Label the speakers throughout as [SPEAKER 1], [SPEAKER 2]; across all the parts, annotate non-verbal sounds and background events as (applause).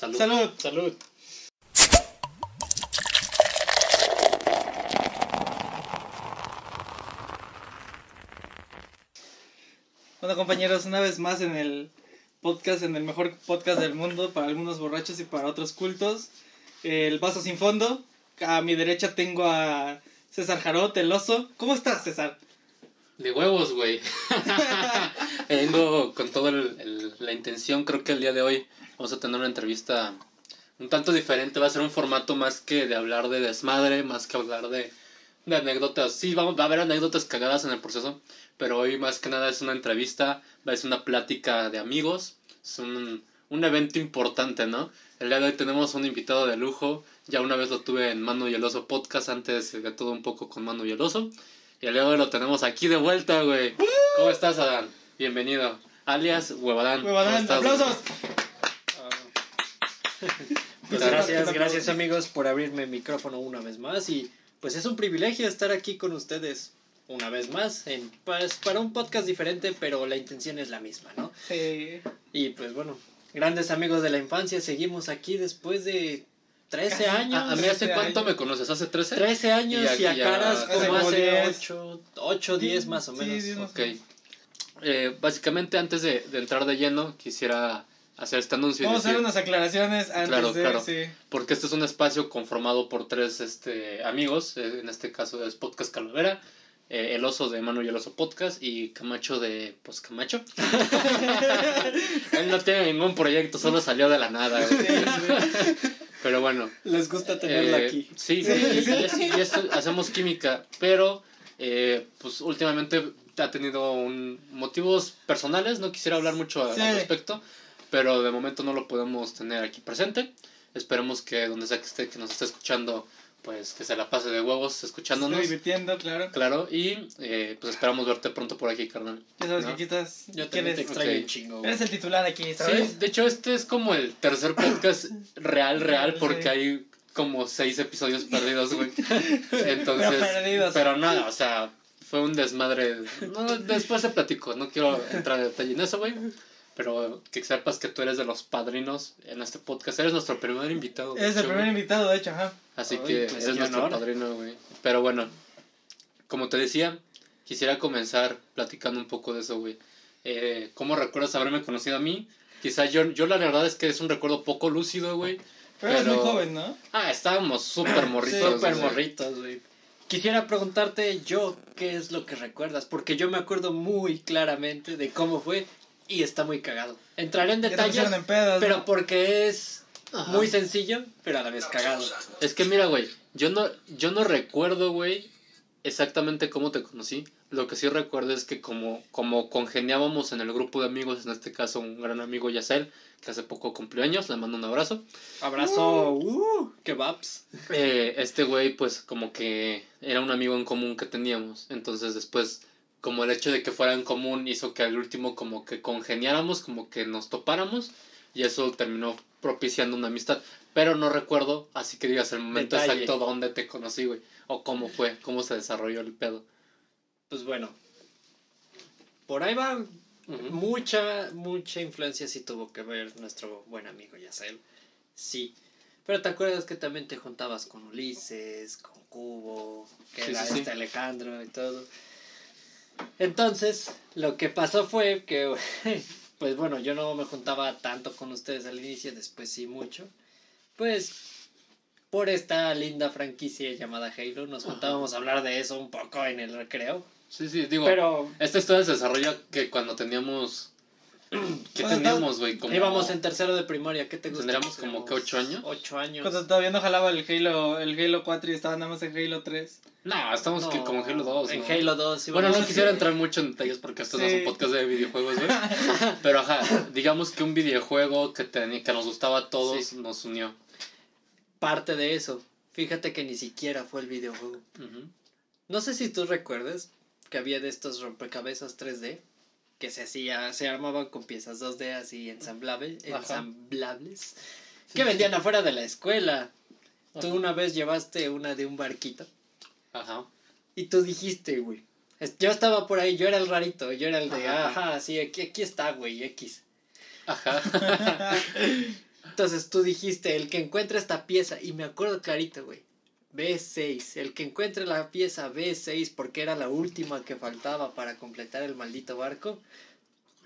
[SPEAKER 1] Salud.
[SPEAKER 2] Salud.
[SPEAKER 1] Salud.
[SPEAKER 2] Bueno, compañeros, una vez más en el podcast, en el mejor podcast del mundo para algunos borrachos y para otros cultos. El vaso sin fondo. A mi derecha tengo a César Jarot, el oso. ¿Cómo estás, César?
[SPEAKER 1] De huevos, güey. (laughs) Vengo con toda la intención. Creo que el día de hoy vamos a tener una entrevista un tanto diferente. Va a ser un formato más que de hablar de desmadre, más que hablar de, de anécdotas. Sí, vamos, va a haber anécdotas cagadas en el proceso, pero hoy más que nada es una entrevista, va a ser una plática de amigos. Es un, un evento importante, ¿no? El día de hoy tenemos un invitado de lujo. Ya una vez lo tuve en Manu y el Oso Podcast, antes de todo un poco con Manu y el Oso. Y el día de hoy lo tenemos aquí de vuelta, güey. ¿Cómo estás, Adán? Bienvenido. Alias Huevadán.
[SPEAKER 2] Huevadán,
[SPEAKER 1] ¿Cómo estás, güey? (laughs)
[SPEAKER 3] Pues gracias,
[SPEAKER 2] sí,
[SPEAKER 3] gracias amigos por abrirme el micrófono una vez más y pues es un privilegio estar aquí con ustedes una vez más en, pues, para un podcast diferente pero la intención es la misma, ¿no?
[SPEAKER 2] Sí.
[SPEAKER 3] Y pues bueno, grandes amigos de la infancia, seguimos aquí después de 13 años.
[SPEAKER 1] ¿A, a mí hace cuánto
[SPEAKER 2] años.
[SPEAKER 1] me conoces? ¿Hace 13?
[SPEAKER 3] 13 años
[SPEAKER 1] Y
[SPEAKER 3] y
[SPEAKER 1] a-
[SPEAKER 3] caras
[SPEAKER 1] hace
[SPEAKER 3] como hace
[SPEAKER 2] 10.
[SPEAKER 3] 8, 8, 10 más o
[SPEAKER 2] Sí,
[SPEAKER 3] menos.
[SPEAKER 2] 10 más.
[SPEAKER 1] Ok. Eh, básicamente, antes de, de entrar de lleno, quisiera hacer este anuncio.
[SPEAKER 2] Vamos a hacer unas aclaraciones antes
[SPEAKER 1] Claro,
[SPEAKER 2] de...
[SPEAKER 1] claro.
[SPEAKER 2] Sí.
[SPEAKER 1] Porque este es un espacio conformado por tres este, amigos. eh, En este caso es Podcast Calavera, eh, El Oso de Manu y el Oso Podcast y Camacho de Pues Camacho. (laughs) Él no tiene ningún proyecto, solo salió de la nada. Pero bueno.
[SPEAKER 3] Les gusta tenerla
[SPEAKER 1] eh,
[SPEAKER 3] aquí.
[SPEAKER 1] Sí, sí, y, y es- y es- hacemos química, pero eh, pues últimamente ha tenido un, motivos personales, no quisiera hablar mucho al respecto, pero de momento no lo podemos tener aquí presente. Esperemos que donde sea que esté, que nos esté escuchando, pues que se la pase de huevos
[SPEAKER 2] Estoy
[SPEAKER 1] escuchándonos.
[SPEAKER 2] divirtiendo, claro.
[SPEAKER 1] Claro, y eh, pues esperamos verte pronto por aquí, carnal.
[SPEAKER 2] Ya sabes
[SPEAKER 1] ¿no?
[SPEAKER 2] que aquí estás...
[SPEAKER 3] Yo
[SPEAKER 2] ¿quién
[SPEAKER 3] también te
[SPEAKER 2] eres?
[SPEAKER 3] extraño
[SPEAKER 1] Ok.
[SPEAKER 3] un chingo.
[SPEAKER 2] Eres el titular aquí, ¿sabes?
[SPEAKER 1] Sí, de hecho este es como el tercer podcast real, real,
[SPEAKER 2] Sí.
[SPEAKER 1] porque hay como seis episodios perdidos, güey. (laughs) Entonces,
[SPEAKER 2] Pero perdidos.
[SPEAKER 1] pero nada, o sea, fue un desmadre. No, después te platico, no quiero entrar en detalle en eso, güey. Pero que sepas que tú eres de los padrinos en este podcast. Eres nuestro primer invitado.
[SPEAKER 2] Eres el primer invitado, de hecho, ajá.
[SPEAKER 1] Así
[SPEAKER 3] Ay,
[SPEAKER 1] que
[SPEAKER 3] pues,
[SPEAKER 1] eres nuestro
[SPEAKER 3] honor.
[SPEAKER 1] padrino, güey. Pero bueno, como te decía, quisiera comenzar platicando un poco de eso, güey. Eh, ¿Cómo recuerdas haberme conocido a mí? Quizá yo, yo la verdad es que es un recuerdo poco lúcido, güey.
[SPEAKER 2] Pero, eres muy
[SPEAKER 1] Pero-
[SPEAKER 2] joven, ¿no?
[SPEAKER 1] Ah, estábamos súper morritos.
[SPEAKER 3] Súper
[SPEAKER 1] güey.
[SPEAKER 3] morritos, güey. Quisiera preguntarte yo qué es lo que recuerdas, porque yo me acuerdo muy claramente de cómo fue y está muy cagado. Entraré en
[SPEAKER 2] pedos.
[SPEAKER 3] pero
[SPEAKER 2] ¿no?
[SPEAKER 3] porque es
[SPEAKER 1] Ajá.
[SPEAKER 3] muy sencillo, pero a la vez cagado.
[SPEAKER 1] Es que mira, güey, yo no, yo no recuerdo, güey, exactamente cómo te conocí. Lo que sí recuerdo es que como, como congeniábamos en el grupo de amigos, en este caso un gran amigo Yacel, que hace poco cumplió años, le mando un abrazo.
[SPEAKER 3] Abrazo, uh, kebabs. (laughs)
[SPEAKER 1] Eh, este güey, pues como que era un amigo en común que teníamos. Entonces después, como el hecho de que fuera en común hizo que al último como que congeniáramos, como que nos topáramos. Y eso terminó propiciando una amistad. Pero no recuerdo, así que digas el momento
[SPEAKER 3] Detalle.
[SPEAKER 1] exacto dónde te conocí, güey. O cómo fue, cómo se desarrolló el pedo.
[SPEAKER 3] Pues bueno, por ahí va mucha, mucha influencia sí tuvo que ver nuestro buen amigo Yacel. Sí. Pero te acuerdas que también te juntabas con Ulises, con Cubo, que
[SPEAKER 1] Sí,
[SPEAKER 3] era
[SPEAKER 1] sí, sí.
[SPEAKER 3] este Alejandro y todo. Entonces, lo que pasó fue que, (laughs) pues bueno, yo no me juntaba tanto con ustedes al inicio, después sí mucho. Pues, por esta linda franquicia llamada Halo, nos
[SPEAKER 1] Ajá.
[SPEAKER 3] juntábamos a hablar de eso un poco en el recreo.
[SPEAKER 1] Sí, sí, digo,
[SPEAKER 3] Pero
[SPEAKER 1] esta historia se desarrolla que cuando teníamos... (clears throat) ¿Qué
[SPEAKER 2] Cuando
[SPEAKER 1] teníamos, güey? Como-
[SPEAKER 3] íbamos en tercero de primaria, ¿qué te gusta?
[SPEAKER 1] Tendríamos como que ocho años.
[SPEAKER 3] Ocho años.
[SPEAKER 2] Cuando todavía no jalaba el Halo, el Halo 4 y estaba nada más en Halo 3.
[SPEAKER 1] No, estamos que como Halo 2,
[SPEAKER 3] En
[SPEAKER 1] ¿no?
[SPEAKER 3] Halo 2.
[SPEAKER 1] Bueno, no quisiera entrar mucho en detalles porque esto no es un podcast de videojuegos, güey. (laughs) Pero ajá, digamos que un videojuego que, teni- que nos gustaba a todos
[SPEAKER 3] Sí.
[SPEAKER 1] nos unió.
[SPEAKER 3] Parte de eso. Fíjate que ni siquiera fue el videojuego. No sé si tú recuerdas que había de estos rompecabezas 3D que se hacía, se armaban con piezas 2D así ensamblables, ensamblables que vendían afuera de la escuela. Tú una vez llevaste una de un barquito
[SPEAKER 1] Ajá.
[SPEAKER 3] y tú dijiste, güey. Yo estaba por ahí, yo era el rarito, yo era el de,
[SPEAKER 1] Ajá.
[SPEAKER 3] ajá, sí, aquí, aquí está, güey, X.
[SPEAKER 1] Ajá. (laughs)
[SPEAKER 3] Entonces tú dijiste, el que encuentre esta pieza, y me acuerdo clarito, güey. B6, el que encuentre la pieza B6 porque era la última que faltaba para completar el maldito barco,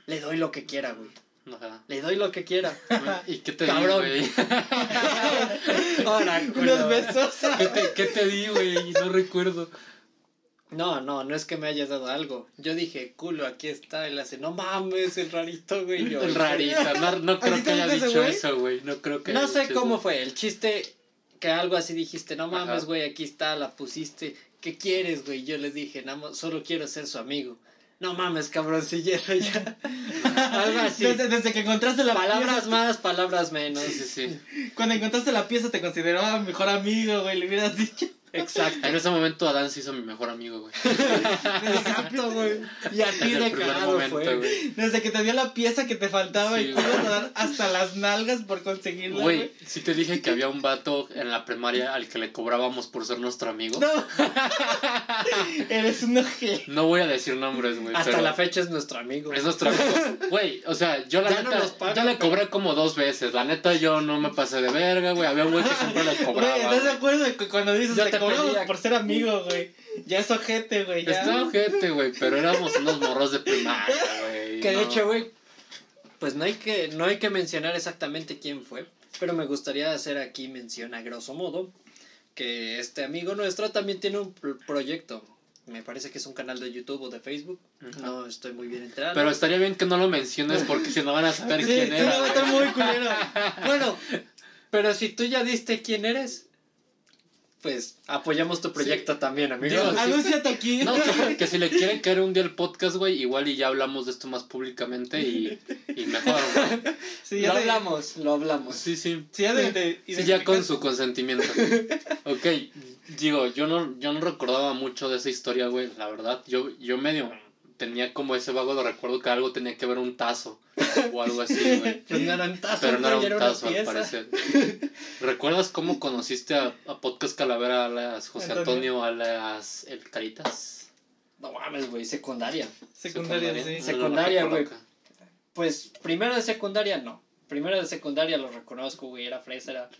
[SPEAKER 3] le doy lo que quiera, güey.
[SPEAKER 1] Ajá.
[SPEAKER 3] Le doy lo que quiera. (laughs)
[SPEAKER 1] ¿Y qué te di,
[SPEAKER 3] Cabrón.
[SPEAKER 1] güey? (laughs)
[SPEAKER 3] Ahora,
[SPEAKER 2] Unos besos. (laughs)
[SPEAKER 1] ¿Qué te, qué te di, güey? No recuerdo.
[SPEAKER 3] No, no, no es que me hayas dado algo. Yo dije, culo, aquí está. Él hace, no mames, el rarito, güey. Yo,
[SPEAKER 1] El rarita, no, no creo
[SPEAKER 2] ¿Así
[SPEAKER 1] que haya dicho eso, güey. No creo que
[SPEAKER 3] No
[SPEAKER 1] haya
[SPEAKER 3] sé
[SPEAKER 1] dicho
[SPEAKER 3] cómo
[SPEAKER 1] eso.
[SPEAKER 3] fue. El chiste que algo así dijiste, no mames, güey, aquí está, la pusiste. ¿Qué quieres, güey? Yo les dije, nada solo quiero ser su amigo. No mames, cabroncillero, ya. (laughs) algo así.
[SPEAKER 2] Desde, desde que encontraste la
[SPEAKER 3] Palabras
[SPEAKER 2] pieza,
[SPEAKER 3] más, palabras menos.
[SPEAKER 1] Sí, sí, sí. (laughs)
[SPEAKER 2] cuando encontraste la pieza te consideraba mejor amigo, güey, le hubieras dicho.
[SPEAKER 3] Exacto.
[SPEAKER 1] En ese momento Adán se hizo mi mejor amigo, güey.
[SPEAKER 3] Exacto, güey. Y así de cagado fue.
[SPEAKER 1] güey.
[SPEAKER 2] Desde que te dio la pieza que te faltaba
[SPEAKER 1] Sí,
[SPEAKER 2] y te
[SPEAKER 1] güey.
[SPEAKER 2] ibas a dar hasta las nalgas por conseguirla, güey.
[SPEAKER 1] Güey, sí te dije que había un vato en la primaria al que le cobrábamos por ser nuestro amigo.
[SPEAKER 2] No. Eres un ojete.
[SPEAKER 1] No voy a decir nombres, güey.
[SPEAKER 3] Hasta la fecha es nuestro amigo.
[SPEAKER 1] Es nuestro amigo. Güey, o sea, yo la
[SPEAKER 3] Ya
[SPEAKER 1] neta, yo le
[SPEAKER 3] pero-
[SPEAKER 1] cobré como dos veces. La neta, yo no me pasé de verga, güey. Había un güey que siempre le
[SPEAKER 2] Güey,
[SPEAKER 1] cobraba.
[SPEAKER 2] ¿estás de
[SPEAKER 1] güey.
[SPEAKER 2] acuerdo de que cuando dices
[SPEAKER 3] Yo
[SPEAKER 2] te por ser amigo, güey? Ya es ojete, güey, ya.
[SPEAKER 1] Está ojete, güey, pero éramos unos morros de primaria, güey.
[SPEAKER 3] Que de
[SPEAKER 1] no.
[SPEAKER 3] hecho, güey, pues no hay que no hay que mencionar exactamente quién fue, pero me gustaría hacer aquí mención a grosso modo que este amigo nuestro también tiene un pro- proyecto. Me parece que es un canal de YouTube o de Facebook.
[SPEAKER 1] Ajá.
[SPEAKER 3] No estoy muy bien enterado.
[SPEAKER 1] Pero estaría bien que no lo menciones porque si no van a saber
[SPEAKER 2] Sí,
[SPEAKER 1] quién era.
[SPEAKER 2] no va a estar
[SPEAKER 1] güey.
[SPEAKER 2] muy culero. (laughs)
[SPEAKER 3] bueno, pero si tú ya diste quién eres, pues apoyamos tu proyecto también, amigo.
[SPEAKER 1] Digo.
[SPEAKER 2] Anúnciate aquí.
[SPEAKER 1] No, que, (laughs) que si le quieren caer un día el podcast, güey, igual y ya hablamos de esto más públicamente y, y mejor, güey. (laughs)
[SPEAKER 2] Sí,
[SPEAKER 3] lo hablamos, lo hablamos.
[SPEAKER 1] Sí, sí.
[SPEAKER 2] Sí, ya de, de-
[SPEAKER 1] Sí, ya con su consentimiento. (laughs) Ok, digo, yo no, yo no recordaba mucho de esa historia, güey, la verdad. Yo, yo medio tenía como ese vago de recuerdo que algo tenía que ver un tazo o algo así, (laughs) güey.
[SPEAKER 3] Pues no era un tazo,
[SPEAKER 1] Pero no era un tazo, al parecer. ¿Recuerdas cómo conociste a, a Podcast Calavera, a las José
[SPEAKER 2] Antonio.
[SPEAKER 1] A las El Caritas?
[SPEAKER 3] No mames, güey, secundaria.
[SPEAKER 2] Secundaria,
[SPEAKER 1] Secundaria.
[SPEAKER 2] sí.
[SPEAKER 1] No,
[SPEAKER 3] Secundaria,
[SPEAKER 1] no
[SPEAKER 3] güey. Pues primero de secundaria no. Primero de secundaria lo reconozco, güey. Era fresa, era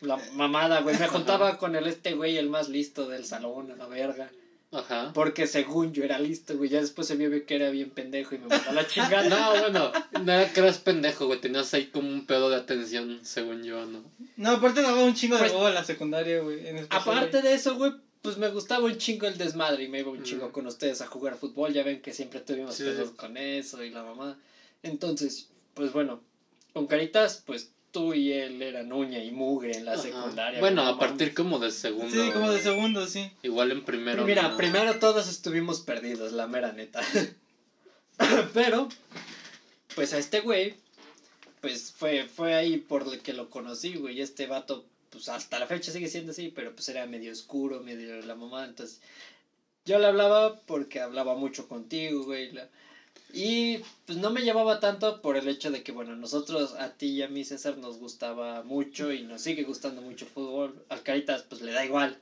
[SPEAKER 3] la mamada, güey. Me juntaba (laughs) con el este güey, el más listo del salón, a la verga.
[SPEAKER 1] Ajá.
[SPEAKER 3] Porque según yo era listo, güey. Ya después se vio que era bien pendejo y me mandó a la chingada.
[SPEAKER 1] No, bueno, no era que eras pendejo, güey. Tenías ahí como un pedo de atención, según yo, ¿no?
[SPEAKER 2] No, aparte daba un chingo de
[SPEAKER 3] Pues-
[SPEAKER 2] huevo a la secundaria, güey. en especial,
[SPEAKER 3] Aparte
[SPEAKER 2] güey.
[SPEAKER 3] de eso, güey, pues me gustaba un chingo el desmadre y me iba un
[SPEAKER 1] Mm.
[SPEAKER 3] chingo con ustedes a jugar fútbol. Ya ven que siempre tuvimos
[SPEAKER 1] Sí.
[SPEAKER 3] pedos con eso y la mamá. Entonces, pues bueno, con Caritas, pues tú y él eran uña y mugre en la
[SPEAKER 1] Ajá.
[SPEAKER 3] secundaria.
[SPEAKER 1] Bueno, a partir como de segundo.
[SPEAKER 2] Sí, como de segundo, sí.
[SPEAKER 1] Igual en primero.
[SPEAKER 3] Mira,
[SPEAKER 1] no.
[SPEAKER 3] primero todos estuvimos perdidos, la mera neta. (laughs) Pero, pues a este güey, pues fue, fue ahí por lo que lo conocí, güey. Este vato, pues hasta la fecha sigue siendo así, pero pues era medio oscuro, medio la mamá. Entonces, yo le hablaba porque hablaba mucho contigo, güey. la- Y pues no me llevaba tanto por el hecho de que, bueno, nosotros, a ti y a mí, César, nos gustaba mucho y nos sigue gustando mucho el fútbol. Al Caritas, pues le da igual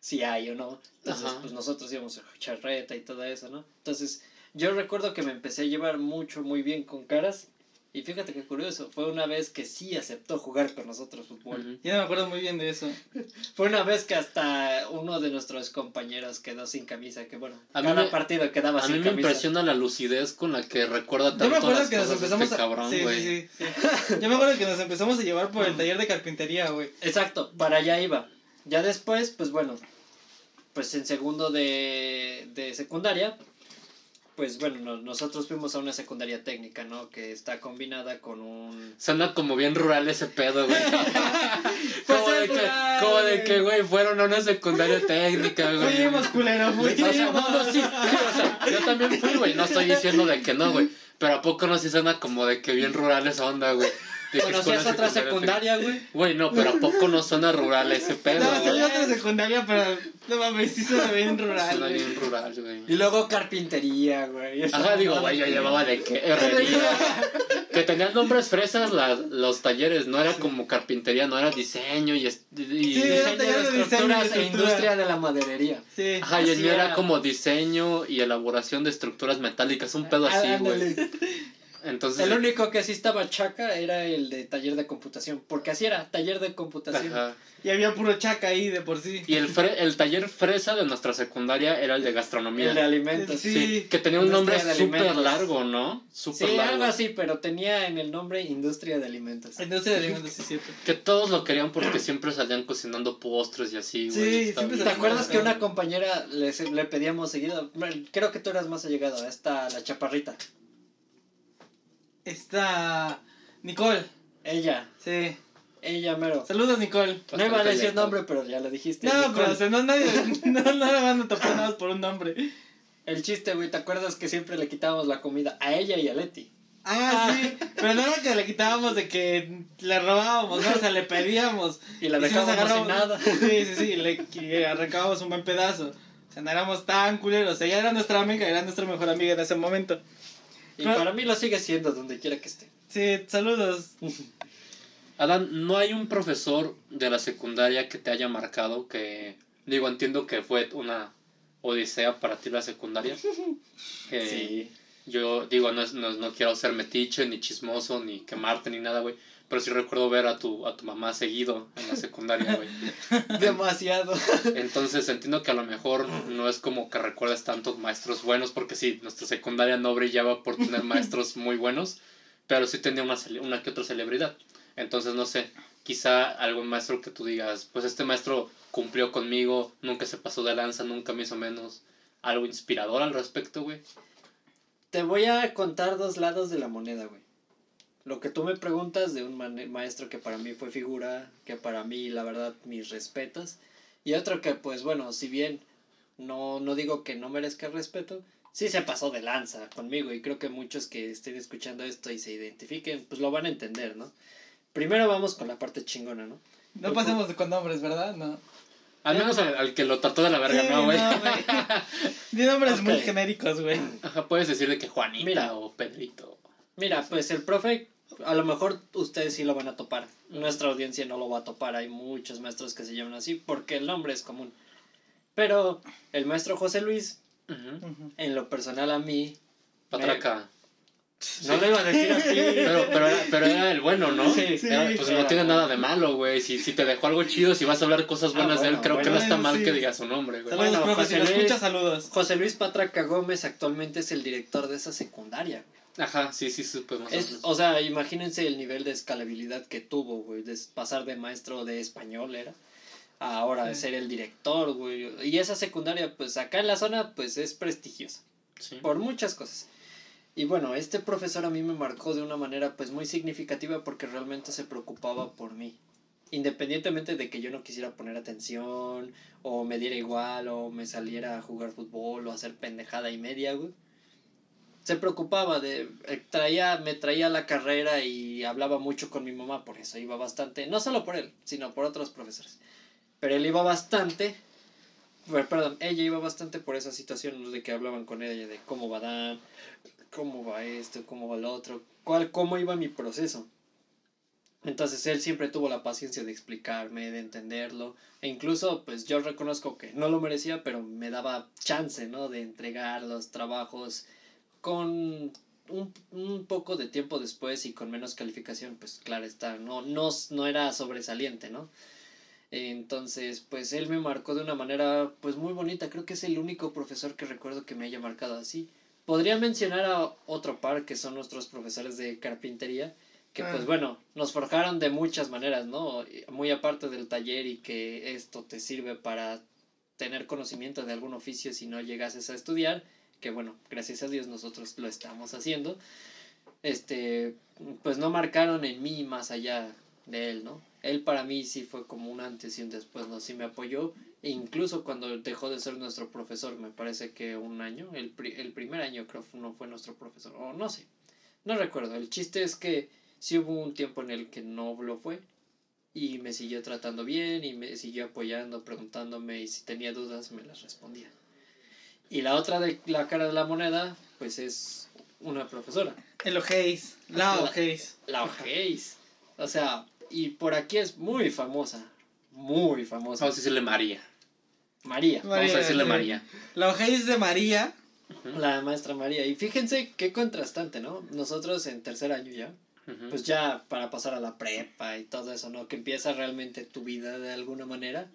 [SPEAKER 3] si hay o no. Entonces,
[SPEAKER 1] Ajá.
[SPEAKER 3] pues nosotros íbamos a charreta y todo eso, ¿no? Entonces, yo recuerdo que me empecé a llevar mucho, muy bien con Caras. Y fíjate qué curioso, fue una vez que sí aceptó jugar con nosotros fútbol.
[SPEAKER 1] Ujú.
[SPEAKER 2] Ya no me acuerdo muy bien de eso. (laughs)
[SPEAKER 3] Fue una vez que hasta uno de nuestros compañeros quedó sin camisa, que bueno,
[SPEAKER 1] A
[SPEAKER 3] cada
[SPEAKER 1] me-
[SPEAKER 3] partido quedaba
[SPEAKER 1] A
[SPEAKER 3] sin
[SPEAKER 1] mí me
[SPEAKER 3] camisa.
[SPEAKER 1] impresiona la lucidez con la que recuerda tanto
[SPEAKER 2] Yo me acuerdo
[SPEAKER 1] las
[SPEAKER 2] que nos
[SPEAKER 1] cosas
[SPEAKER 2] empezamos
[SPEAKER 1] este
[SPEAKER 2] a...
[SPEAKER 1] cabrón,
[SPEAKER 2] sí,
[SPEAKER 1] güey.
[SPEAKER 2] sí, sí, sí. Yo me acuerdo que nos empezamos a llevar por el taller de carpintería, güey.
[SPEAKER 3] Exacto, para allá iba. Ya después, pues bueno, pues en segundo de, de secundaria, pues bueno, no- nosotros fuimos a una secundaria técnica, ¿no? Que está combinada con un...
[SPEAKER 1] Suena como bien rural ese pedo, güey. (laughs)
[SPEAKER 3] Pues
[SPEAKER 1] como, de que, como de
[SPEAKER 3] güey.
[SPEAKER 1] que, güey, fueron a una secundaria técnica, güey.
[SPEAKER 2] Fuimos, culero,
[SPEAKER 1] O
[SPEAKER 2] fuimos.
[SPEAKER 1] sea, no, no, sí, o sea, yo también fui, güey, no estoy diciendo de que no, güey, pero ¿a poco no sí suena como de que bien rural esa onda, güey?
[SPEAKER 3] ¿Conocías otra
[SPEAKER 1] secundaria
[SPEAKER 3] güey?
[SPEAKER 1] Güey, no, pero ¿a poco no suena rural ese (laughs) pedo,
[SPEAKER 2] No,
[SPEAKER 1] güey?
[SPEAKER 2] otra secundaria, pero no mames, sí suena bien (laughs) rural,
[SPEAKER 1] Suena bien rural, güey.
[SPEAKER 3] Y luego carpintería, güey.
[SPEAKER 1] Ajá, digo, güey, yo llevaba de que herrería. (laughs) Que tenían nombres fresas las, los talleres, no era como carpintería, no era diseño y... y
[SPEAKER 2] Sí,
[SPEAKER 3] Diseño de estructuras e industria de la maderería.
[SPEAKER 2] Sí.
[SPEAKER 1] Ajá, y el
[SPEAKER 3] Así
[SPEAKER 1] mío era como diseño y elaboración de estructuras metálicas, un pedo así,
[SPEAKER 3] Ah,
[SPEAKER 1] güey. Entonces,
[SPEAKER 3] El único que sí estaba chaca era el de taller de computación, porque así era, taller de computación.
[SPEAKER 1] ajá.
[SPEAKER 2] Y había puro chaca ahí de por sí.
[SPEAKER 1] Y el, fre- el taller fresa de nuestra secundaria era el de gastronomía.
[SPEAKER 3] El de alimentos.
[SPEAKER 2] Sí.
[SPEAKER 1] Sí, que tenía un nombre súper largo, ¿no?
[SPEAKER 3] Sí,
[SPEAKER 1] Súper largo.
[SPEAKER 3] algo así, pero tenía en el nombre Industria de Alimentos.
[SPEAKER 2] Industria de alimentos, sí, cierto.
[SPEAKER 1] Que todos lo querían porque siempre salían cocinando postres y así, güey.
[SPEAKER 2] Sí, siempre.
[SPEAKER 3] ¿Te acuerdas que una
[SPEAKER 2] sí.
[SPEAKER 3] compañera le, le pedíamos seguido? Creo que tú eras más allegado, esta, la chaparrita.
[SPEAKER 2] Está Nicole,
[SPEAKER 3] Ella,
[SPEAKER 2] sí.
[SPEAKER 3] ella mero.
[SPEAKER 2] Saludos, Nicole.
[SPEAKER 3] No iba a decir nombre, pero ya lo dijiste.
[SPEAKER 2] No,
[SPEAKER 3] Nicole.
[SPEAKER 2] pero o sea, no, nadie, (laughs) no, no la van a nada por un nombre.
[SPEAKER 3] El chiste, güey, ¿te acuerdas que siempre le quitábamos la comida a ella y a Leti?
[SPEAKER 2] Ah, sí, pero no era que le quitábamos de que le robábamos, ¿no? O sea, le pedíamos. (laughs)
[SPEAKER 3] Y la dejábamos sin nada. (laughs)
[SPEAKER 2] Sí, sí, sí, le arrancábamos un buen pedazo. O sea, no éramos tan culeros. Ella era nuestra amiga, era nuestra mejor amiga en ese momento.
[SPEAKER 3] Y para mí lo sigue siendo donde quiera que esté.
[SPEAKER 2] Sí, saludos. (laughs)
[SPEAKER 1] Adán, ¿no hay un profesor de la secundaria que te haya marcado que... Digo, entiendo que fue una odisea para ti la secundaria. (laughs) Que
[SPEAKER 3] Sí.
[SPEAKER 1] Yo digo, no, es- no, no quiero ser metiche, ni chismoso, ni quemarte, ni nada, güey. Pero sí recuerdo ver a tu, a tu mamá seguido en la secundaria, güey. (laughs)
[SPEAKER 3] Demasiado.
[SPEAKER 1] Entonces entiendo que a lo mejor no es como que recuerdes tantos maestros buenos, porque sí, nuestra secundaria no brillaba por tener (laughs) maestros muy buenos, pero sí tenía una, una que otra celebridad. Entonces, no sé, quizá algún maestro que tú digas, pues este maestro cumplió conmigo, nunca se pasó de lanza, nunca me hizo menos. Algo inspirador al respecto, güey.
[SPEAKER 3] Te voy a contar dos lados de la moneda, güey. Lo que tú me preguntas de un maestro que para mí fue figura, que para mí, la verdad, mis respetos. Y otro que, pues bueno, si bien no, no digo que no merezca respeto, sí se pasó de lanza conmigo. Y creo que muchos que estén escuchando esto y se identifiquen, pues lo van a entender, ¿no? Primero vamos con la parte chingona, ¿no?
[SPEAKER 2] No pasemos con nombres, ¿verdad? No.
[SPEAKER 1] Al menos al, al que lo trató de la verga,
[SPEAKER 2] Sí,
[SPEAKER 1] ¿no, güey?
[SPEAKER 2] güey. (laughs) Di nombres muy genéricos, güey.
[SPEAKER 1] Ajá, puedes decir de que Juanita
[SPEAKER 3] Mira.
[SPEAKER 1] o Pedrito.
[SPEAKER 3] Mira, pues el profe, a lo mejor ustedes sí lo van a topar. Nuestra audiencia no lo va a topar. Hay muchos maestros que se llaman así porque el nombre es común. Pero el maestro José Luis, en lo personal a mí,
[SPEAKER 1] Patraca.
[SPEAKER 3] No le iba a decir así.
[SPEAKER 1] Pero, pero, era, pero era el bueno, ¿no?
[SPEAKER 3] Sí,
[SPEAKER 1] Era- pues no
[SPEAKER 3] era
[SPEAKER 1] tiene nada de malo, güey. Si, si te dejó algo chido, si vas a hablar cosas
[SPEAKER 3] Ah,
[SPEAKER 1] buenas de él,
[SPEAKER 3] bueno,
[SPEAKER 1] creo que no está mal
[SPEAKER 2] sí.
[SPEAKER 1] que diga su nombre, güey.
[SPEAKER 2] Saludos,
[SPEAKER 3] Bueno, José Luis.
[SPEAKER 2] saludos.
[SPEAKER 3] José Luis Patraca Gómez actualmente es el director de esa secundaria.
[SPEAKER 1] Ajá, sí, sí, supe más o
[SPEAKER 3] Es, o sea, imagínense el nivel de escalabilidad que tuvo, güey, de pasar de maestro de español era a ahora de
[SPEAKER 2] Sí.
[SPEAKER 3] ser el director, güey. Y esa secundaria, pues acá en la zona, pues es prestigiosa.
[SPEAKER 1] Sí.
[SPEAKER 3] por muchas cosas. Y bueno, este profesor a mí me marcó de una manera pues muy significativa porque realmente se preocupaba por mí. Independientemente de que yo no quisiera poner atención o me diera igual o me saliera a jugar fútbol o hacer pendejada y media, güey. Se preocupaba de eh, traía me traía a la carrera y hablaba mucho con mi mamá, por eso iba bastante, no solo por él, sino por otros profesores. Pero él iba bastante perdón, ella iba bastante por esa situación de que hablaban con ella de cómo va Dan, cómo va esto, cómo va lo otro, cuál, cómo iba mi proceso. Entonces él siempre tuvo la paciencia de explicarme, de entenderlo, e incluso pues yo reconozco que no lo merecía, pero me daba chance, ¿no? De entregar los trabajos con un, un poco de tiempo después y con menos calificación, pues claro está, no, no, no era sobresaliente, ¿no? Entonces, pues él me marcó de una manera pues muy bonita. Creo que es el único profesor que recuerdo que me haya marcado así. Podría mencionar a otro par que son nuestros profesores de carpintería, que
[SPEAKER 2] Ah.
[SPEAKER 3] pues bueno, nos forjaron de muchas maneras, ¿no? Muy aparte del taller y que esto te sirve para tener conocimiento de algún oficio si no llegases a estudiar, que bueno, gracias a Dios nosotros lo estamos haciendo. Este, pues no marcaron en mí más allá de él, ¿no? Él para mí sí fue como un antes y un después, ¿no? Sí me apoyó, incluso cuando dejó de ser nuestro profesor, me parece que un año, el, pri- el primer año creo que no fue nuestro profesor, o no sé, no recuerdo, el chiste es que sí hubo un tiempo en el que no lo fue, y me siguió tratando bien, y me siguió apoyando, preguntándome, y si tenía dudas me las respondía. Y la otra de la cara de la moneda, pues es una profesora.
[SPEAKER 2] El Ojéis. La Ojéis.
[SPEAKER 3] La Ojéis. O sea, y por aquí es muy famosa. Muy famosa.
[SPEAKER 1] Vamos a decirle María.
[SPEAKER 3] María.
[SPEAKER 1] Vamos a
[SPEAKER 2] María,
[SPEAKER 1] decirle
[SPEAKER 2] sí.
[SPEAKER 1] María.
[SPEAKER 2] La Ojéis de María
[SPEAKER 3] la maestra María. Y fíjense qué contrastante, ¿no? Nosotros en tercer año ya, pues ya para pasar a la prepa y todo eso, ¿no? Que empieza realmente tu vida de alguna manera,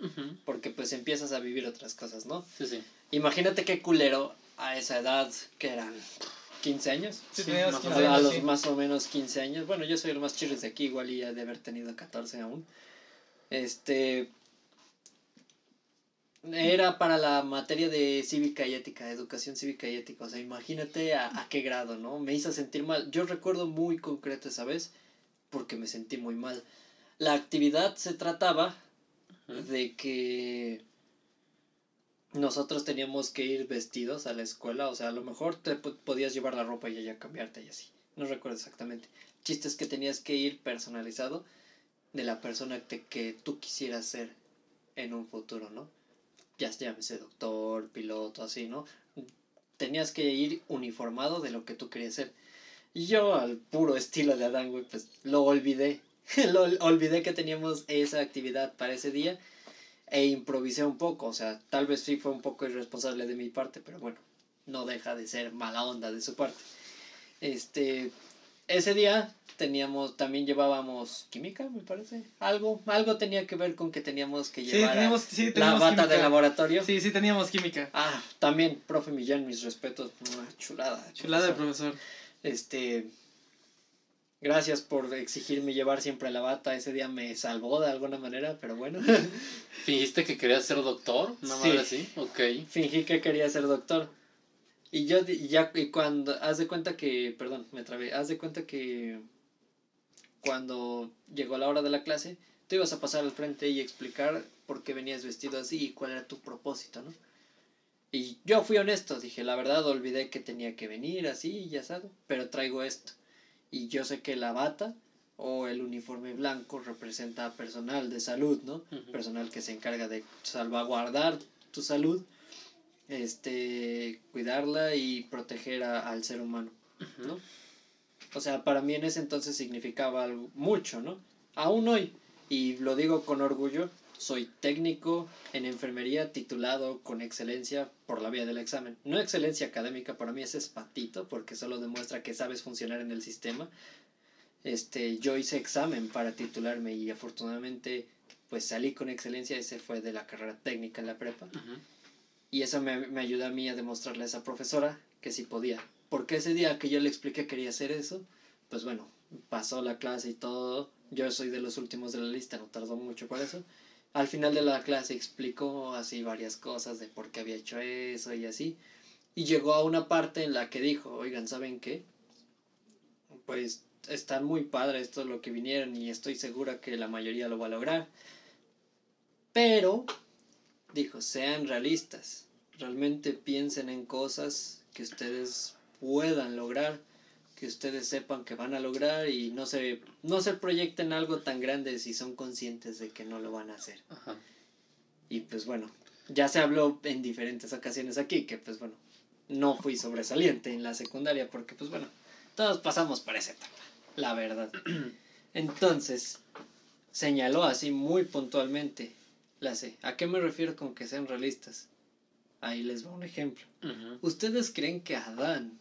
[SPEAKER 3] porque pues empiezas a vivir otras cosas, ¿no?
[SPEAKER 1] Sí, sí.
[SPEAKER 3] Imagínate qué culero a esa edad, que eran 15 años.
[SPEAKER 2] Sí,
[SPEAKER 1] Sí,
[SPEAKER 2] teníamos
[SPEAKER 1] más o
[SPEAKER 2] 15
[SPEAKER 3] A, a
[SPEAKER 2] años,
[SPEAKER 3] los
[SPEAKER 2] sí.
[SPEAKER 3] más o menos 15 años. Bueno, yo soy el más chirres de aquí, igual y ya de haber tenido 14 aún. Este. Era para la materia de cívica y ética, educación cívica y ética. O sea, imagínate a, a qué grado, ¿no? Me hizo sentir mal. Yo recuerdo muy concreto esa vez porque me sentí muy mal. La actividad se trataba de que nosotros teníamos que ir vestidos a la escuela, o sea, a lo mejor te po- podías llevar la ropa y ya cambiarte y así. No recuerdo exactamente. Chiste es que tenías que ir personalizado de la persona que, tú quisieras ser en un futuro, ¿no? Ya llámese doctor, piloto, así, ¿no? Tenías que ir uniformado de lo que tú querías ser. Y yo, al puro estilo de Adán, güey, pues lo olvidé. (laughs) lo ol- olvidé que teníamos esa actividad para ese día e improvisé un poco, o sea, tal vez sí fue un poco irresponsable de mi parte, pero bueno, no deja de ser mala onda de su parte. Este, ese día teníamos, también llevábamos química, me parece, algo, algo tenía que ver con que teníamos que
[SPEAKER 2] Sí,
[SPEAKER 3] llevar
[SPEAKER 2] teníamos, sí,
[SPEAKER 3] la bata
[SPEAKER 2] química.
[SPEAKER 3] de laboratorio.
[SPEAKER 2] Sí, sí, teníamos química.
[SPEAKER 3] Ah, también, profe Millán, mis respetos, una chulada.
[SPEAKER 2] Chulada de
[SPEAKER 3] profesor. Este, gracias por exigirme llevar siempre la bata, ese día me salvó de alguna manera, pero bueno. (laughs)
[SPEAKER 1] ¿Fingiste que querías ser doctor? ¿Una
[SPEAKER 3] Sí.
[SPEAKER 1] así? Ok.
[SPEAKER 3] fingí que quería ser doctor. Y yo ya y cuando haz de cuenta que, perdón, me trabé, haz de cuenta que cuando llegó la hora de la clase, tú ibas a pasar al frente y explicar por qué venías vestido así y cuál era tu propósito, ¿no? Y yo fui honesto, dije, la verdad olvidé que tenía que venir así y ya sabes, pero traigo esto. Y yo sé que la bata o el uniforme blanco representa personal de salud, ¿no? Personal que se encarga de salvaguardar tu salud, este, cuidarla y proteger a- al ser humano, ¿no? O sea, para mí en ese entonces significaba algo, mucho, ¿no? Aún hoy, y lo digo con orgullo, soy técnico en enfermería titulado con excelencia por la vía del examen. No excelencia académica, para mí ese es patito, porque solo demuestra que sabes funcionar en el sistema. Este, yo hice examen para titularme y afortunadamente pues salí con excelencia, ese fue de la carrera técnica en la prepa. Y eso me, me ayudó a mí a demostrarle a esa profesora que sí podía. Porque ese día que yo le expliqué quería hacer eso, pues bueno, pasó la clase y todo. Yo soy de los últimos de la lista, no tardó mucho por eso. Al final de la clase explicó así varias cosas de por qué había hecho eso y así. Y llegó a una parte en la que dijo, oigan, ¿saben qué? Pues están muy padre esto lo que vinieron y estoy segura que la mayoría lo va a lograr. Pero dijo, sean realistas, realmente piensen en cosas que ustedes puedan lograr, que ustedes sepan que van a lograr y no se, no se proyecten algo tan grande si son conscientes de que no lo van a hacer.
[SPEAKER 1] Ajá.
[SPEAKER 3] Y pues bueno, ya se habló en diferentes ocasiones aquí que pues bueno, no fui sobresaliente en la secundaria porque pues bueno, todos pasamos por esa etapa, la verdad. (clears throat) Entonces, señaló así muy puntualmente la C. ¿A qué me refiero con que sean realistas? Ahí les va un ejemplo. ¿Ustedes creen que Adán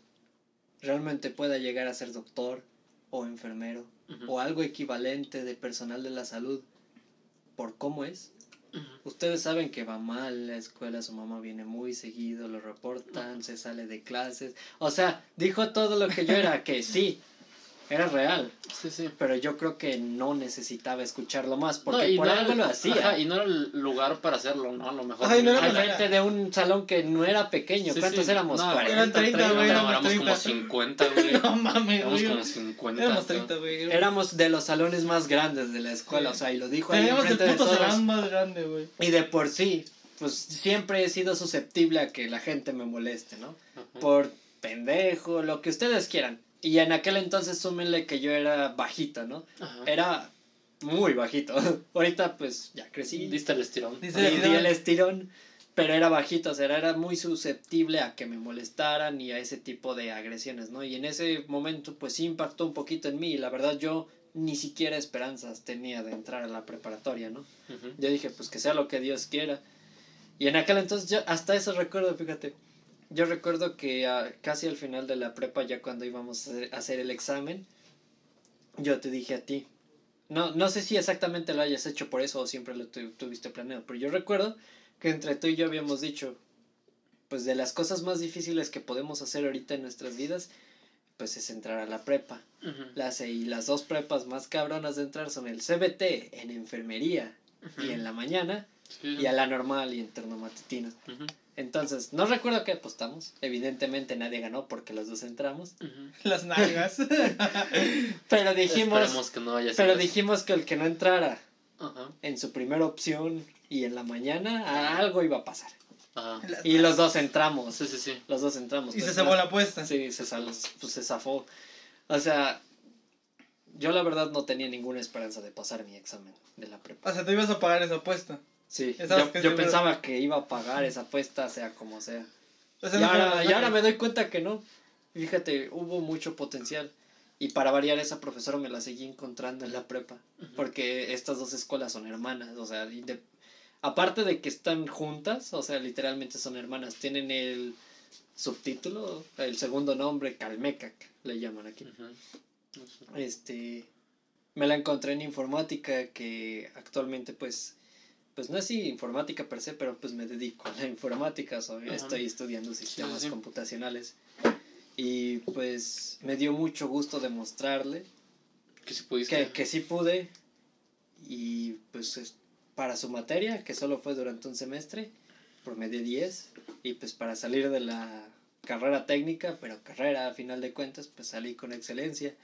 [SPEAKER 3] realmente pueda llegar a ser doctor o enfermero o algo equivalente de personal de la salud por cómo es? Ustedes saben que va mal la escuela, su mamá viene muy seguido, lo reportan, se sale de clases. O sea, dijo todo lo que yo era, que (laughs) sí, era real.
[SPEAKER 1] Sí, sí.
[SPEAKER 3] Pero yo creo que no necesitaba escucharlo más, porque
[SPEAKER 1] No,
[SPEAKER 3] por
[SPEAKER 1] no
[SPEAKER 3] algo lo hacía.
[SPEAKER 1] ajá, y no era el lugar para hacerlo, ¿no? A lo mejor.
[SPEAKER 2] Ajá, y no era
[SPEAKER 3] Al frente de un salón que no era pequeño.
[SPEAKER 1] Sí,
[SPEAKER 3] ¿Cuántos
[SPEAKER 1] sí.
[SPEAKER 3] éramos?
[SPEAKER 1] No,
[SPEAKER 3] 40,
[SPEAKER 2] eran 30, güey,
[SPEAKER 1] No,
[SPEAKER 2] éramos
[SPEAKER 1] éramos
[SPEAKER 2] 30.
[SPEAKER 1] como 50, güey. (laughs)
[SPEAKER 2] No mames,
[SPEAKER 1] Éramos
[SPEAKER 2] güey.
[SPEAKER 1] como 50.
[SPEAKER 2] Éramos
[SPEAKER 1] ¿no?
[SPEAKER 2] 30, güey.
[SPEAKER 3] Éramos de los salones más grandes de la escuela,
[SPEAKER 2] Sí.
[SPEAKER 3] o sea, y lo dijo ahí
[SPEAKER 2] Teníamos el
[SPEAKER 3] enfrente de
[SPEAKER 2] puto
[SPEAKER 3] todos.
[SPEAKER 2] salón más grande, güey.
[SPEAKER 3] Y de por sí, pues siempre he sido susceptible a que la gente me moleste, ¿no?
[SPEAKER 1] Ajá.
[SPEAKER 3] Por pendejo, lo que ustedes quieran. Y en aquel entonces súmenle que yo era bajito, ¿no?
[SPEAKER 1] Ajá.
[SPEAKER 3] Era muy bajito. (laughs) Ahorita pues ya crecí.
[SPEAKER 1] Diste el estirón.
[SPEAKER 3] Y
[SPEAKER 2] el
[SPEAKER 3] di
[SPEAKER 2] estirón.
[SPEAKER 3] el estirón. Pero era bajito, o sea, era muy susceptible a que me molestaran y a ese tipo de agresiones, ¿no? Y en ese momento, pues sí impactó un poquito en mí. Y la verdad, yo ni siquiera esperanzas tenía de entrar a la preparatoria, ¿no? Yo dije, pues que sea lo que Dios quiera. Y en aquel entonces, yo hasta eso recuerdo, fíjate. Yo recuerdo que casi al final de la prepa, ya cuando íbamos a hacer- el examen, yo te dije a ti. No, no sé si exactamente lo hayas hecho por eso o siempre lo tu- tuviste planeado, pero yo recuerdo que entre tú y yo habíamos dicho, pues de las cosas más difíciles que podemos hacer ahorita en nuestras vidas, pues es entrar a la prepa.
[SPEAKER 1] Ujú.
[SPEAKER 3] Las, y las dos prepas más cabronas de entrar son el CBT en enfermería y en la mañana
[SPEAKER 1] Sí.
[SPEAKER 3] y a la normal y en turno matutino. Entonces, no recuerdo qué apostamos. Evidentemente nadie ganó porque los dos entramos. (laughs)
[SPEAKER 2] Las nalgas. (laughs)
[SPEAKER 3] Pero dijimos,
[SPEAKER 1] Esperemos que no haya
[SPEAKER 3] pero dijimos que el que no entrara.
[SPEAKER 1] Ajá.
[SPEAKER 3] en su primera opción y en la mañana, algo iba a pasar. Y los dos entramos.
[SPEAKER 1] Sí, sí, sí.
[SPEAKER 3] Los dos entramos.
[SPEAKER 2] Y se
[SPEAKER 3] Pues,
[SPEAKER 2] cebó
[SPEAKER 3] más-
[SPEAKER 2] la apuesta.
[SPEAKER 3] Sí, se, sal- pues, se zafó. O sea, yo la verdad no tenía ninguna esperanza de pasar mi examen de la prepa.
[SPEAKER 2] O sea, tú ibas a pagar esa apuesta.
[SPEAKER 3] Sí, yo, pensaba que iba a pagar esa apuesta, sea como sea. Y ahora,
[SPEAKER 2] las
[SPEAKER 3] y ahora me doy cuenta que no. Fíjate, hubo mucho potencial. Y para variar, esa profesora me la seguí encontrando en la prepa. Porque estas dos escuelas son hermanas. O sea, aparte de que están juntas, o sea, literalmente son hermanas. Tienen el subtítulo, el segundo nombre, Calmecac, le llaman aquí. Este, me la encontré en informática, que actualmente pues, pues no es informática per se, pero pues me dedico a la informática, soy- estoy estudiando sistemas
[SPEAKER 1] sí.
[SPEAKER 3] computacionales. Y pues me dio mucho gusto demostrarle
[SPEAKER 1] Que
[SPEAKER 3] sí pude y pues es- para su materia, que solo fue durante un semestre, promedié 10 y pues para salir de la carrera técnica, pero carrera a final de cuentas, pues salí con excelencia.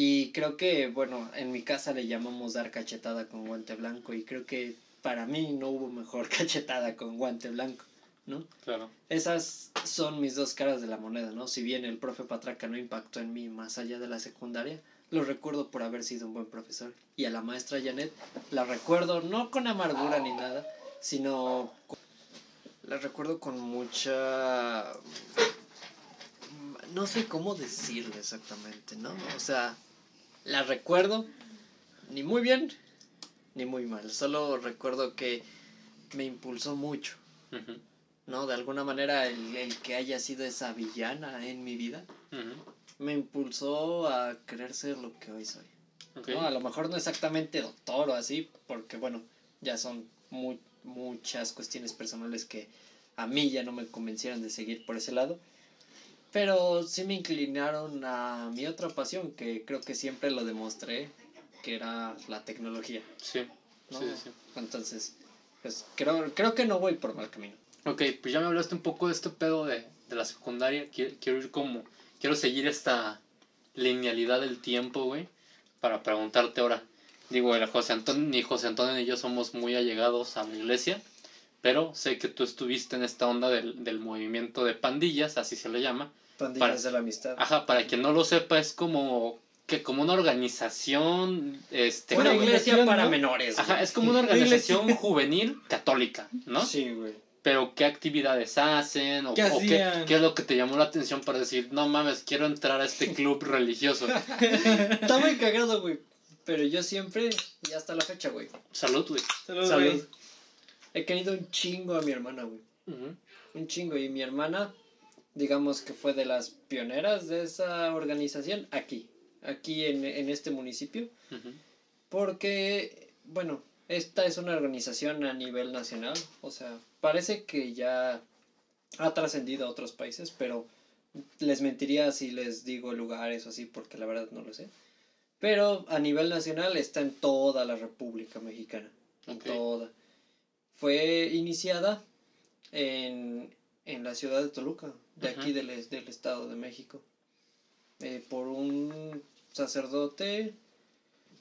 [SPEAKER 3] Y creo que, bueno, en mi casa le llamamos dar cachetada con guante blanco y creo que para mí no hubo mejor (laughs) cachetada con guante blanco, ¿no?
[SPEAKER 1] Claro.
[SPEAKER 3] Esas son mis dos caras de la moneda, ¿no? Si bien el profe Patraca no impactó en mí más allá de la secundaria, lo recuerdo por haber sido un buen profesor. Y a la maestra Janet la recuerdo no con amargura ni nada, sino con- la recuerdo con mucha no sé cómo decirlo exactamente, ¿no? O sea, la recuerdo ni muy bien ni muy mal, solo recuerdo que me impulsó mucho. ¿no? De alguna manera el, el que haya sido esa villana en mi vida me impulsó a querer ser lo que hoy soy. A lo mejor no exactamente doctor o así, porque bueno, ya son mu- muchas cuestiones personales que a mí ya no me convencieron de seguir por ese lado. Pero sí me inclinaron a mi otra pasión, que creo que siempre lo demostré, que era la tecnología.
[SPEAKER 1] Sí.
[SPEAKER 3] ¿no?
[SPEAKER 1] Sí, sí, sí.
[SPEAKER 3] Entonces, pues creo, creo que no voy por mal camino.
[SPEAKER 1] Ok, pues ya me hablaste un poco de este pedo de, de la secundaria. Quiero, quiero ir como. Quiero seguir esta linealidad del tiempo, güey. Para preguntarte ahora. Digo, el José Antonio, ni José Antonio ni yo somos muy allegados a la iglesia. Pero sé que tú estuviste en esta onda del, del movimiento de pandillas, así se le llama.
[SPEAKER 3] Pandillas
[SPEAKER 1] Para-
[SPEAKER 3] de la amistad.
[SPEAKER 1] Ajá, para quien no lo sepa, es como. que como una organización. Este,
[SPEAKER 3] Una iglesia para
[SPEAKER 2] ¿no?
[SPEAKER 3] menores.
[SPEAKER 1] Ajá, es como una organización juvenil católica, ¿no?
[SPEAKER 3] Sí, güey.
[SPEAKER 1] pero qué actividades hacen o,
[SPEAKER 2] ¿Qué
[SPEAKER 1] o
[SPEAKER 2] hacían?
[SPEAKER 1] qué, es lo que te llamó la atención para decir, no mames, quiero entrar a este (laughs) club religioso.
[SPEAKER 3] Está muy cagado, güey. Pero yo siempre, y hasta la fecha, güey.
[SPEAKER 1] Salud, güey.
[SPEAKER 3] Salud.
[SPEAKER 2] güey.
[SPEAKER 3] He querido un chingo a mi hermana, güey. Un chingo. Y mi hermana, digamos que fue de las pioneras de esa organización aquí. Aquí en, en este municipio. Porque, bueno, esta es una organización a nivel nacional. O sea, parece que ya ha trascendido a otros países, pero les mentiría si les digo lugares o así, porque la verdad no lo sé. Pero a nivel nacional está en toda la República Mexicana. En toda. Fue iniciada en, en la ciudad de Toluca, de aquí del, del Estado de México. eh, por un sacerdote.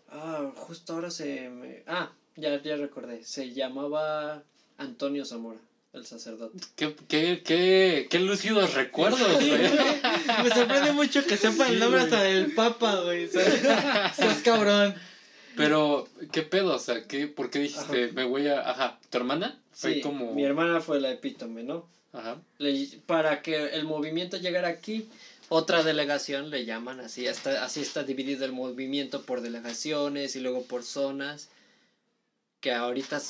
[SPEAKER 3] Ah, justo ahora se me. Ah, ya, ya recordé. Se llamaba Antonio Zamora, el sacerdote.
[SPEAKER 1] ¿Qué, qué, qué, qué lúcidos recuerdos, güey.
[SPEAKER 2] Me sorprende mucho que sepa el nombre
[SPEAKER 1] güey.
[SPEAKER 2] hasta del Papa, güey. (laughs) Cabrón.
[SPEAKER 1] Pero, ¿qué pedo? O sea, ¿qué, ¿por qué dijiste,
[SPEAKER 3] Ajá.
[SPEAKER 1] me voy a... Ajá, ¿tu hermana? Fue
[SPEAKER 3] Sí,
[SPEAKER 1] como...
[SPEAKER 3] Mi hermana fue la epítome, ¿no?
[SPEAKER 1] Ajá.
[SPEAKER 3] Le- para que el movimiento llegara aquí, otra delegación le llaman así, hasta, así está dividido el movimiento por delegaciones y luego por zonas, que ahorita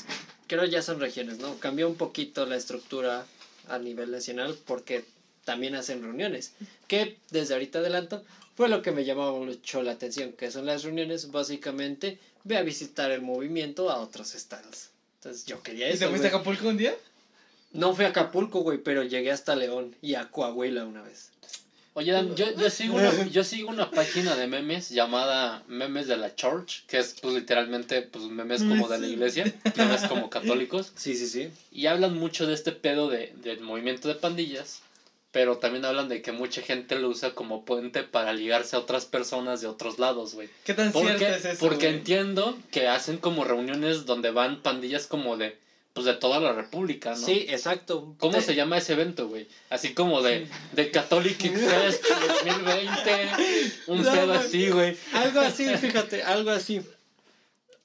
[SPEAKER 3] creo ya son regiones, ¿no? Cambió un poquito la estructura a nivel nacional porque también hacen reuniones. Que desde ahorita adelanto fue lo que me llamaba mucho la atención, que son las reuniones básicamente ve a visitar el movimiento a otros estados. Entonces yo quería
[SPEAKER 2] ¿Y
[SPEAKER 3] eso.
[SPEAKER 2] te fuiste a. Acapulco un día?
[SPEAKER 3] No fui a Acapulco, güey, pero llegué hasta León y a Coahuila una vez.
[SPEAKER 1] Oye, Dan, yo, yo, sigo una, yo sigo una página de memes llamada Memes de la Church, que es pues literalmente pues memes como de la iglesia, memes como católicos,
[SPEAKER 3] Sí, sí, sí.
[SPEAKER 1] y hablan mucho de este pedo de, del movimiento de pandillas, pero también hablan de que mucha gente lo usa como puente para ligarse a otras personas de otros lados, güey.
[SPEAKER 2] ¿Qué tan cierto es eso?
[SPEAKER 1] porque entiendo que hacen como reuniones donde van pandillas como de, pues de toda la república, ¿no?
[SPEAKER 3] Sí, exacto.
[SPEAKER 1] ¿Cómo
[SPEAKER 3] Te-
[SPEAKER 1] se llama ese evento, güey? Así como de, de Catholic Fest 2020, un
[SPEAKER 3] No,
[SPEAKER 1] pedo así, güey.
[SPEAKER 3] Algo así, fíjate, algo así.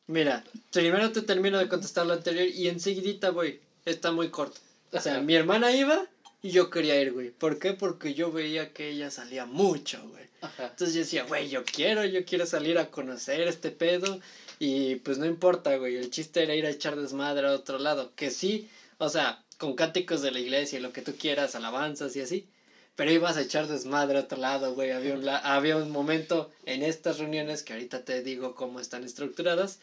[SPEAKER 3] Mira, primero te termino de contestar lo anterior y enseguidita, güey, está muy corto. O sea,
[SPEAKER 1] Ajá.
[SPEAKER 3] mi hermana iba y yo quería ir, güey. ¿Por qué? Porque yo veía que ella salía mucho, güey.
[SPEAKER 1] Ajá.
[SPEAKER 3] Entonces yo decía, güey, yo quiero, yo quiero salir a conocer este pedo. Y pues no importa, güey. El chiste era ir a echar desmadre a otro lado. Que sí, o sea, con cánticos de la iglesia y lo que tú quieras, alabanzas y así. Pero ibas a echar desmadre a otro lado, güey. Había un, la- había un momento en estas reuniones que ahorita te digo cómo están estructuradas.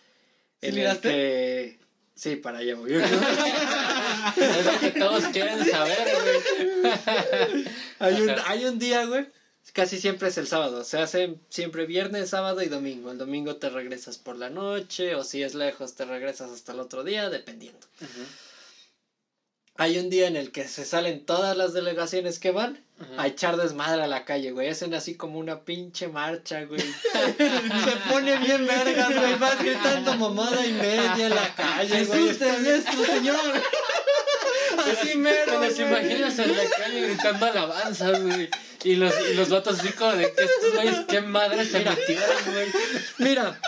[SPEAKER 2] ¿Sí
[SPEAKER 3] en el que... Sí, para allá voy. (laughs) (laughs)
[SPEAKER 1] Es lo que todos quieren saber, güey.
[SPEAKER 3] Hay un, hay un día, güey. Casi siempre es el sábado. Se hace siempre viernes, sábado y domingo. El domingo te regresas por la noche o si es lejos te regresas hasta el otro día, dependiendo. Hay un día en el que se salen todas las delegaciones que van a echar desmadre a la calle, güey. Hacen así como una pinche marcha, güey. (laughs) se pone bien vergas, güey. Vas gritando mamada y media en la calle, güey.
[SPEAKER 2] Nuestro Señor.
[SPEAKER 3] Así mero,
[SPEAKER 1] los imaginas en la calle gritando alabanzas, güey. Y los, y los vatos así como de que estos güeyes, qué madre se metieron, güey.
[SPEAKER 3] Mira,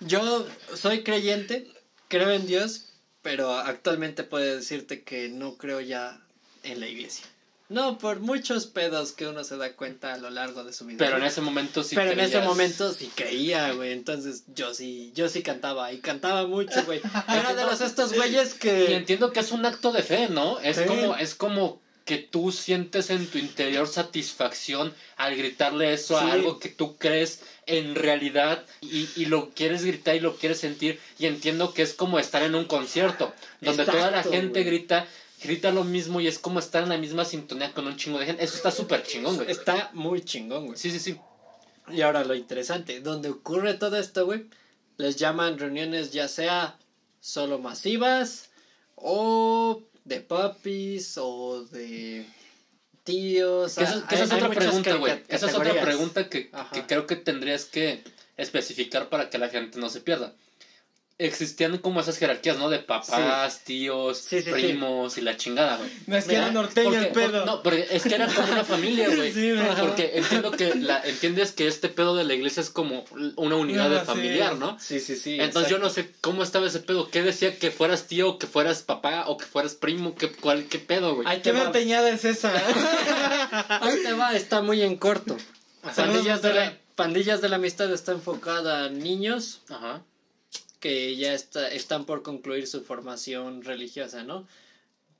[SPEAKER 3] yo soy creyente, creo en Dios, pero actualmente puedo decirte que no creo ya en la iglesia. No, por muchos pedos que uno se da cuenta a lo largo de su vida.
[SPEAKER 1] Pero en ese momento sí
[SPEAKER 3] Pero en ese momento sí creía, güey. Entonces yo sí, yo sí cantaba y cantaba mucho, güey. (laughs) Era de los estos güeyes
[SPEAKER 1] Y
[SPEAKER 3] que
[SPEAKER 1] entiendo que es un acto de fe, ¿no? Es
[SPEAKER 3] Sí.
[SPEAKER 1] como, es como que tú sientes en tu interior satisfacción al gritarle eso
[SPEAKER 3] Sí.
[SPEAKER 1] a algo que tú crees en realidad y, y lo quieres gritar y lo quieres sentir. Y entiendo que es como estar en un concierto, donde toda la gente grita, grita lo mismo y es como estar en la misma sintonía con un chingo de gente. Eso está súper chingón, güey.
[SPEAKER 3] está muy chingón, güey.
[SPEAKER 1] Sí, sí, sí.
[SPEAKER 3] Y ahora lo interesante, donde ocurre todo esto, güey, les llaman reuniones ya sea solo masivas o de papis o de tíos.
[SPEAKER 1] Que
[SPEAKER 3] Hay-
[SPEAKER 1] es
[SPEAKER 3] hay
[SPEAKER 1] otra pregunta, güey. Esa es otra pregunta que, que creo que tendrías que especificar para que la gente no se pierda. Existían como esas jerarquías, ¿no? De papás, tíos,
[SPEAKER 3] Sí, sí, sí.
[SPEAKER 1] primos y la chingada, güey.
[SPEAKER 2] No es que era norteño
[SPEAKER 1] Porque-
[SPEAKER 2] el pedo.
[SPEAKER 1] por- no, porque es que eran como una familia, güey. (laughs)
[SPEAKER 2] Sí, güey.
[SPEAKER 1] Porque entiendo que la, entiendes que este pedo de la iglesia es como una unidad
[SPEAKER 2] No,
[SPEAKER 1] de
[SPEAKER 2] sí.
[SPEAKER 1] familiar, ¿no?
[SPEAKER 3] Sí, sí, sí.
[SPEAKER 1] Entonces yo no sé cómo estaba ese pedo. ¿Qué decía que fueras tío, que fueras papá o que fueras primo? ¿Qué, cuál, qué pedo, güey?
[SPEAKER 3] Ahí
[SPEAKER 2] ¿Qué norteñada es esa? (laughs)
[SPEAKER 3] Ahí te va, está muy en corto. Pandillas de, la, Pandillas de la Amistad está enfocada a niños
[SPEAKER 1] Ajá.
[SPEAKER 3] Que ya está, están por concluir su formación religiosa, ¿no?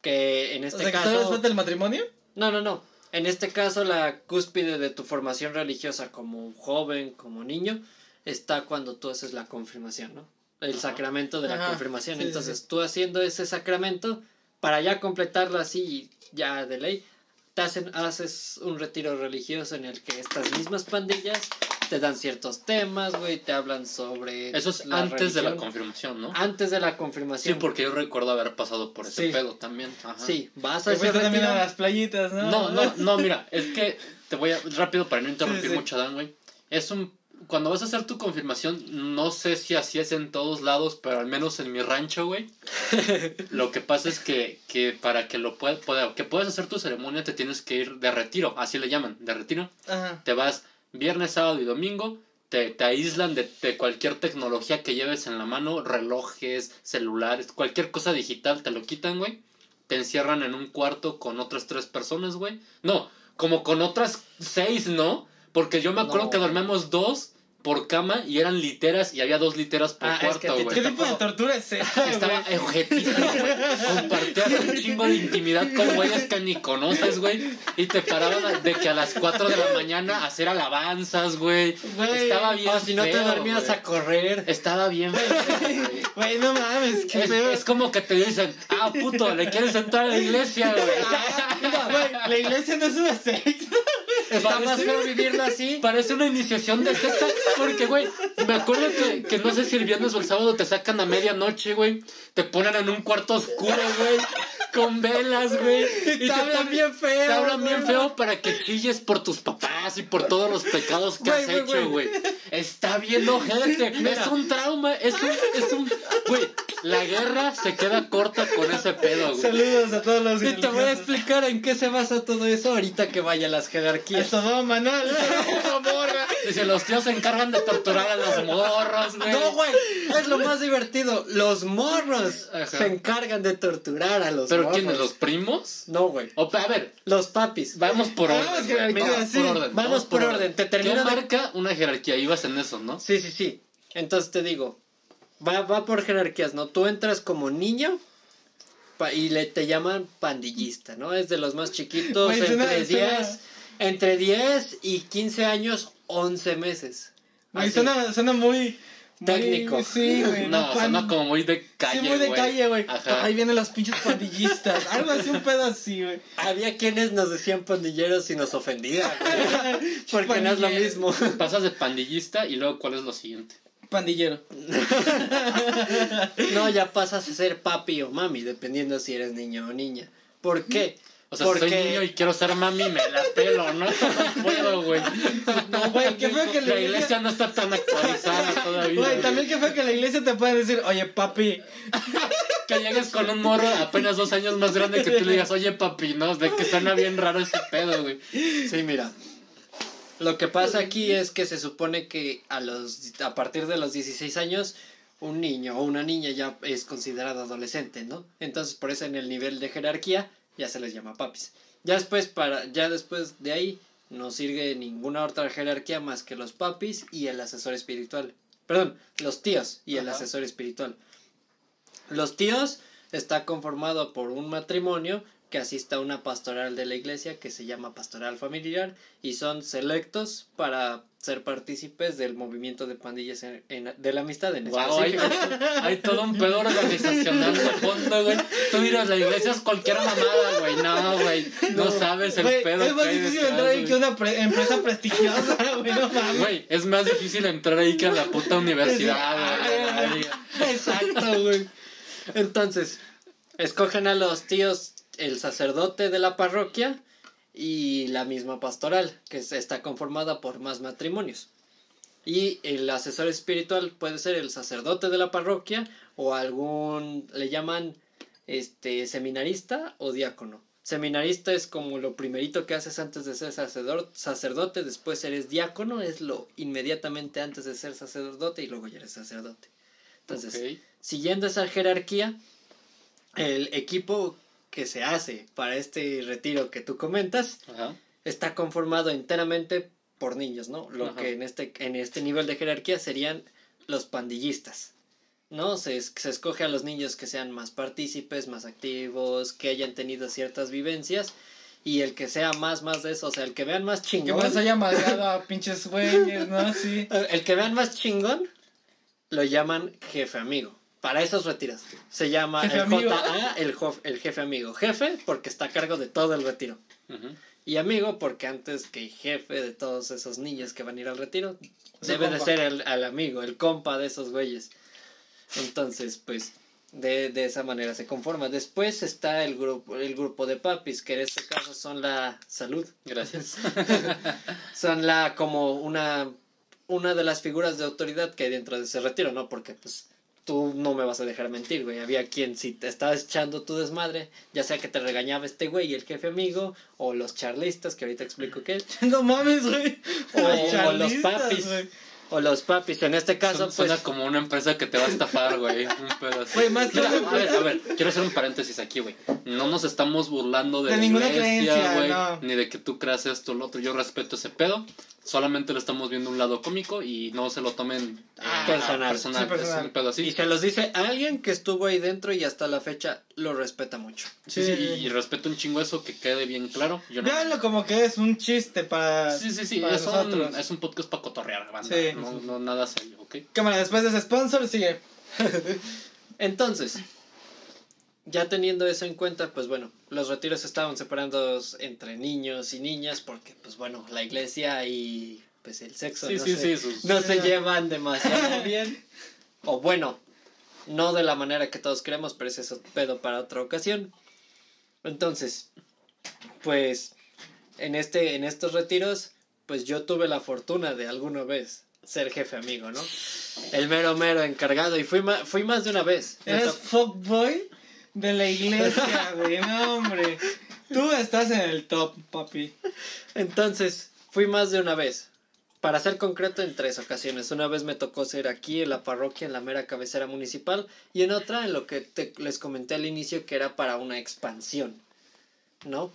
[SPEAKER 3] Que en
[SPEAKER 2] o
[SPEAKER 3] este
[SPEAKER 2] sea, que
[SPEAKER 3] caso...
[SPEAKER 2] ¿sabes falta el matrimonio?
[SPEAKER 3] No, no, no. En este caso, la cúspide de tu formación religiosa como joven, como niño, está cuando tú haces la confirmación, ¿no? El
[SPEAKER 1] Ajá.
[SPEAKER 3] sacramento de la
[SPEAKER 2] Ajá,
[SPEAKER 3] confirmación.
[SPEAKER 2] sí,
[SPEAKER 3] Entonces,
[SPEAKER 2] sí.
[SPEAKER 3] tú haciendo ese sacramento, para ya completarlo así, ya de ley, te hacen, haces un retiro religioso en el que estas mismas pandillas te dan ciertos temas, güey, te hablan sobre...
[SPEAKER 1] Eso es
[SPEAKER 3] la
[SPEAKER 1] antes de la confirmación, ¿no?
[SPEAKER 3] Antes de la
[SPEAKER 1] Sí,
[SPEAKER 3] confirmación.
[SPEAKER 1] porque yo recuerdo haber pasado por ese
[SPEAKER 3] Sí.
[SPEAKER 1] pedo también. Ajá.
[SPEAKER 3] Sí, vas a
[SPEAKER 2] fuiste también a las playitas, ¿no?
[SPEAKER 1] No, no, (laughs) no, mira, es que te voy a rápido para no interrumpir
[SPEAKER 2] Sí, sí.
[SPEAKER 1] mucho, Dan, güey. Es un cuando vas a hacer tu confirmación, no sé si así es en todos lados, pero al menos en mi rancho, güey. (laughs) lo que pasa es que, que para que lo puedas, que puedas hacer tu ceremonia, te tienes que ir de retiro, así le llaman, de retiro.
[SPEAKER 2] Ajá.
[SPEAKER 1] Te vas viernes, sábado y domingo, te, te aíslan de, de cualquier tecnología que lleves en la mano, relojes, celulares, cualquier cosa digital, te lo quitan, güey. Te encierran en un cuarto con otras tres personas, güey. No, como con otras seis, ¿no? Porque yo me acuerdo
[SPEAKER 3] No.
[SPEAKER 1] que dormíamos dos por cama y eran literas y había dos literas por
[SPEAKER 3] Ah,
[SPEAKER 1] cuarto, güey.
[SPEAKER 2] ¿Qué tipo de tortura es esta,
[SPEAKER 1] Estaba objetísimo, güey. Compartías un (laughs) chingo de intimidad con güeyes que ni conoces, güey. Y te paraban de que a las 4 de la mañana hacer alabanzas, güey. Estaba bien
[SPEAKER 3] O si no te dormías a correr.
[SPEAKER 1] Estaba bien (laughs) güey.
[SPEAKER 2] No mames, qué
[SPEAKER 1] Es,
[SPEAKER 2] feo.
[SPEAKER 1] es como que te dicen, ah, puto, le quieres entrar a la iglesia, güey. (laughs)
[SPEAKER 2] Güey, la iglesia no es una secta.
[SPEAKER 3] Está más feo vivirlo así.
[SPEAKER 1] Parece una iniciación de secta, porque, güey, me acuerdo que, que no sé si el viernes o el sábado te sacan a medianoche, güey. Te ponen en un cuarto oscuro, güey, con velas, güey. Y
[SPEAKER 3] te hablan bien feo,
[SPEAKER 1] Te hablan bien feo para que chilles por tus papás y por todos los pecados que
[SPEAKER 3] Güey,
[SPEAKER 1] has
[SPEAKER 3] güey,
[SPEAKER 1] hecho, güey. Está bien ojete. Es un trauma, es un, es un... Güey, la guerra se queda corta con ese pedo, güey.
[SPEAKER 2] Saludos a todos los
[SPEAKER 3] Y te voy a explicar en qué se basa todo eso ahorita que vaya a las
[SPEAKER 2] A
[SPEAKER 3] jerarquías.
[SPEAKER 2] Sodoma, ¿no? Gomorra.
[SPEAKER 1] Dice, los tíos se encargan de torturar a los morros, güey.
[SPEAKER 3] No, güey, es lo más divertido. Los morros
[SPEAKER 1] Ajá.
[SPEAKER 3] se encargan de torturar a los
[SPEAKER 1] ¿Pero
[SPEAKER 3] morros.
[SPEAKER 1] quiénes? ¿Los primos?
[SPEAKER 3] No, güey.
[SPEAKER 1] O, a ver,
[SPEAKER 3] Los papis.
[SPEAKER 1] vamos por orden.
[SPEAKER 2] Vamos, sí.
[SPEAKER 1] por orden.
[SPEAKER 3] Vamos por orden. Te termino
[SPEAKER 1] ¿Qué
[SPEAKER 3] de-
[SPEAKER 1] marca una jerarquía? Ibas en eso, ¿no?
[SPEAKER 3] Sí, sí, sí. Entonces te digo, va, va por jerarquías, ¿no? Tú entras como niño pa- y le te llaman pandillista, ¿no? Es de los más chiquitos, entre,
[SPEAKER 2] suena-
[SPEAKER 3] 10,
[SPEAKER 2] suena-
[SPEAKER 3] entre 10 y 15 años, 11 meses.
[SPEAKER 2] Güey, suena, suena muy... muy-
[SPEAKER 3] Técnico.
[SPEAKER 2] Sí, güey.
[SPEAKER 1] No,
[SPEAKER 2] pan-
[SPEAKER 1] suena como muy de calle,
[SPEAKER 2] Sí, muy de
[SPEAKER 1] güey.
[SPEAKER 2] calle, güey.
[SPEAKER 1] Ajá.
[SPEAKER 2] Ahí vienen los pinches pandillistas. Algo así, un pedo así, güey.
[SPEAKER 3] Había quienes nos decían pandilleros y nos ofendían, güey, (laughs) porque no es lo mismo. (laughs)
[SPEAKER 1] Pasas de pandillista y luego, ¿cuál es lo siguiente?
[SPEAKER 2] Pandillero. (laughs)
[SPEAKER 3] No, ya pasas a ser papi o mami, dependiendo si eres niño o niña. ¿Por qué?
[SPEAKER 1] O sea,
[SPEAKER 3] Porque-
[SPEAKER 1] soy niño y quiero ser mami, me la pelo, ¿no? (laughs) No puedo, güey.
[SPEAKER 2] No, güey, qué feo que
[SPEAKER 1] La
[SPEAKER 2] la
[SPEAKER 1] iglesia
[SPEAKER 2] iglesia...
[SPEAKER 1] no está tan actualizada todavía.
[SPEAKER 2] Güey, también qué feo que la iglesia te pueda decir, oye, papi, (laughs)
[SPEAKER 1] Que llegues con un morro apenas dos años más grande que tú le digas, oye, papi, ¿no? De que suena bien raro ese pedo, güey.
[SPEAKER 3] Sí, mira. Lo que pasa aquí es que se supone que a los a partir de los 16 años un niño o una niña ya es considerado adolescente, ¿no? Entonces, por eso en el nivel de jerarquía ya se les llama papis. Ya después para ya después de ahí no sirve ninguna otra jerarquía más que los papis y el asesor espiritual. Perdón, los tíos y el asesor espiritual. Los tíos está conformado por un matrimonio que asista a una pastoral de la iglesia que se llama pastoral familiar y son selectos para ser partícipes del movimiento de pandillas en- en- de la amistad en
[SPEAKER 1] Wow, hay, hay todo un pedo organizacional de fondo, güey. Tú dirás, la iglesia es cualquier mamada, güey. No, güey. No, sabes el pedo
[SPEAKER 2] es más
[SPEAKER 1] que
[SPEAKER 2] difícil entrar ahí que una pre- empresa prestigiosa, (laughs) güey, no mames.
[SPEAKER 1] Güey, es más difícil entrar ahí que a la puta universidad, güey.
[SPEAKER 2] Exacto, güey.
[SPEAKER 3] Entonces, escogen a los tíos el sacerdote de la parroquia y la misma pastoral, que está conformada por más matrimonios. Y el asesor espiritual puede ser el sacerdote de la parroquia o algún, le llaman este seminarista o diácono. Seminarista es como lo primerito que haces antes de ser sacerdote, después eres diácono, es lo inmediatamente antes de ser sacerdote y luego ya eres sacerdote. Entonces, siguiendo esa jerarquía, el equipo que se hace para este retiro que tú comentas
[SPEAKER 1] Ajá.
[SPEAKER 3] está conformado enteramente por niños, ¿no? Lo
[SPEAKER 1] Ajá.
[SPEAKER 3] que en este, en este nivel de jerarquía serían los pandillistas, ¿no? Se, se escoge a los niños que sean más partícipes, más activos, que hayan tenido ciertas vivencias y el que sea más, más de eso, o sea, el que vean más
[SPEAKER 2] Que
[SPEAKER 3] chingón.
[SPEAKER 2] más haya madreado a pinches güeyes, ¿no? Sí. (laughs)
[SPEAKER 3] El que vean más chingón lo llaman jefe amigo. Para esos retiros. Se llama
[SPEAKER 2] ¿Jefe
[SPEAKER 3] el
[SPEAKER 2] amigo?
[SPEAKER 3] JA, el, jefe amigo. Jefe porque está a cargo de todo el retiro. Y amigo porque antes que jefe de todos esos niños que van a ir al retiro, debe de ser el, al amigo, el compa de esos güeyes. Entonces, pues, de, de esa manera se conforma. Después está el grupo, el grupo de papis, que en este caso son la salud.
[SPEAKER 1] Gracias. (laughs)
[SPEAKER 3] son la como una una de las figuras de autoridad que hay dentro de ese retiro, ¿no? Porque pues tú no me vas a dejar mentir, güey. Había quien si te estabas echando tu desmadre, ya sea que te regañaba este güey, el jefe amigo, o los charlistas, que ahorita explico qué, (laughs)
[SPEAKER 2] No mames, güey.
[SPEAKER 3] o,
[SPEAKER 2] Los
[SPEAKER 3] o los
[SPEAKER 2] charlistas,
[SPEAKER 3] papis, o los papis. En este caso,
[SPEAKER 1] Suena-
[SPEAKER 3] pues
[SPEAKER 1] Suena como una empresa que te va a estafar, güey. Un pedo así.
[SPEAKER 2] Güey, más que
[SPEAKER 1] Mira, a ver, a ver, quiero hacer un paréntesis aquí, güey. No nos estamos burlando de,
[SPEAKER 2] De
[SPEAKER 1] la
[SPEAKER 2] ninguna
[SPEAKER 1] iglesia,
[SPEAKER 2] creencia,
[SPEAKER 1] güey,
[SPEAKER 2] no.
[SPEAKER 1] ni de que tú creas esto o lo otro. Yo respeto ese pedo. Solamente lo estamos viendo un lado cómico y no se lo tomen
[SPEAKER 3] Ah,
[SPEAKER 1] a
[SPEAKER 3] personal.
[SPEAKER 1] personal,
[SPEAKER 2] Sí, personal.
[SPEAKER 1] es un pedo así.
[SPEAKER 3] Y se los dice a alguien que estuvo ahí dentro y hasta la fecha lo respeta mucho.
[SPEAKER 1] Sí, sí,
[SPEAKER 2] Sí.
[SPEAKER 1] y, y respeto un chingo eso, que quede bien claro. Yo no-
[SPEAKER 2] Véanlo como que es un chiste para.
[SPEAKER 1] Sí, sí, sí, es un,
[SPEAKER 2] nosotros.
[SPEAKER 1] es un podcast para cotorrear, banda.
[SPEAKER 2] Sí.
[SPEAKER 1] No, no nada serio, ¿ok?
[SPEAKER 2] Cámara, después de ese sponsor, sigue. (laughs)
[SPEAKER 3] Entonces, ya teniendo eso en cuenta, pues bueno, los retiros estaban separados entre niños y niñas porque, pues bueno, la iglesia y pues el sexo
[SPEAKER 1] Sí,
[SPEAKER 3] no,
[SPEAKER 1] sí,
[SPEAKER 3] se,
[SPEAKER 1] sí,
[SPEAKER 3] no se llevan demasiado (laughs) bien. O bueno, no de la manera que todos queremos, pero ese es pedo para otra ocasión. Entonces, pues en este en estos retiros, pues yo tuve la fortuna de alguna vez ser jefe amigo, ¿no? El mero mero encargado y fui ma- fui más de una vez.
[SPEAKER 2] Eres fuckboy de la iglesia, güey. No, hombre. Tú estás en el top, papi.
[SPEAKER 3] Entonces, fui más de una vez. Para ser concreto, en tres ocasiones. Una vez me tocó ser aquí en la parroquia, en la mera cabecera municipal, y en otra en lo que te- les comenté al inicio que era para una expansión. ¿No?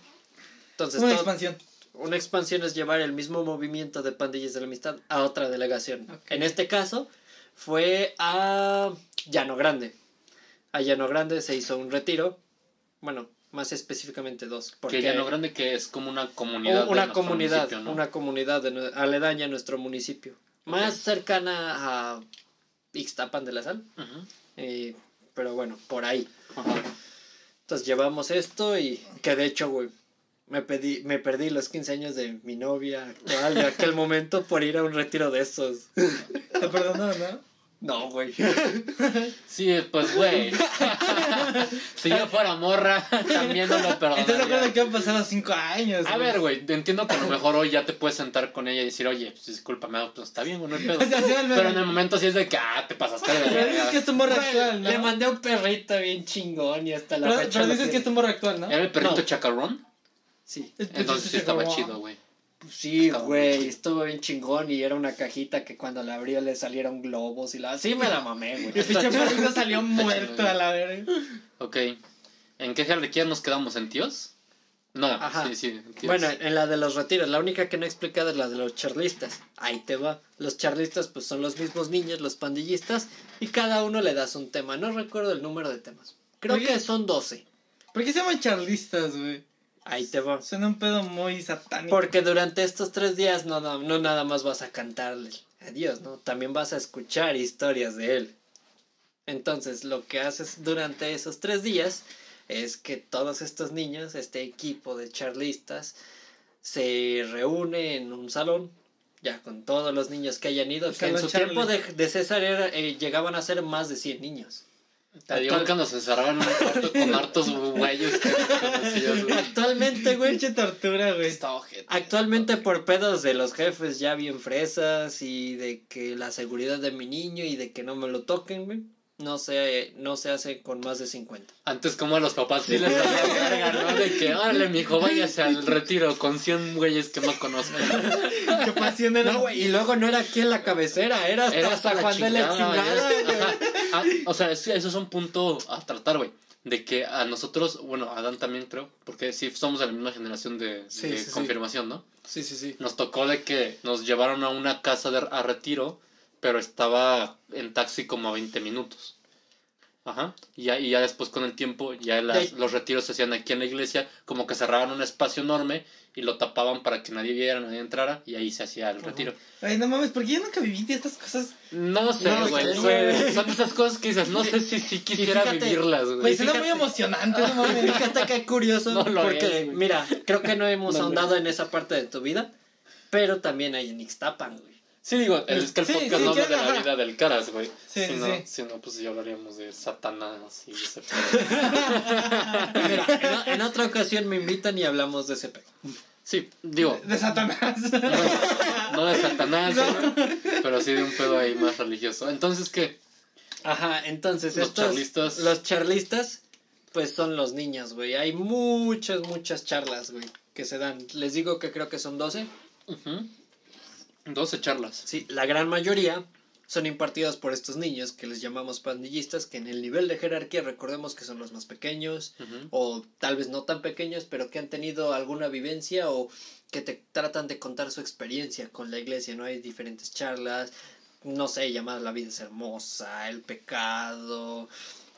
[SPEAKER 3] Entonces,
[SPEAKER 2] Una
[SPEAKER 3] todo-
[SPEAKER 2] expansión.
[SPEAKER 3] una expansión es llevar el mismo movimiento de pandillas de la amistad a otra delegación. En este caso, fue a Llano Grande. A Llano Grande se hizo un retiro. Bueno, más específicamente dos.
[SPEAKER 1] Porque ya no grande que es como una comunidad. de
[SPEAKER 3] una comunidad, una comunidad de aledaña a nuestro municipio. Más cercana a Ixtapan de la Sal. Eh, pero bueno, por ahí. Entonces llevamos esto y que de hecho, güey, me, pedí, me perdí los 15 años de mi novia actual de aquel (laughs) momento por ir a un retiro de esos. (laughs)
[SPEAKER 2] Te ¿no?
[SPEAKER 3] No, güey. (laughs)
[SPEAKER 1] Sí, pues, güey. (laughs) si yo fuera morra, (laughs) también no lo
[SPEAKER 2] ¿Estás de acuerdo
[SPEAKER 1] perdonaría.
[SPEAKER 2] que han pasado cinco años?
[SPEAKER 1] A ver, güey, entiendo que a lo mejor hoy ya te puedes sentar con ella y decir, oye, pues discúlpame, pues está bien, güey, no hay pedo.
[SPEAKER 2] O sea, sí, al
[SPEAKER 1] Pero en el momento sí es de que, ah, te pasaste de
[SPEAKER 2] Pero dices que es tu morra
[SPEAKER 3] Güey,
[SPEAKER 2] actual, ¿no?
[SPEAKER 3] Le mandé un perrito bien chingón y hasta la
[SPEAKER 2] Pero,
[SPEAKER 3] fecha.
[SPEAKER 2] pero dices que es tu morra actual, ¿no?
[SPEAKER 1] ¿Era el perrito
[SPEAKER 3] No.
[SPEAKER 1] chacarrón?
[SPEAKER 3] Sí.
[SPEAKER 1] Entonces sí estaba chido, güey.
[SPEAKER 3] Pues Sí, güey, estuvo bien chingón y era una cajita que cuando la abrió le salieron globos y la... Sí me la mamé, güey.
[SPEAKER 2] Y el pinche perrito salió muerto a la verga.
[SPEAKER 1] Ok. ¿En qué jerarquía nos quedamos? ¿En tíos? No,
[SPEAKER 3] Ajá.
[SPEAKER 1] sí, sí, en tíos.
[SPEAKER 3] Bueno, en la de los retiros, la única que no he explicado es la de los charlistas. Ahí te va. Los charlistas pues son los mismos niños, los pandillistas, y cada uno le das un tema. No recuerdo el número de temas. Creo
[SPEAKER 2] Oye.
[SPEAKER 3] que son 12.
[SPEAKER 2] ¿Por qué se llaman charlistas, güey?
[SPEAKER 3] Ahí te va.
[SPEAKER 2] Suena un pedo muy satánico.
[SPEAKER 3] Porque durante estos tres días no, no, no nada más vas a cantarle a Dios, ¿no? También vas a escuchar historias de Él. Entonces, lo que haces durante esos tres días es que todos estos niños, este equipo de charlistas, se reúne en un salón, ya con todos los niños que hayan ido,
[SPEAKER 2] El
[SPEAKER 3] que en su tiempo de César era- eh, llegaban a ser más de 100 niños.
[SPEAKER 1] Te digo que nos encerraban en un cuarto con hartos güeyes que desconocías, güey.
[SPEAKER 3] Actualmente, güey,
[SPEAKER 2] Pinche tortura, güey.
[SPEAKER 1] Está ojete.
[SPEAKER 3] Actualmente por pedos de los jefes ya bien fresas y de que la seguridad de mi niño y de que no me lo toquen, güey, no se, no se hace con más de 50.
[SPEAKER 1] Antes como a los papás sí les verga, ¿no? De que, órale, mijo, váyase al retiro con 100 güeyes que no conozcan. (laughs)
[SPEAKER 2] Qué pasión era.
[SPEAKER 3] No, güey, y luego no era aquí en la cabecera, era hasta,
[SPEAKER 1] Era
[SPEAKER 3] hasta Juan de la
[SPEAKER 1] chingada. Ah, o sea, es- eso es un punto a tratar, güey. De que a nosotros, bueno, a Adán también creo, porque sí somos de la misma generación de,
[SPEAKER 3] Sí,
[SPEAKER 1] de
[SPEAKER 3] sí, sí.
[SPEAKER 1] confirmación, ¿no?
[SPEAKER 3] Sí, sí, sí.
[SPEAKER 1] Nos tocó de que nos llevaron a una casa de, a retiro, pero estaba en taxi como a 20 minutos. Ajá. Y ya, y ya después con el tiempo, ya las- los retiros se hacían aquí en la iglesia, como que cerraban un espacio enorme y lo tapaban para que nadie viera, nadie entrara, y ahí se hacía el retiro.
[SPEAKER 2] Ay, no mames, ¿por qué yo nunca viví de estas cosas?
[SPEAKER 1] No sé, güey. son- esas cosas que dices, no sé si, si quisiera
[SPEAKER 3] fíjate,
[SPEAKER 1] vivirlas,
[SPEAKER 2] Güey,
[SPEAKER 1] güey.
[SPEAKER 2] suena muy emocionante, no mames. (laughs)
[SPEAKER 3] Fíjate qué curioso,
[SPEAKER 1] No lo
[SPEAKER 3] porque
[SPEAKER 1] es,
[SPEAKER 3] mira, creo que no hemos ahondado en esa parte de tu vida, pero también hay en Ixtapan, güey.
[SPEAKER 1] Sí, digo, es que el
[SPEAKER 2] Sí,
[SPEAKER 1] podcast
[SPEAKER 2] sí,
[SPEAKER 1] no habla de la
[SPEAKER 2] ajá.
[SPEAKER 1] vida del Caras, güey.
[SPEAKER 2] Sí,
[SPEAKER 1] si,
[SPEAKER 2] sí,
[SPEAKER 1] no,
[SPEAKER 2] sí.
[SPEAKER 1] si no, pues ya hablaríamos de Satanás y ese pedo.
[SPEAKER 3] Mira, en, en otra ocasión me invitan y hablamos de ese pedo.
[SPEAKER 1] Sí, digo,
[SPEAKER 2] De Satanás.
[SPEAKER 1] no de Satanás, güey, pero sí de un pedo ahí más religioso. Entonces, ¿qué?
[SPEAKER 3] Ajá, entonces
[SPEAKER 1] Los
[SPEAKER 3] estos,
[SPEAKER 1] charlistas.
[SPEAKER 3] los charlistas, pues son los niños, güey. Hay muchas, muchas charlas, güey, que se dan. Les digo que creo que son 12.
[SPEAKER 1] Ujú. 12 charlas.
[SPEAKER 3] Sí, la gran mayoría son impartidos por estos niños que les llamamos pandillistas, que en el nivel de jerarquía recordemos que son los más pequeños, o tal vez no tan pequeños, pero que han tenido alguna vivencia o que te tratan de contar su experiencia con la iglesia, ¿no? Hay diferentes charlas, no sé, llamadas La vida es hermosa, el pecado,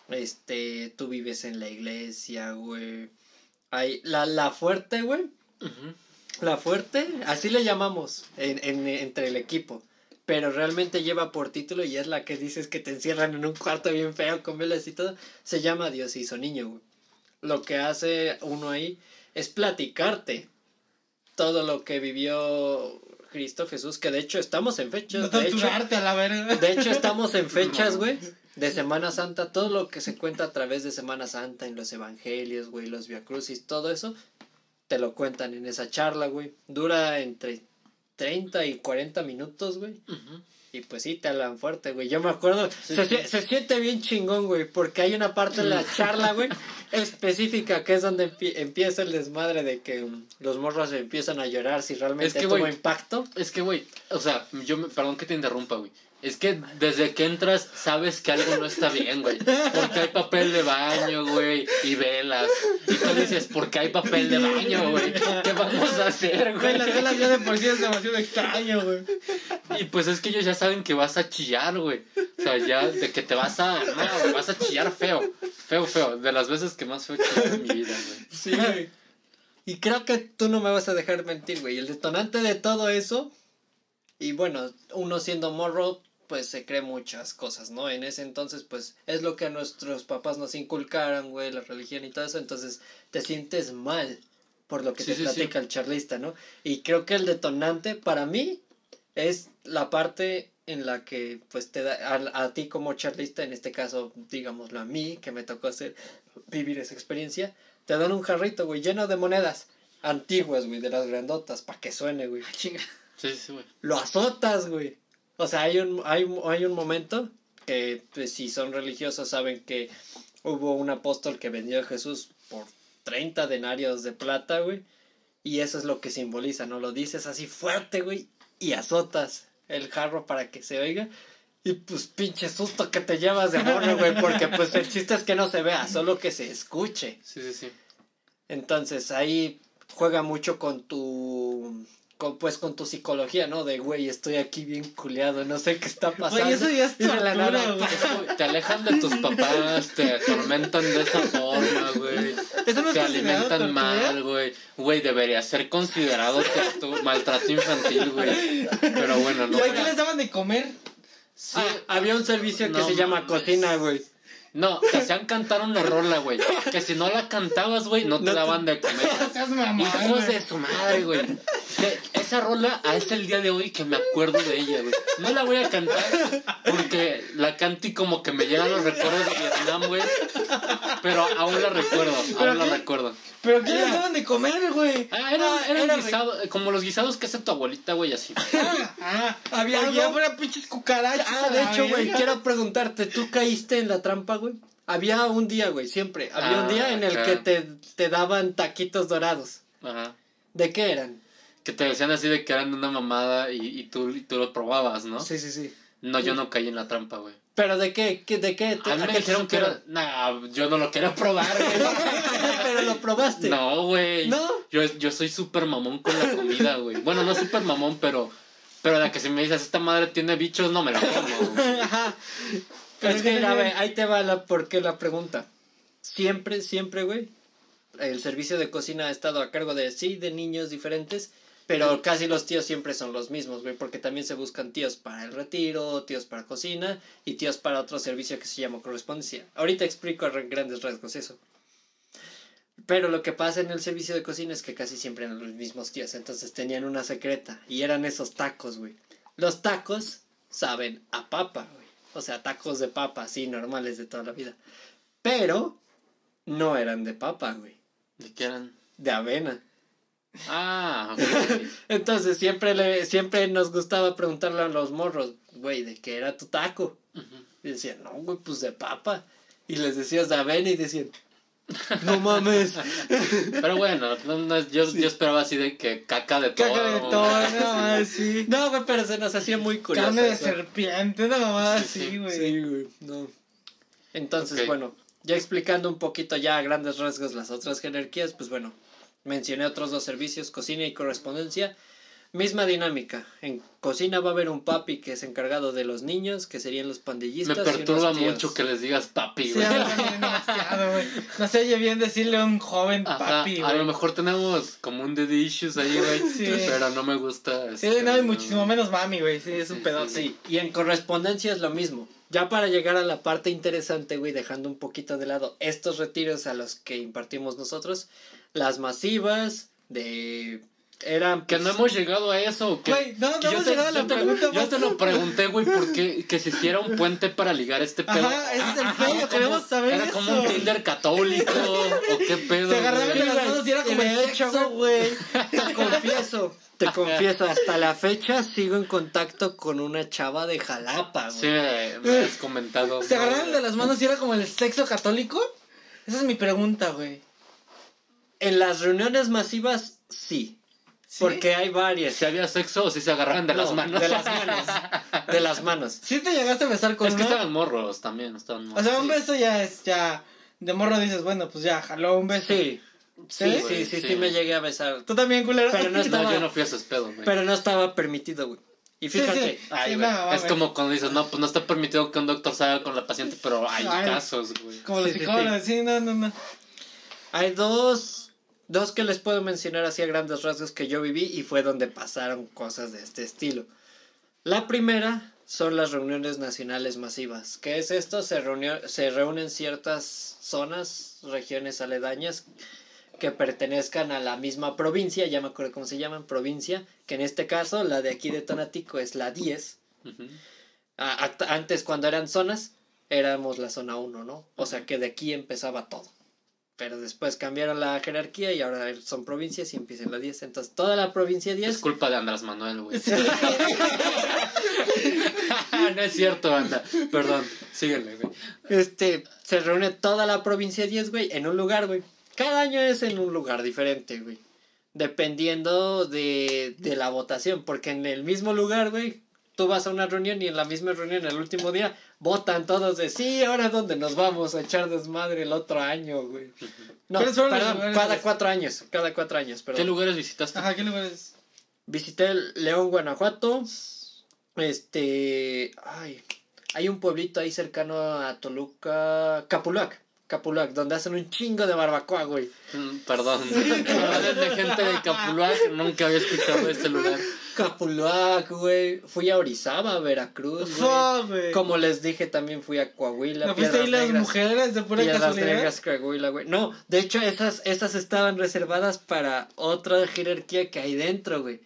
[SPEAKER 3] este, tú vives en la iglesia, güey. Hay la, la fuerte, güey. La fuerte, así le llamamos en, en- entre el equipo. Pero realmente lleva por título y es la que dices que te encierran en un cuarto bien feo con velas y todo. Se llama Dios hizo niño, güey. Lo que hace uno ahí es platicarte todo lo que vivió Cristo Jesús, que de hecho estamos en
[SPEAKER 2] No
[SPEAKER 3] fechas. De hecho,
[SPEAKER 2] torturarte a la verga.
[SPEAKER 3] de hecho estamos en (laughs) fechas, güey. De Semana Santa, todo lo que se cuenta a través de Semana Santa, en los evangelios, güey, los viacrucis, todo eso, te lo cuentan en esa charla, güey. Dura entre 30 y 40 minutos, güey. Y pues sí, te hablan fuerte, güey. Yo me acuerdo,
[SPEAKER 2] Sí,
[SPEAKER 3] se,
[SPEAKER 2] sí.
[SPEAKER 3] sie- se siente bien chingón, güey, porque hay una parte en la charla, güey, (laughs) específica, que es donde empie- empieza el desmadre de que los morros empiezan a llorar si realmente
[SPEAKER 1] Es que,
[SPEAKER 3] tuvo impacto.
[SPEAKER 1] Es que, güey, o sea, yo me, perdón que te interrumpa, güey. Es que desde que entras sabes que algo no está bien, güey. Porque hay papel de baño, güey, y velas. Y tú dices, ¿por qué hay papel de baño, güey? ¿Qué vamos a hacer,
[SPEAKER 2] Güey, las velas ya de por sí es demasiado extraño, güey.
[SPEAKER 1] Y pues es que ellos ya saben que vas a chillar, güey. O sea, ya de que te vas a. No, güey, vas a chillar feo. Feo, feo. De las veces que más feo he chillado en mi vida, güey.
[SPEAKER 2] Sí, güey.
[SPEAKER 3] Y creo que tú no me vas a dejar mentir, güey. El detonante de todo eso, y bueno, uno siendo morro, pues se cree muchas cosas, ¿no? En ese entonces, pues es lo que a nuestros papás nos inculcaron, güey, la religión y todo eso. Entonces te sientes mal por lo que
[SPEAKER 1] Sí,
[SPEAKER 3] te
[SPEAKER 1] sí,
[SPEAKER 3] platica el charlista, ¿no? Y creo que el detonante para mí es la parte en la que pues te da a, a ti como charlista, en este caso, digámoslo a mí, que me tocó hacer vivir esa experiencia, te dan un jarrito, güey, lleno de monedas antiguas, güey, de las grandotas, para que suene, güey.
[SPEAKER 2] Chinga.
[SPEAKER 1] Sí, sí, güey.
[SPEAKER 3] Lo azotas, güey. O sea, hay un, hay, hay un momento que, pues, si son religiosos, saben que hubo un apóstol que vendió a Jesús por 30 denarios de plata, güey. Y eso es lo que simboliza, ¿no? Lo dices así fuerte, güey, y azotas el jarro para que se oiga. Y pues pinche susto que te llevas de morro, güey, porque pues el chiste es que no se vea, solo que se escuche.
[SPEAKER 1] Sí, sí, sí.
[SPEAKER 3] Entonces ahí juega mucho con tu con, pues con tu psicología, ¿no? De güey, estoy aquí bien culeado, no sé qué está pasando.
[SPEAKER 2] Güey, eso ya es
[SPEAKER 3] Y de la
[SPEAKER 2] tortura,
[SPEAKER 3] nada,
[SPEAKER 2] güey.
[SPEAKER 1] Eso, Te alejan de tus papás, te atormentan de esa forma, güey.
[SPEAKER 2] Eso no es
[SPEAKER 1] Te alimentan
[SPEAKER 2] tortura.
[SPEAKER 1] mal, güey. Güey, debería ser considerado tortu- maltrato infantil, güey. Pero bueno, no.
[SPEAKER 2] ¿Y ahí qué les daban de comer?
[SPEAKER 1] Sí,
[SPEAKER 3] Ah, había un servicio que
[SPEAKER 1] No
[SPEAKER 3] se llama cocina, güey.
[SPEAKER 1] No, te hacían cantar una rola, güey. Que si no la cantabas, güey, no te
[SPEAKER 3] No te-
[SPEAKER 1] daban de comer. (laughs)
[SPEAKER 2] No seas mamón,
[SPEAKER 1] Hijos de su madre, güey. Esa rola, a es el día de hoy que me acuerdo de ella, güey. No la voy a cantar porque la canto y como que me llegan los recuerdos de Vietnam, güey. Pero aún la recuerdo,
[SPEAKER 2] ¿Pero
[SPEAKER 1] aún la
[SPEAKER 2] qué?
[SPEAKER 1] recuerdo.
[SPEAKER 2] ¿Pero qué les daban de comer, güey?
[SPEAKER 1] Ah, era, era,
[SPEAKER 3] era
[SPEAKER 1] guisado, como los guisados que hace tu abuelita, güey, así.
[SPEAKER 2] Ah, ah, había fuera pinches cucarachas.
[SPEAKER 3] Ah, de hecho, güey, quiero preguntarte, ¿tú caíste en la trampa, güey? Había un día, güey, siempre. Había un
[SPEAKER 1] Ah,
[SPEAKER 3] día en el que te, te daban taquitos dorados.
[SPEAKER 1] Ajá.
[SPEAKER 3] ¿De qué eran?
[SPEAKER 1] Que te decían así de que eran una mamada y, y, tú, y tú lo probabas, ¿no?
[SPEAKER 3] Sí, sí, sí.
[SPEAKER 1] No, yo no caí en la trampa, güey.
[SPEAKER 3] ¿Pero de qué? ¿Qué- ¿De qué?
[SPEAKER 1] A mí
[SPEAKER 3] ¿A
[SPEAKER 1] me
[SPEAKER 3] qué
[SPEAKER 1] dijeron que era... Nah, yo no lo quiero probar, güey. (laughs)
[SPEAKER 3] Pero lo probaste.
[SPEAKER 1] No, güey.
[SPEAKER 3] ¿No?
[SPEAKER 1] Yo, yo soy súper mamón con la comida, güey. Bueno, no súper mamón, pero... Pero la que si me dices, esta madre tiene bichos, no me la como. güey. (laughs)
[SPEAKER 3] Ajá.
[SPEAKER 2] Pero
[SPEAKER 3] es que, mira, ve, ahí te va la, por qué la pregunta. Siempre, siempre, güey, el servicio de cocina ha estado a cargo de, sí, de niños diferentes, pero casi los tíos siempre son los mismos, güey, porque también se buscan tíos para el retiro, tíos para cocina y tíos para otro servicio que se llama correspondencia. Ahorita explico a grandes rasgos eso. Pero lo que pasa en el servicio de cocina es que casi siempre eran los mismos tíos, entonces tenían una secreta y eran esos tacos, güey. Los tacos saben a papa, güey. O sea, tacos de papa, así, normales de toda la vida. Pero no eran de papa, güey.
[SPEAKER 1] ¿De qué eran?
[SPEAKER 3] De avena.
[SPEAKER 1] Ah, ok. (laughs)
[SPEAKER 3] Entonces siempre, le, siempre nos gustaba preguntarle a los morros, güey, ¿de qué era tu taco? Y decían, no, güey, pues de papa. Y les decías de avena y decían, (laughs) No mames.
[SPEAKER 1] Pero bueno, no, no, yo, yo esperaba así de que caca de todo.
[SPEAKER 2] Caca de todo, no mames, (laughs) sí.
[SPEAKER 3] No, güey, pero se nos hacía muy curioso.
[SPEAKER 2] Carne de
[SPEAKER 3] eso.
[SPEAKER 2] serpiente, una mamada
[SPEAKER 1] Sí, sí.
[SPEAKER 2] güey.
[SPEAKER 3] Sí, güey, no. Entonces, bueno, ya explicando un poquito ya a grandes rasgos las otras jerarquías, pues bueno, mencioné otros dos servicios, cocina y correspondencia. Misma dinámica. En cocina va a haber un papi que es encargado de los niños, que serían los
[SPEAKER 1] Me
[SPEAKER 3] pandillistas. y
[SPEAKER 1] perturba
[SPEAKER 3] unos tíos.
[SPEAKER 1] mucho que les digas papi,
[SPEAKER 2] Sí,
[SPEAKER 1] güey.
[SPEAKER 2] a demasiado. No se oye bien decirle a un joven
[SPEAKER 1] Ajá,
[SPEAKER 2] papi,
[SPEAKER 1] a
[SPEAKER 2] güey.
[SPEAKER 1] lo mejor tenemos como un daddy issues ahí, güey. (laughs)
[SPEAKER 2] Sí.
[SPEAKER 1] Pero no me gusta.
[SPEAKER 2] Sí,
[SPEAKER 1] este,
[SPEAKER 2] no, y muchísimo menos mami, güey. Sí, es un
[SPEAKER 1] Sí,
[SPEAKER 2] pedote.
[SPEAKER 3] Sí, y en correspondencia es lo mismo. Ya para llegar a la parte interesante, güey, dejando un poquito de lado estos retiros a los que impartimos nosotros, las masivas de... Eran...
[SPEAKER 1] Que
[SPEAKER 3] pues,
[SPEAKER 1] no hemos llegado a eso. que-
[SPEAKER 2] Güey, no, no
[SPEAKER 1] que yo
[SPEAKER 2] hemos
[SPEAKER 1] te-
[SPEAKER 2] llegado a la
[SPEAKER 1] yo te- Yo lo pregunté, güey, porque (laughs) que hiciera un puente para ligar este pedo.
[SPEAKER 2] Ajá, ese es el
[SPEAKER 1] Ajá,
[SPEAKER 2] pedo,
[SPEAKER 1] como-
[SPEAKER 2] queremos saber
[SPEAKER 1] Era
[SPEAKER 2] eso.
[SPEAKER 1] como un Tinder católico, o qué pedo.
[SPEAKER 2] Se agarraban de las manos y era como
[SPEAKER 3] de
[SPEAKER 2] el
[SPEAKER 3] hecho,
[SPEAKER 2] güey.
[SPEAKER 3] Te confieso, te confieso, hasta la fecha sigo en contacto con una chava de Jalapa,
[SPEAKER 1] Sí,
[SPEAKER 3] güey.
[SPEAKER 1] me, me has comentado.
[SPEAKER 2] ¿Se
[SPEAKER 1] ¿no?
[SPEAKER 2] agarraban de las manos y era como el sexo católico? Esa es mi pregunta, güey.
[SPEAKER 3] En las reuniones masivas, sí.
[SPEAKER 2] ¿Sí?
[SPEAKER 3] Porque hay varias.
[SPEAKER 1] Si había sexo o si se agarraban de las
[SPEAKER 3] No,
[SPEAKER 1] manos.
[SPEAKER 3] De las manos. De las (laughs) manos.
[SPEAKER 2] ¿Sí te llegaste a besar con
[SPEAKER 1] Es que
[SPEAKER 2] una?
[SPEAKER 1] estaban morros también, estaban morros.
[SPEAKER 2] O sea, un
[SPEAKER 3] sí.
[SPEAKER 2] beso ya es, ya... De morro dices, bueno, pues ya, jaló un beso.
[SPEAKER 3] Sí. Sí,
[SPEAKER 2] ¿Sí?
[SPEAKER 3] sí,
[SPEAKER 1] güey,
[SPEAKER 3] sí, sí,
[SPEAKER 1] sí.
[SPEAKER 3] me llegué a besar.
[SPEAKER 2] ¿Tú también, culero?
[SPEAKER 3] Pero no (laughs)
[SPEAKER 1] No,
[SPEAKER 3] estaba-
[SPEAKER 1] yo no fui a esos pedos, güey.
[SPEAKER 3] Pero no estaba permitido, güey. Y fíjate,
[SPEAKER 2] sí.
[SPEAKER 1] Ay,
[SPEAKER 2] no,
[SPEAKER 1] es como cuando dices, no, pues no está permitido que un doctor salga con la paciente, pero hay
[SPEAKER 2] Ay.
[SPEAKER 1] casos, güey.
[SPEAKER 2] Como los
[SPEAKER 3] Sí, sí,
[SPEAKER 2] psicólogos, sí, no, no, no.
[SPEAKER 3] hay dos, dos que les puedo mencionar así a grandes rasgos que yo viví y fue donde pasaron cosas de este estilo. La primera son las reuniones nacionales masivas. ¿Qué es esto? Se, reunió, se reúnen ciertas zonas, regiones aledañas que pertenezcan a la misma provincia, ya me acuerdo cómo se llaman, provincia, que en este caso la de aquí de Tonatico es la 10.
[SPEAKER 1] Ujú.
[SPEAKER 3] A- act- antes cuando eran zonas, éramos la zona 1, ¿no? O sea que de aquí empezaba todo. Pero después cambiaron la jerarquía y ahora son provincias y empieza en la 10. Entonces toda la provincia
[SPEAKER 1] Es
[SPEAKER 3] 10
[SPEAKER 1] culpa de Andrés Manuel, güey. (laughs) no es cierto, anda. Perdón, síguele, güey.
[SPEAKER 3] este, se reúne toda la provincia 10, güey, en un lugar, güey. Cada año es en un lugar diferente, güey. Dependiendo de, de la votación. Porque en el mismo lugar, güey, tú vas a una reunión y en la misma reunión, el último día, votan todos de sí, ahora dónde nos vamos a echar desmadre el otro año, güey. No,
[SPEAKER 2] ¿Cuáles fueron los
[SPEAKER 3] perdón,
[SPEAKER 2] lugares
[SPEAKER 3] cada cuatro años, cada cuatro años,
[SPEAKER 1] ¿Qué
[SPEAKER 3] perdón.
[SPEAKER 1] lugares visitaste?
[SPEAKER 2] Ajá, ¿qué lugares?
[SPEAKER 3] Visité León, Guanajuato. Este. Ay. Hay un pueblito ahí cercano a Toluca. Capulac. Capulac, donde hacen un chingo de barbacoa, güey.
[SPEAKER 1] Mm, Perdón. de (laughs) gente de Capuluac, nunca había escuchado este lugar.
[SPEAKER 3] Capulac, güey. Fui a Orizaba, Veracruz, güey. Como les dije, también fui a Coahuila.
[SPEAKER 2] ¿No fuiste ahí las
[SPEAKER 3] Negras.
[SPEAKER 2] mujeres de pura
[SPEAKER 3] Piedras
[SPEAKER 2] casualidad?
[SPEAKER 3] Negras, Coahuila, güey. No, de hecho, esas, esas estaban reservadas para otra jerarquía que hay dentro, güey.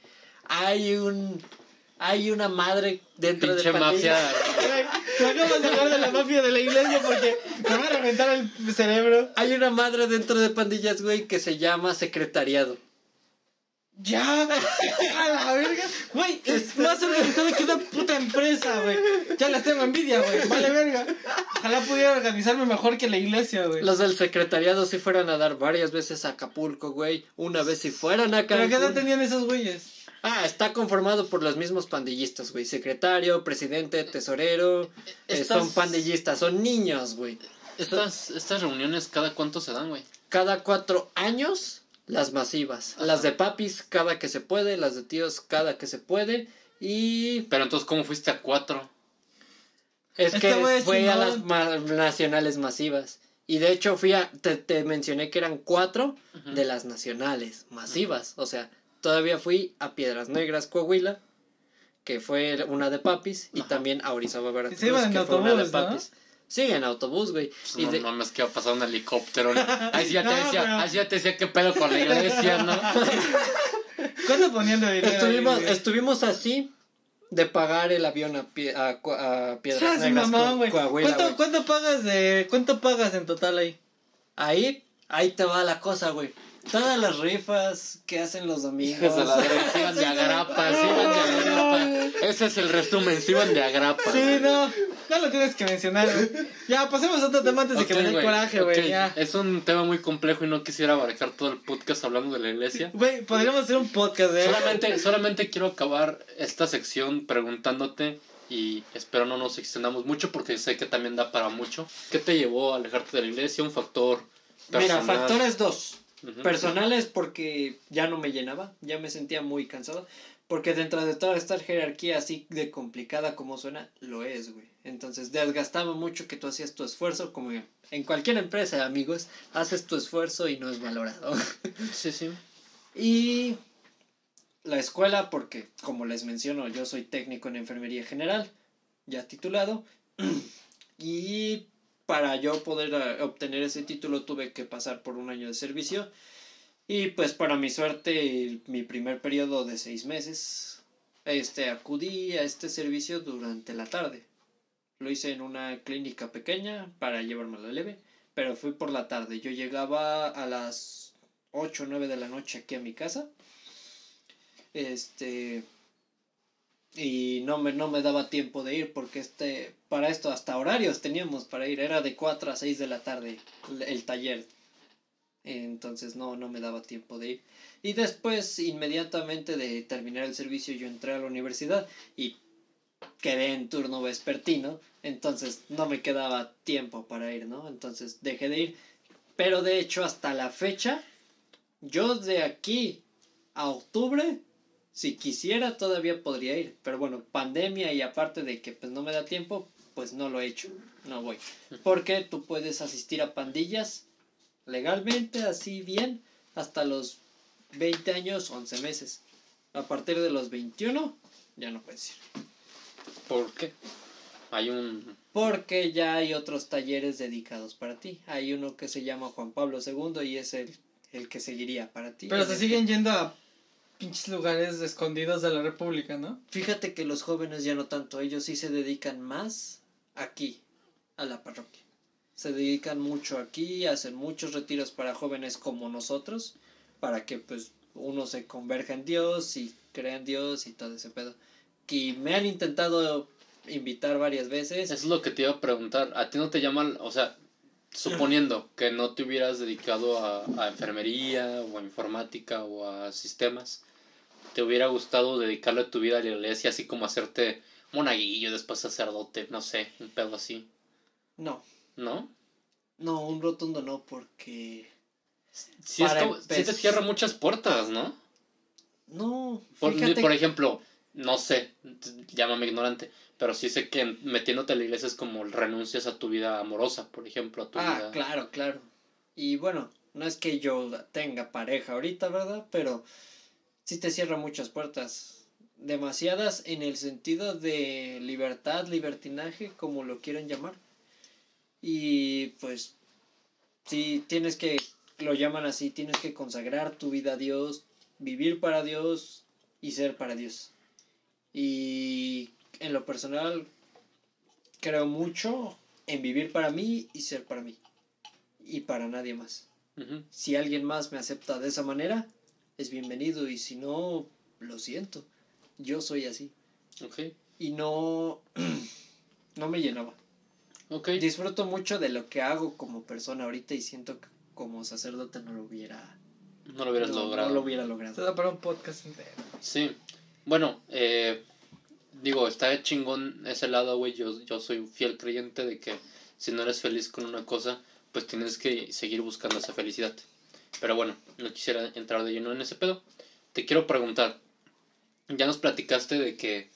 [SPEAKER 3] Hay un. Hay una madre dentro
[SPEAKER 1] Pinche
[SPEAKER 3] de pandilla.
[SPEAKER 1] mafia. (laughs)
[SPEAKER 2] Me acabas de hablar de la mafia de la iglesia porque me va a reventar el cerebro.
[SPEAKER 3] Hay una madre dentro de pandillas, güey, que se llama secretariado.
[SPEAKER 2] Ya, (laughs) a la verga. Güey, es más organizado que una puta empresa, güey. Ya les tengo envidia, güey. Vale, verga. Ojalá pudiera organizarme mejor que la iglesia, güey.
[SPEAKER 3] Los del secretariado sí fueron a dar varias veces a Acapulco, güey. Una vez si fueran a
[SPEAKER 2] ¿Pero qué edad
[SPEAKER 3] Cancún.
[SPEAKER 2] tenían esos güeyes?
[SPEAKER 3] Ah, está conformado por los mismos pandillistas, güey. Secretario, presidente, tesorero. eh,
[SPEAKER 1] Estas-
[SPEAKER 3] son pandillistas, son niños, güey.
[SPEAKER 1] Estas, estas reuniones, ¿cada cuánto se dan, güey?
[SPEAKER 3] Cada cuatro años, las masivas. Las de papis, cada que se puede. Las de tíos, cada que se puede. Y
[SPEAKER 1] Pero entonces, ¿cómo fuiste a cuatro?
[SPEAKER 3] Es
[SPEAKER 2] Este
[SPEAKER 3] que fue a las ma- nacionales masivas. Y de hecho fui a, te, te mencioné que eran cuatro de las nacionales masivas. O sea, todavía fui a Piedras Negras, Coahuila, que fue una de papis, y también a Orizaba, Veracruz, que fue una de
[SPEAKER 2] ¿no?
[SPEAKER 3] Sí, en autobús, güey.
[SPEAKER 1] Pues
[SPEAKER 3] Y
[SPEAKER 1] no
[SPEAKER 3] de-
[SPEAKER 1] mames, que va a pasar un helicóptero. (laughs) Ahí sí ya te
[SPEAKER 2] No,
[SPEAKER 1] decía,
[SPEAKER 2] pero-
[SPEAKER 1] ahí sí ya te decía qué pedo con la iglesia, ¿no? (laughs)
[SPEAKER 2] ¿Cuánto ponían de dinero?
[SPEAKER 3] estuvimos,
[SPEAKER 2] ahí, güey?
[SPEAKER 3] estuvimos así de pagar el avión a, Pie- a, a Piedras Negras,
[SPEAKER 2] mamón,
[SPEAKER 3] Co-
[SPEAKER 2] güey.
[SPEAKER 3] Coahuila,
[SPEAKER 2] ¿Cuánto,
[SPEAKER 3] güey.
[SPEAKER 2] ¿Cuánto pagas de cuánto pagas en total ahí?
[SPEAKER 3] Ahí, ahí te va la cosa, güey. Todas las rifas que hacen los domingos.
[SPEAKER 1] Hijos de la iban de (laughs) agrapa, se iban de agrapa. Ese es el resumen, se iban de agrapa.
[SPEAKER 2] Sí, no, no lo tienes que mencionar, güey. Ya, pasemos a otro tema antes de que me dé
[SPEAKER 1] güey,
[SPEAKER 2] coraje, güey,
[SPEAKER 1] ok.
[SPEAKER 2] ya.
[SPEAKER 1] Es un tema muy complejo y no quisiera abarcar todo el podcast hablando de la iglesia.
[SPEAKER 2] Güey, podríamos hacer un podcast de
[SPEAKER 1] Solamente, solamente quiero acabar esta sección preguntándote y espero no nos extendamos mucho porque sé que también da para mucho. ¿Qué te llevó a alejarte de la iglesia? Un factor
[SPEAKER 3] Mira,
[SPEAKER 1] personal.
[SPEAKER 3] factores dos. Personales porque ya no me llenaba, ya me sentía muy cansado. Porque dentro de toda esta jerarquía así de complicada como suena, lo es, güey. Entonces desgastaba mucho que tú hacías tu esfuerzo, como en cualquier empresa, amigos, haces tu esfuerzo y no es valorado. (laughs)
[SPEAKER 1] Sí, sí.
[SPEAKER 3] Y la escuela, porque como les menciono, yo soy técnico en enfermería general, ya titulado. (clears throat) y para yo poder eh, obtener ese título tuve que pasar por un año de servicio. Y pues para mi suerte, mi primer periodo de seis meses, este, acudí a este servicio durante la tarde. Lo hice en una clínica pequeña para llevármelo leve, pero fui por la tarde. Yo llegaba a las 8 o 9 de la noche aquí a mi casa. Este. Y no me, no me daba tiempo de ir porque este, para esto hasta horarios teníamos para ir. Era de 4 a 6 de la tarde el, el taller. Entonces no, no me daba tiempo de ir. Y después, inmediatamente de terminar el servicio, yo entré a la universidad y quedé en turno vespertino. Entonces no me quedaba tiempo para ir, ¿no? Entonces dejé de ir. Pero de hecho, hasta la fecha, yo de aquí a octubre, si quisiera, todavía podría ir. Pero bueno, pandemia y aparte de que pues no me da tiempo, pues no lo he hecho. No voy. Porque tú puedes asistir a pandillas legalmente, así bien, hasta los 20 años, 11 meses. A partir de los 21, ya no puedes ir.
[SPEAKER 1] ¿Por qué? Hay un...
[SPEAKER 3] Porque ya hay otros talleres dedicados para ti. Hay uno que se llama Juan Pablo II y es el, el que seguiría para ti.
[SPEAKER 2] Pero se siguen yendo a pinches lugares escondidos de la República, ¿no?
[SPEAKER 3] Fíjate que los jóvenes ya no tanto, ellos sí se dedican más aquí, a la parroquia. Se dedican mucho aquí, hacen muchos retiros para jóvenes como nosotros, para que pues uno se converja en Dios y crea en Dios y todo ese pedo. Que me han intentado invitar varias veces.
[SPEAKER 1] Eso es lo que te iba a preguntar. ¿A ti no te llaman, o sea, suponiendo que no te hubieras dedicado a, a enfermería o a informática o a sistemas, ¿te hubiera gustado dedicarle tu vida a la iglesia así como hacerte monaguillo, después sacerdote, no sé, un pedo así?
[SPEAKER 3] No,
[SPEAKER 1] ¿No?
[SPEAKER 3] no, un rotundo no, porque...
[SPEAKER 1] Sí, es
[SPEAKER 3] Para
[SPEAKER 1] como- sí te cierra muchas puertas, ¿no?
[SPEAKER 3] No,
[SPEAKER 1] Por,
[SPEAKER 3] fíjate
[SPEAKER 1] por ejemplo, no sé, llámame ignorante, pero sí sé que metiéndote a la iglesia es como renuncias a tu vida amorosa, por ejemplo, a tu
[SPEAKER 3] Ah,
[SPEAKER 1] vida.
[SPEAKER 3] claro, claro. Y bueno, no es que yo tenga pareja ahorita, ¿verdad? Pero sí te cierra muchas puertas. Demasiadas en el sentido de libertad, libertinaje, como lo quieran llamar. Y pues, sí, tienes que, lo llaman así, tienes que consagrar tu vida a Dios, vivir para Dios y ser para Dios. Y en lo personal, creo mucho en vivir para mí y ser para mí. Y para nadie más. Si alguien más me acepta de esa manera, es bienvenido. Y si no, lo siento. Yo soy así.
[SPEAKER 1] Ok,
[SPEAKER 3] Y no, (clears throat) no me llenaba.
[SPEAKER 1] ok.
[SPEAKER 3] Disfruto mucho de lo que hago como persona ahorita y siento que como sacerdote no lo hubiera,
[SPEAKER 1] No lo hubieras
[SPEAKER 3] no-
[SPEAKER 1] logrado.
[SPEAKER 3] no lo hubiera
[SPEAKER 2] Se
[SPEAKER 3] logrado.
[SPEAKER 2] da para un podcast entero.
[SPEAKER 1] Sí. Bueno, eh, digo, está chingón ese lado, güey. Yo, yo soy un fiel creyente de que si no eres feliz con una cosa, pues tienes que seguir buscando esa felicidad. Pero bueno, no quisiera entrar de lleno en ese pedo. Te quiero preguntar, ya nos platicaste de que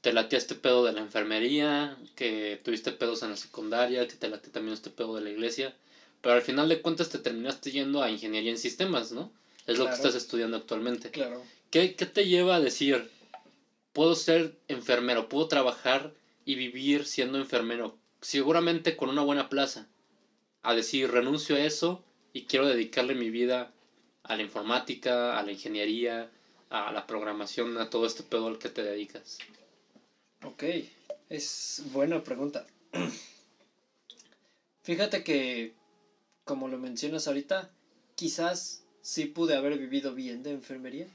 [SPEAKER 1] te late este pedo de la enfermería, que tuviste pedos en la secundaria, que te late también este pedo de la iglesia, pero al final de cuentas te terminaste yendo a ingeniería en sistemas, ¿no? Es lo que estás estudiando actualmente.
[SPEAKER 3] Claro.
[SPEAKER 1] ¿Qué, ¿Qué te lleva a decir, puedo ser enfermero, puedo trabajar y vivir siendo enfermero, seguramente con una buena plaza? A decir, renuncio a eso y quiero dedicarle mi vida a la informática, a la ingeniería, a la programación, a todo este pedo al que te dedicas.
[SPEAKER 3] Ok, es buena pregunta. (clears throat) Fíjate que, como lo mencionas ahorita, quizás sí pude haber vivido bien de enfermería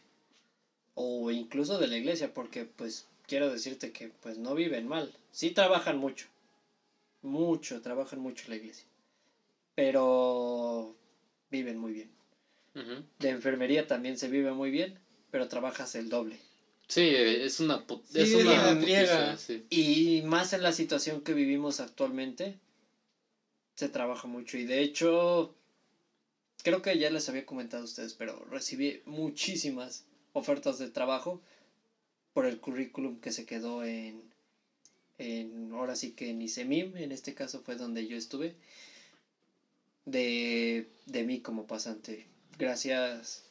[SPEAKER 3] o incluso de la iglesia, porque pues quiero decirte que pues no viven mal, sí trabajan mucho, mucho, trabajan mucho la iglesia, pero viven muy bien. De enfermería también se vive muy bien, pero trabajas el doble.
[SPEAKER 1] Sí, es una,
[SPEAKER 2] Sí,
[SPEAKER 1] es una putiza, sí.
[SPEAKER 3] Y más en la situación que vivimos actualmente, se trabaja mucho. Y de hecho, creo que ya les había comentado a ustedes, pero recibí muchísimas ofertas de trabajo por el currículum que se quedó en, en ahora sí que en ICEMIM, en este caso fue donde yo estuve, de, de mí como pasante. Gracias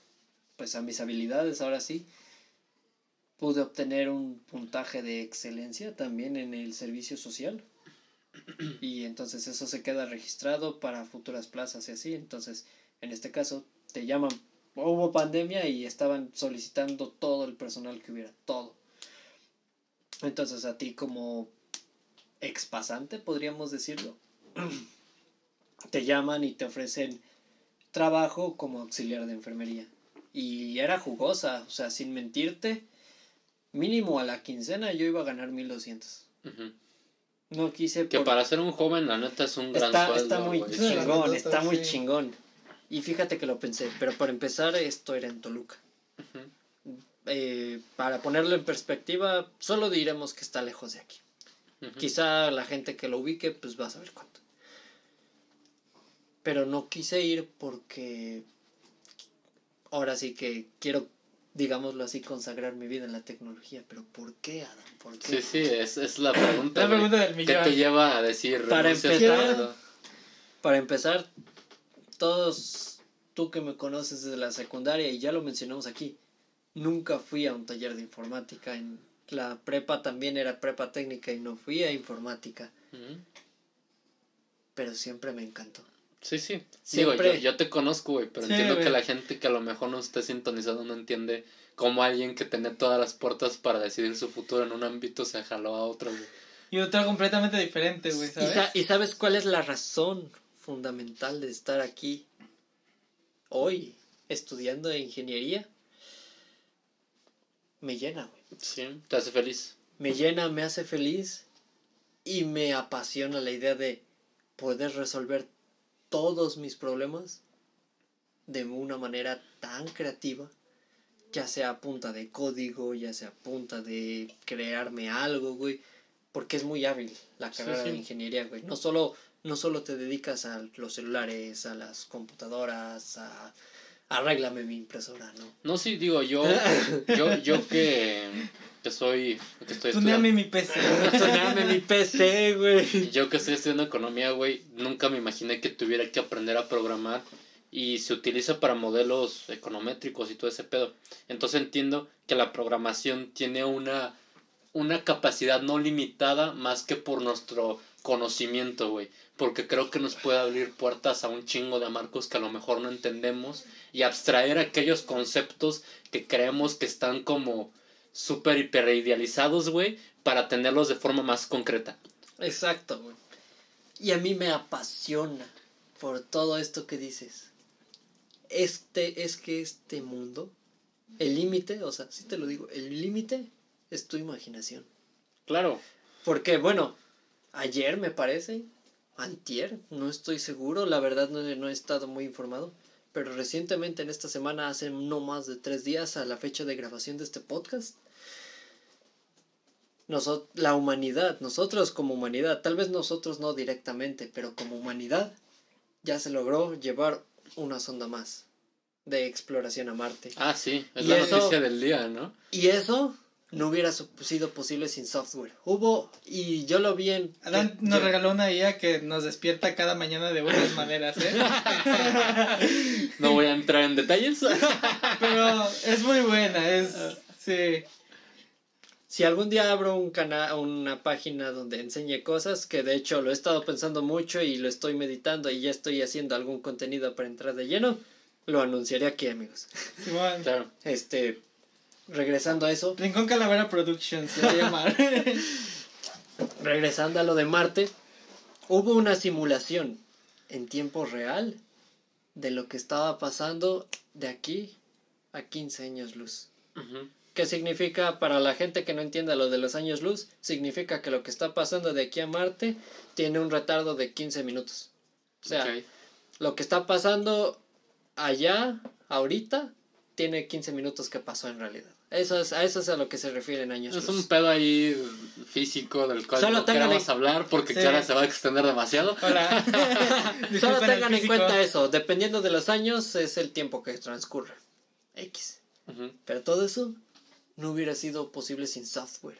[SPEAKER 3] pues a mis habilidades, ahora sí, pude obtener un puntaje de excelencia también en el servicio social. (clears throat) Y entonces eso se queda registrado para futuras plazas y así. Entonces, en este caso, te llaman. Hubo pandemia y estaban solicitando todo el personal que hubiera, todo. Entonces, a ti como expasante, podríamos decirlo, (clears throat) te llaman y te ofrecen trabajo como auxiliar de enfermería. Y era jugosa, o sea, sin mentirte, mínimo a la quincena yo iba a ganar 1200.
[SPEAKER 1] Ujú.
[SPEAKER 3] No quise
[SPEAKER 1] Que
[SPEAKER 3] por-
[SPEAKER 1] para ser un joven, la neta, es un gran
[SPEAKER 3] está,
[SPEAKER 1] sueldo.
[SPEAKER 3] está muy chingón, está muy
[SPEAKER 2] sí.
[SPEAKER 3] chingón. Y fíjate que lo pensé, pero para empezar esto era en Toluca.
[SPEAKER 1] Ujú.
[SPEAKER 3] Eh, para ponerlo en perspectiva, solo diremos que está lejos de aquí.
[SPEAKER 1] Ujú.
[SPEAKER 3] Quizá la gente que lo ubique, pues va a saber cuánto. Pero no quise ir porque ahora sí que quiero, digámoslo así, consagrar mi vida en la tecnología. Pero ¿por qué, Adam? ¿Por qué?
[SPEAKER 1] Sí, sí, es, es la pregunta.
[SPEAKER 2] La pregunta del
[SPEAKER 1] ¿Qué
[SPEAKER 2] millón.
[SPEAKER 1] te lleva a decir?
[SPEAKER 3] Para empezar-? Para empezar, todos tú que me conoces desde la secundaria, y ya lo mencionamos aquí, nunca fui a un taller de informática. En la prepa también era prepa técnica y no fui a informática, pero siempre me encantó.
[SPEAKER 1] Sí, sí.
[SPEAKER 3] Siempre-
[SPEAKER 1] Digo, yo, yo te conozco, güey, pero
[SPEAKER 2] Sí,
[SPEAKER 1] entiendo
[SPEAKER 2] güey.
[SPEAKER 1] que la gente que a lo mejor no esté sintonizado no entiende cómo alguien que tiene todas las puertas para decidir su futuro en un ámbito se jaló a otro, güey.
[SPEAKER 2] Y otro completamente diferente, güey,
[SPEAKER 3] ¿Y,
[SPEAKER 2] ¿sabes?
[SPEAKER 3] sa- y sabes cuál es la razón fundamental de estar aquí hoy estudiando ingeniería? Me llena, güey.
[SPEAKER 1] Sí, te hace feliz.
[SPEAKER 3] me llena, me hace feliz y me apasiona la idea de poder resolver todos mis problemas de una manera tan creativa, ya sea a punta de código, ya sea a punta de crearme algo, güey, porque es muy hábil la
[SPEAKER 1] Sí,
[SPEAKER 3] carrera
[SPEAKER 1] sí.
[SPEAKER 3] de ingeniería, güey. No solo, no solo te dedicas a los celulares, a las computadoras, a arréglame mi impresora, ¿no?
[SPEAKER 1] No, sí, digo, yo, (laughs) yo, yo que, que soy, que estoy
[SPEAKER 2] Tuneame mi PC. (laughs)
[SPEAKER 3] Tuneame mi PC, güey. (laughs)
[SPEAKER 1] yo que estoy estudiando economía, güey, nunca me imaginé que tuviera que aprender a programar y se utiliza para modelos econométricos y todo ese pedo. Entonces entiendo que la programación tiene una, una capacidad no limitada más que por nuestro conocimiento, güey. Porque creo que nos puede abrir puertas a un chingo de marcos que a lo mejor no entendemos y abstraer aquellos conceptos que creemos que están como súper hiper idealizados, güey, para tenerlos de forma más concreta.
[SPEAKER 3] Exacto, güey. Y a mí me apasiona por todo esto que dices. Este es que este mundo, el límite, o sea, sí te lo digo, el límite es tu imaginación.
[SPEAKER 1] Claro.
[SPEAKER 3] Porque, bueno, ayer me parece, antier, no estoy seguro, la verdad no, he- no he estado muy informado, pero recientemente en esta semana, hace no más de tres días a la fecha de grabación de este podcast, noso- la humanidad, nosotros como humanidad, tal vez nosotros no directamente, pero como humanidad, ya se logró llevar una sonda más de exploración a Marte.
[SPEAKER 1] Ah, sí, es
[SPEAKER 3] Y
[SPEAKER 1] la
[SPEAKER 3] eso-
[SPEAKER 1] noticia del día, ¿no?
[SPEAKER 3] Y eso no hubiera sido posible sin software. Hubo, y yo lo vi en...
[SPEAKER 2] Adán
[SPEAKER 3] que-
[SPEAKER 2] nos
[SPEAKER 3] yo-
[SPEAKER 2] regaló una IA que nos despierta cada mañana de buenas maneras, ¿eh? (laughs)
[SPEAKER 1] No voy a entrar en detalles. (laughs)
[SPEAKER 2] Pero es muy buena, es... Sí.
[SPEAKER 3] Si algún día abro un canal, una página donde enseñe cosas, que de hecho lo he estado pensando mucho y lo estoy meditando y ya estoy haciendo algún contenido para entrar de lleno, lo anunciaré aquí, amigos.
[SPEAKER 2] Simón.
[SPEAKER 1] Claro.
[SPEAKER 3] Este, regresando a eso,
[SPEAKER 2] Rincón Calavera Productions se va a llamar. (laughs)
[SPEAKER 3] regresando a lo de Marte, hubo una simulación en tiempo real de lo que estaba pasando de aquí a 15 años luz. ¿Qué significa para la gente que no entienda lo de los años luz? Significa que lo que está pasando de aquí a Marte tiene un retardo de 15 minutos. O sea, lo que está pasando allá, ahorita, tiene 15 minutos que pasó en realidad. Eso es, a eso es a lo que se refieren años
[SPEAKER 1] Es
[SPEAKER 3] luz.
[SPEAKER 1] un pedo ahí físico del cual
[SPEAKER 3] Solo
[SPEAKER 1] no queremos
[SPEAKER 3] en-
[SPEAKER 1] hablar porque
[SPEAKER 2] Sí.
[SPEAKER 1] Clara se va a extender demasiado. (laughs) (laughs)
[SPEAKER 3] Solo tengan en cuenta eso, dependiendo de los años es el tiempo que transcurre. X. Pero todo eso no hubiera sido posible sin software.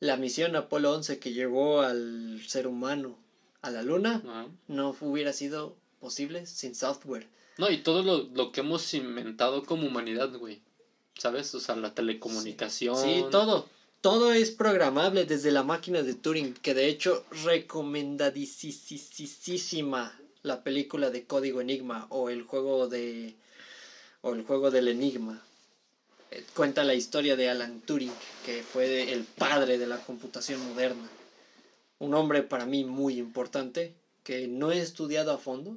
[SPEAKER 3] La misión Apolo 11 que llevó al ser humano a la luna no hubiera sido posible sin software.
[SPEAKER 1] No, y todo lo, lo que hemos inventado como humanidad, güey. ¿Sabes? O sea, la telecomunicación.
[SPEAKER 3] Sí, todo. Todo es programable desde la máquina de Turing, que de hecho recomendadísima la película de Código Enigma o el juego de o el juego del Enigma. Eh, Cuenta la historia de Alan Turing, que fue el padre de la computación moderna. Un hombre para mí muy importante, que no he estudiado a fondo,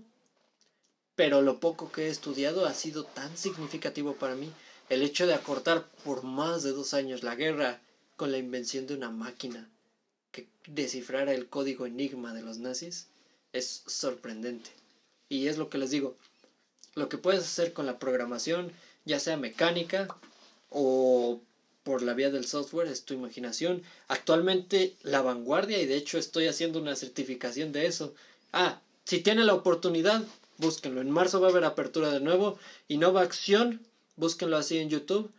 [SPEAKER 3] pero lo poco que he estudiado ha sido tan significativo para mí el hecho de acortar por más de dos años la guerra con la invención de una máquina que descifrara el código enigma de los nazis es sorprendente. Y es lo que les digo, lo que puedes hacer con la programación, ya sea mecánica o por la vía del software, es tu imaginación. Actualmente la vanguardia, y de hecho estoy haciendo una certificación de eso. Ah, si tienen la oportunidad, búsquenlo. En marzo va a haber apertura de nuevo. Innova Acción, búsquenlo así en YouTube.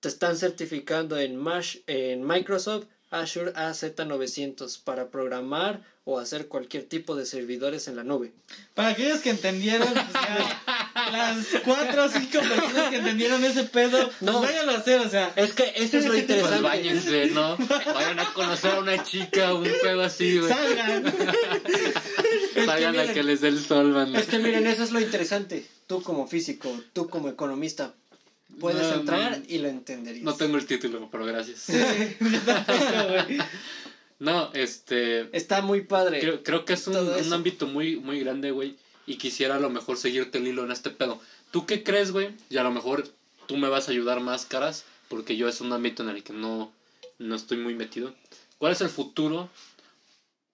[SPEAKER 3] Te están certificando en, Mash, en Microsoft Azure AZ900 para programar o hacer cualquier tipo de servidores en la nube.
[SPEAKER 2] Para aquellos que entendieron, pues ya, (laughs) las cuatro o cinco personas que entendieron ese pedo,
[SPEAKER 3] No.
[SPEAKER 2] no. váyanlo a hacer, o sea.
[SPEAKER 3] Es que eso es lo
[SPEAKER 1] Pues
[SPEAKER 3] interesante.
[SPEAKER 1] váyanse, ¿no? Vayan a conocer a una chica, un pedo así, güey.
[SPEAKER 2] Salgan. (laughs)
[SPEAKER 1] Salgan a
[SPEAKER 3] miren,
[SPEAKER 1] que les dé el sol, banda.
[SPEAKER 3] Es que miren, eso es lo interesante. Tú como físico, tú como economista, puedes
[SPEAKER 1] No,
[SPEAKER 3] entrar
[SPEAKER 1] no.
[SPEAKER 3] y lo entenderías.
[SPEAKER 1] No tengo el título, pero gracias. (laughs) No, este...
[SPEAKER 3] Está muy padre.
[SPEAKER 1] Creo, creo que es un, un ámbito muy, muy grande, güey. Y quisiera a lo mejor seguirte el hilo en este pedo. ¿Tú qué crees, güey? Y a lo mejor tú me vas a ayudar más, caras, porque yo es un ámbito en el que no, no estoy muy metido. ¿Cuál es el futuro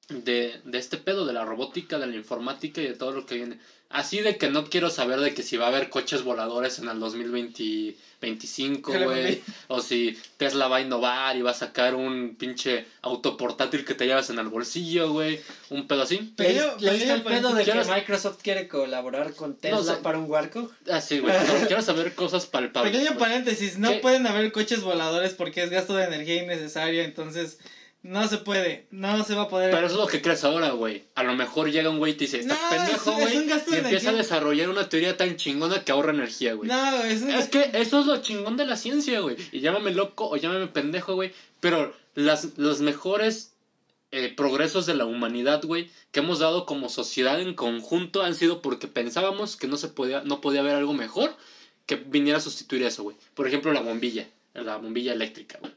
[SPEAKER 1] de, de este pedo, de la robótica, de la informática y de todo lo que viene? Así de que no quiero saber de que si va a haber coches voladores en el 2025,
[SPEAKER 2] Claro,
[SPEAKER 1] güey.
[SPEAKER 2] güey.
[SPEAKER 1] O si Tesla va a innovar y va a sacar un pinche auto portátil que te llevas en el bolsillo, güey. Un pedo así.
[SPEAKER 3] ¿Le-
[SPEAKER 2] Pequeño-
[SPEAKER 3] ¿Le el pedo de que. Microsoft quiere colaborar con Tesla para un Warco?
[SPEAKER 1] Así, güey. pero (laughs) quiero saber cosas palpables.
[SPEAKER 2] Pequeño paréntesis, no
[SPEAKER 1] ¿Qué?
[SPEAKER 2] pueden haber coches voladores porque es gasto de energía innecesario, entonces no se puede, no se va a poder.
[SPEAKER 1] Pero eso es lo que crees ahora, güey. A lo mejor llega un güey y te dice, estás
[SPEAKER 2] No,
[SPEAKER 1] pendejo,
[SPEAKER 2] es- es
[SPEAKER 1] güey.
[SPEAKER 2] gasto
[SPEAKER 1] Y empieza a desarrollar una teoría tan chingona que ahorra energía, güey.
[SPEAKER 2] no, es, un-
[SPEAKER 1] Es que eso es lo chingón de la ciencia, güey. Y llámame loco o llámame pendejo, güey. Pero las, los mejores eh, progresos de la humanidad, güey, que hemos dado como sociedad en conjunto han sido porque pensábamos que no se podía, no podía haber algo mejor que viniera a sustituir eso, güey. Por ejemplo, la bombilla, la bombilla eléctrica, güey.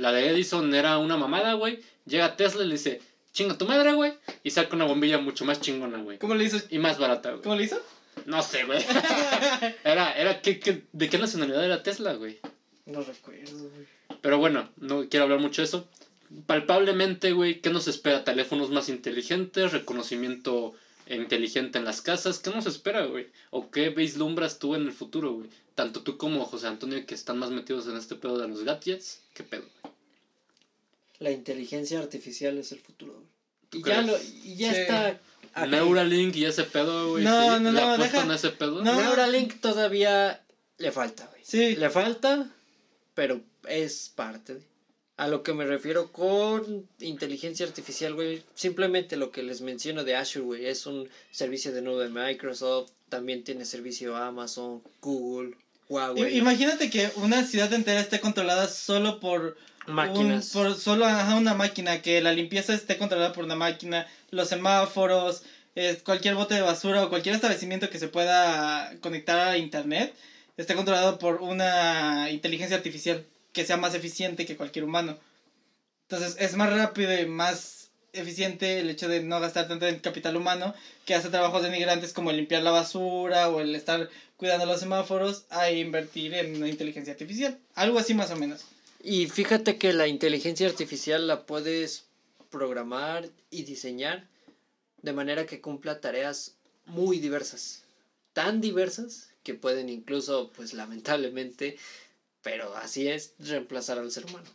[SPEAKER 1] La de Edison era una mamada, güey. Llega Tesla y le dice, chinga tu madre, güey. Y saca una bombilla mucho más chingona, güey.
[SPEAKER 2] ¿Cómo lo hizo?
[SPEAKER 1] Y más barata, güey.
[SPEAKER 2] ¿Cómo lo hizo?
[SPEAKER 1] No sé, güey. (laughs) Era, era, ¿qué, qué, ¿de qué nacionalidad era Tesla, güey?
[SPEAKER 3] No recuerdo, güey.
[SPEAKER 1] Pero bueno, no quiero hablar mucho de eso. Palpablemente, güey, ¿qué nos espera? Teléfonos más inteligentes, reconocimiento inteligente en las casas. ¿Qué nos espera, güey? ¿O qué vislumbras tú en el futuro, güey? Tanto tú como José Antonio, que están más metidos en este pedo de los gadgets. ¿Qué pedo?
[SPEAKER 3] La inteligencia artificial es el futuro, güey.
[SPEAKER 1] ¿Tú
[SPEAKER 3] Y ya, lo, y ya
[SPEAKER 2] Sí.
[SPEAKER 3] está. aquí.
[SPEAKER 1] Neuralink y ese pedo, güey.
[SPEAKER 2] No,
[SPEAKER 1] ¿sí?
[SPEAKER 2] no,
[SPEAKER 1] ¿Le
[SPEAKER 2] no, deja-
[SPEAKER 1] ese pedo?
[SPEAKER 2] no.
[SPEAKER 3] Neuralink todavía le falta, güey.
[SPEAKER 2] Sí.
[SPEAKER 3] Le falta, pero es parte de. A lo que me refiero con inteligencia artificial, güey, simplemente lo que les menciono de Azure, güey, es un servicio de nube de Microsoft, también tiene servicio Amazon, Google, Huawei,
[SPEAKER 2] Imagínate que una ciudad entera esté controlada solo por
[SPEAKER 3] máquinas.
[SPEAKER 2] un- por solo ajá, una máquina, que la limpieza esté controlada por una máquina, los semáforos, cualquier bote de basura o cualquier establecimiento que se pueda conectar a internet esté controlado por una inteligencia artificial que sea más eficiente que cualquier humano. Entonces es más rápido y más eficiente el hecho de no gastar tanto en capital humano que hace trabajos denigrantes como el limpiar la basura o el estar cuidando los semáforos a invertir en una inteligencia artificial. Algo así más o menos.
[SPEAKER 3] Y fíjate que la inteligencia artificial la puedes programar y diseñar de manera que cumpla tareas muy diversas. Tan diversas que pueden incluso, pues lamentablemente, pero así es, reemplazar al ser humano.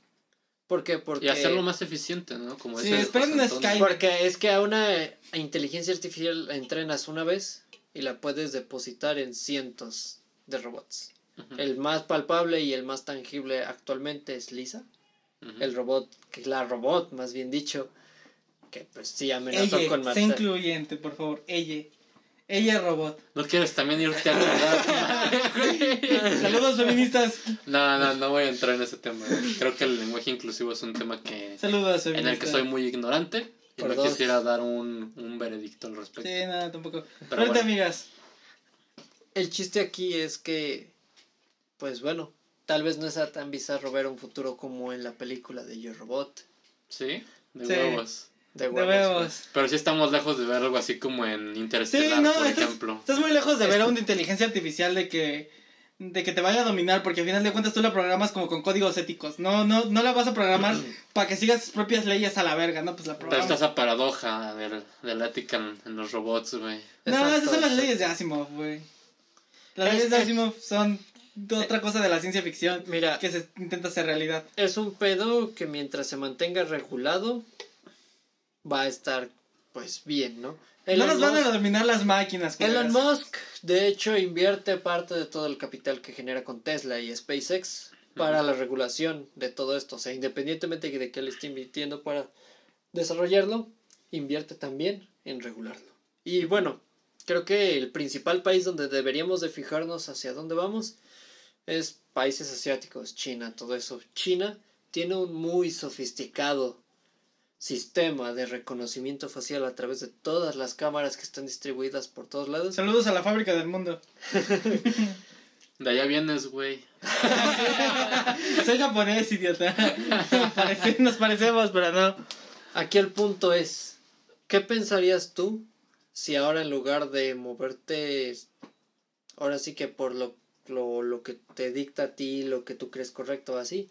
[SPEAKER 3] ¿Por qué? Porque...
[SPEAKER 1] Y hacerlo más eficiente, ¿no? Como
[SPEAKER 2] Sí,
[SPEAKER 1] dice
[SPEAKER 2] esperen.
[SPEAKER 3] Porque es que a una inteligencia artificial la entrenas una vez y la puedes depositar en cientos de robots.
[SPEAKER 1] Ujú,
[SPEAKER 3] El más palpable y el más tangible actualmente es Lisa,
[SPEAKER 1] ujú.
[SPEAKER 3] el robot, que la robot, más bien dicho, que pues sí amenazó
[SPEAKER 2] Ella,
[SPEAKER 3] con matar.
[SPEAKER 2] incluyente, por favor. Ella. Ella robot.
[SPEAKER 1] ¿No quieres también irte a lugar? (laughs)
[SPEAKER 2] Saludos feministas.
[SPEAKER 1] No, no, no voy a entrar en ese tema. Creo que el lenguaje inclusivo es un tema que
[SPEAKER 2] Saludos
[SPEAKER 1] en
[SPEAKER 2] feministas.
[SPEAKER 1] el que soy muy ignorante y
[SPEAKER 3] Por
[SPEAKER 1] no
[SPEAKER 3] dos.
[SPEAKER 1] quisiera dar un, un veredicto al respecto.
[SPEAKER 2] Sí, nada, tampoco.
[SPEAKER 1] Pero
[SPEAKER 2] Frente,
[SPEAKER 1] bueno.
[SPEAKER 2] amigas.
[SPEAKER 3] El chiste aquí es que, pues bueno, tal vez no sea tan bizarro ver un futuro como en la película de Yo Robot.
[SPEAKER 1] ¿Sí? De
[SPEAKER 2] Sí.
[SPEAKER 1] huevos.
[SPEAKER 3] De
[SPEAKER 2] De
[SPEAKER 3] huevos.
[SPEAKER 2] huevos.
[SPEAKER 1] Pero sí estamos lejos de ver algo así como en Interstellar,
[SPEAKER 2] Sí, no,
[SPEAKER 1] por
[SPEAKER 2] estás-
[SPEAKER 1] ejemplo.
[SPEAKER 2] Estás muy lejos de ver a una inteligencia artificial de que de que te vaya a dominar porque al final de cuentas tú la programas como con códigos éticos. No no no la vas a programar (clears throat) para que sigas sus propias leyes a la verga, no, pues la
[SPEAKER 1] Pero
[SPEAKER 2] programas.
[SPEAKER 1] está esa paradoja de, de la ética en, en los robots, güey.
[SPEAKER 2] No,
[SPEAKER 3] Exacto,
[SPEAKER 2] esas son las leyes de Asimov, güey. Las
[SPEAKER 3] Es-
[SPEAKER 2] leyes de Asimov son de otra cosa de la ciencia ficción
[SPEAKER 3] Mira,
[SPEAKER 2] que se intenta hacer realidad.
[SPEAKER 3] es un pedo que mientras se mantenga regulado va a estar pues bien, ¿no?
[SPEAKER 2] no
[SPEAKER 3] Elon
[SPEAKER 2] nos van a dominar las máquinas.
[SPEAKER 3] Elon. Musk, de hecho, invierte parte de todo el capital que genera con Tesla y SpaceX para la regulación de todo esto. O sea, independientemente de que él esté invirtiendo para desarrollarlo, invierte también en regularlo. Y bueno, creo que el principal país donde deberíamos de fijarnos hacia dónde vamos es países asiáticos, China, todo eso. China tiene un muy sofisticado sistema de reconocimiento facial a través de todas las cámaras que están distribuidas por todos lados.
[SPEAKER 2] Saludos a la fábrica del mundo. (laughs)
[SPEAKER 1] De allá vienes, güey. (laughs)
[SPEAKER 2] Soy japonés, idiota. Parece- nos parecemos, pero no.
[SPEAKER 3] Aquí el punto es, ¿qué pensarías tú si ahora en lugar de moverte, ahora sí que por lo, lo, lo que te dicta a ti, lo que tú crees correcto, así,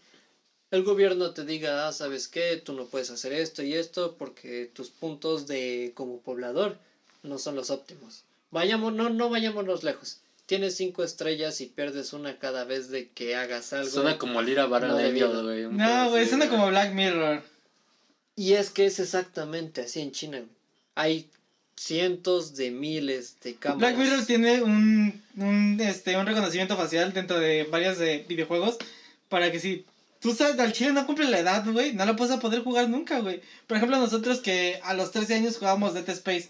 [SPEAKER 3] el gobierno te diga, ah, ¿sabes qué? Tú no puedes hacer esto y esto porque tus puntos de como poblador no son los óptimos. Vayamos, no, no vayámonos lejos. Tienes cinco estrellas y pierdes una cada vez de que hagas algo.
[SPEAKER 1] Suena como el ir a Bar
[SPEAKER 3] No
[SPEAKER 1] güey.
[SPEAKER 2] No, güey, suena como Black Mirror.
[SPEAKER 3] Y es que es exactamente así en China. Hay cientos de miles de cámaras.
[SPEAKER 2] Black Mirror tiene un, un, este, un reconocimiento facial dentro de varios de videojuegos para que si tú sabes, al chile no cumple la edad, güey, no la puedes a poder jugar nunca, güey. Por ejemplo, nosotros que a los 13 años jugábamos Dead Space,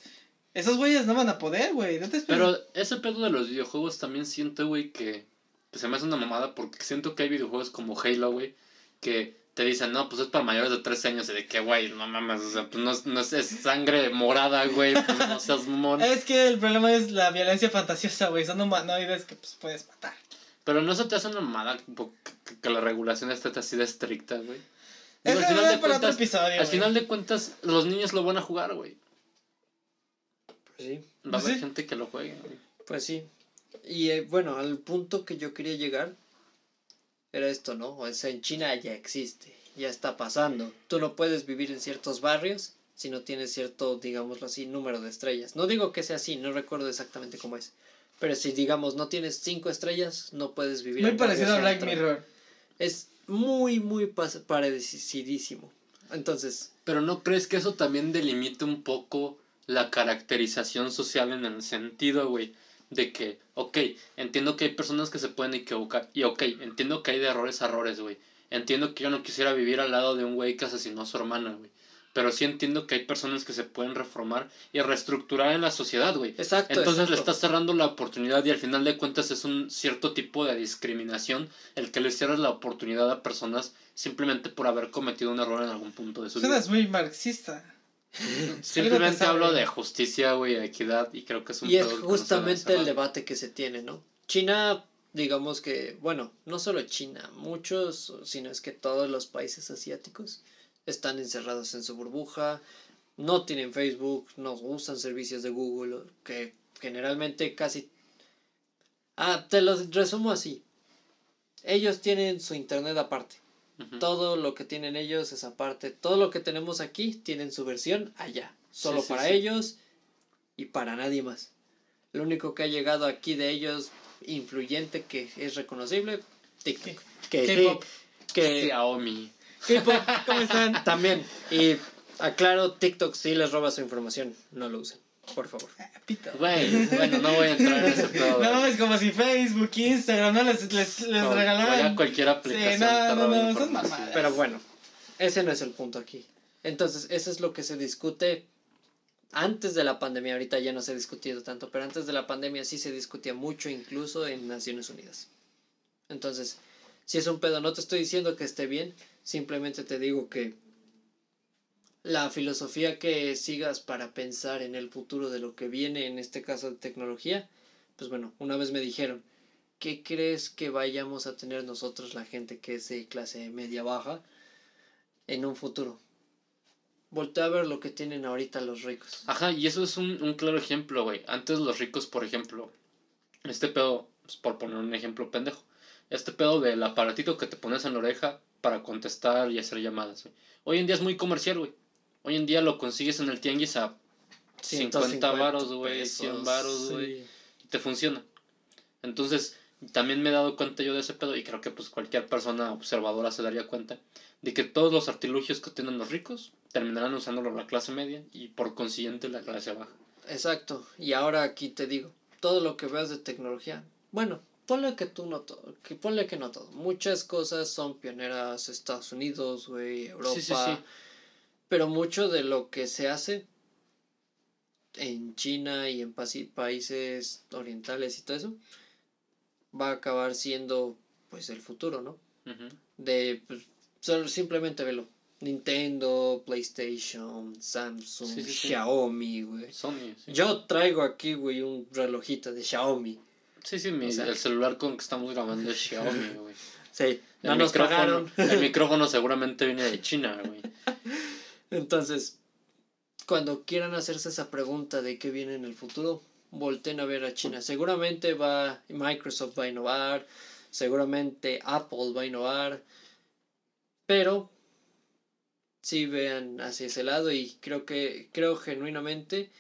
[SPEAKER 2] esos güeyes no van a poder, güey. Dead Space.
[SPEAKER 1] Pero ese pedo de los videojuegos también siento, güey, que, que se me hace una mamada porque siento que hay videojuegos como Halo, güey, que te dicen, no, pues es para mayores de 13 años y de que, güey, no mames, o sea, pues no, es- no es, es sangre morada, güey, pues no seas (laughs) mamón.
[SPEAKER 2] Es que el problema es la violencia fantasiosa, güey. Son humanoides que pues puedes matar.
[SPEAKER 1] Pero no se te hace una mamada po- que, que la regulación esté así de estricta, güey. Digo,
[SPEAKER 2] Eso es para otro episodio.
[SPEAKER 1] al final de cuentas, los niños lo van a jugar, güey.
[SPEAKER 3] Pues sí,
[SPEAKER 1] Va a
[SPEAKER 2] Pues
[SPEAKER 1] haber
[SPEAKER 2] sí.
[SPEAKER 1] gente que lo juegue, güey.
[SPEAKER 3] pues sí. Y eh, bueno, al punto que yo quería llegar era esto, ¿no? O sea, en China ya existe, ya está pasando. Tú no puedes vivir en ciertos barrios si no tienes cierto, digámoslo así, número de estrellas. No digo que sea así, no recuerdo exactamente cómo es. Pero si, digamos, no tienes cinco estrellas, no puedes vivir
[SPEAKER 2] Muy
[SPEAKER 3] en
[SPEAKER 2] parecido a Black
[SPEAKER 3] centro.
[SPEAKER 2] Mirror.
[SPEAKER 3] Es muy, muy parecidísimo. Entonces,
[SPEAKER 1] Pero ¿no crees que eso también delimita un poco la caracterización social en el sentido, güey, de que, ok, entiendo que hay personas que se pueden equivocar, y ok, entiendo que hay de errores a errores, güey. Entiendo que yo no quisiera vivir al lado de un güey que asesinó a su hermana, güey. Pero sí entiendo que hay personas que se pueden reformar y reestructurar en la sociedad, güey.
[SPEAKER 3] exacto.
[SPEAKER 1] Entonces le estás cerrando la oportunidad y al final de cuentas es un cierto tipo de discriminación el que le cierres la oportunidad a personas simplemente por haber cometido un error en algún punto de su vida.
[SPEAKER 2] Suenas muy marxista. (laughs)
[SPEAKER 1] Simplemente hablo de justicia, güey, equidad y creo que es un
[SPEAKER 3] Y es
[SPEAKER 1] no
[SPEAKER 3] justamente el debate que se tiene, ¿no? China, digamos que, bueno, no solo China, muchos, sino es que todos los países asiáticos están encerrados en su burbuja, no tienen Facebook, no usan servicios de Google, que generalmente casi... Ah, te lo resumo así. Ellos tienen su internet aparte. Todo lo que tienen ellos es aparte. Todo lo que tenemos aquí tienen su versión allá. Solo
[SPEAKER 1] sí,
[SPEAKER 3] para
[SPEAKER 1] sí.
[SPEAKER 3] ellos y para nadie más. Lo único que ha llegado aquí de ellos influyente que es reconocible, TikTok. Que,
[SPEAKER 2] K-pop.
[SPEAKER 3] que
[SPEAKER 1] Xiaomi.
[SPEAKER 2] K-pop, ¿cómo están? (laughs)
[SPEAKER 3] también. Y aclaro, TikTok sí les roba su información. No lo usen, por favor.
[SPEAKER 2] Pito.
[SPEAKER 1] Güey, bueno, no voy a entrar en ese pedo.
[SPEAKER 2] No, es como si Facebook, Instagram, no les, les, les
[SPEAKER 1] No,
[SPEAKER 2] regalaran.
[SPEAKER 1] ya cualquier aplicación
[SPEAKER 2] Sí, no, no, no, son mamadas.
[SPEAKER 3] Pero bueno, ese no es el punto aquí. Entonces, eso es lo que se discute antes de la pandemia. Ahorita ya no se ha discutido tanto, pero antes de la pandemia sí se discutía mucho, incluso en Naciones Unidas. Entonces, si es un pedo, no te estoy diciendo que esté bien, simplemente te digo que la filosofía que sigas para pensar en el futuro de lo que viene, en este caso de tecnología, pues bueno, una vez me dijeron, ¿qué crees que vayamos a tener nosotros, la gente que es de clase media baja, en un futuro? Voltea a ver lo que tienen ahorita los ricos.
[SPEAKER 1] Ajá, y eso es un, un claro ejemplo, güey. Antes los ricos, por ejemplo, este pedo, pues, por poner un ejemplo pendejo, este pedo del aparatito que te pones en la oreja para contestar y hacer llamadas. Hoy en día es muy comercial, güey. Hoy en día lo consigues en el tianguis a 50 varos, güey,
[SPEAKER 3] pesos,
[SPEAKER 1] 100 varos, güey.
[SPEAKER 3] sí.
[SPEAKER 1] y te funciona. Entonces, también me he dado cuenta yo de ese pedo y creo que pues cualquier persona observadora se daría cuenta de que todos los artilugios que tienen los ricos terminarán usándolo la clase media y por consiguiente la clase baja.
[SPEAKER 3] Exacto. Y ahora aquí te digo, todo lo que veas de tecnología, bueno, ponle que tú no todo, que ponle que no todo. Muchas cosas son pioneras Estados Unidos, güey, Europa.
[SPEAKER 1] Sí, sí, sí.
[SPEAKER 3] Pero mucho de lo que se hace en China y en países orientales y todo eso va a acabar siendo pues el futuro, ¿no? De pues, solo- simplemente velo. Nintendo, PlayStation, Samsung,
[SPEAKER 1] Sí, sí, sí.
[SPEAKER 3] Xiaomi, güey.
[SPEAKER 1] Sony.
[SPEAKER 3] Yo traigo aquí, güey, un relojito de Xiaomi.
[SPEAKER 1] Sí, sí, mi-
[SPEAKER 3] O sea-
[SPEAKER 1] el celular con que estamos grabando es Xiaomi, güey. (laughs)
[SPEAKER 3] Sí, no
[SPEAKER 1] El
[SPEAKER 3] nos pagaron.
[SPEAKER 1] el micrófono seguramente viene de China, güey. (laughs)
[SPEAKER 3] Entonces, cuando quieran hacerse esa pregunta de qué viene en el futuro, volten a ver a China. Seguramente va Microsoft va a innovar, seguramente Apple va a innovar, pero sí vean hacia ese lado y creo que creo genuinamente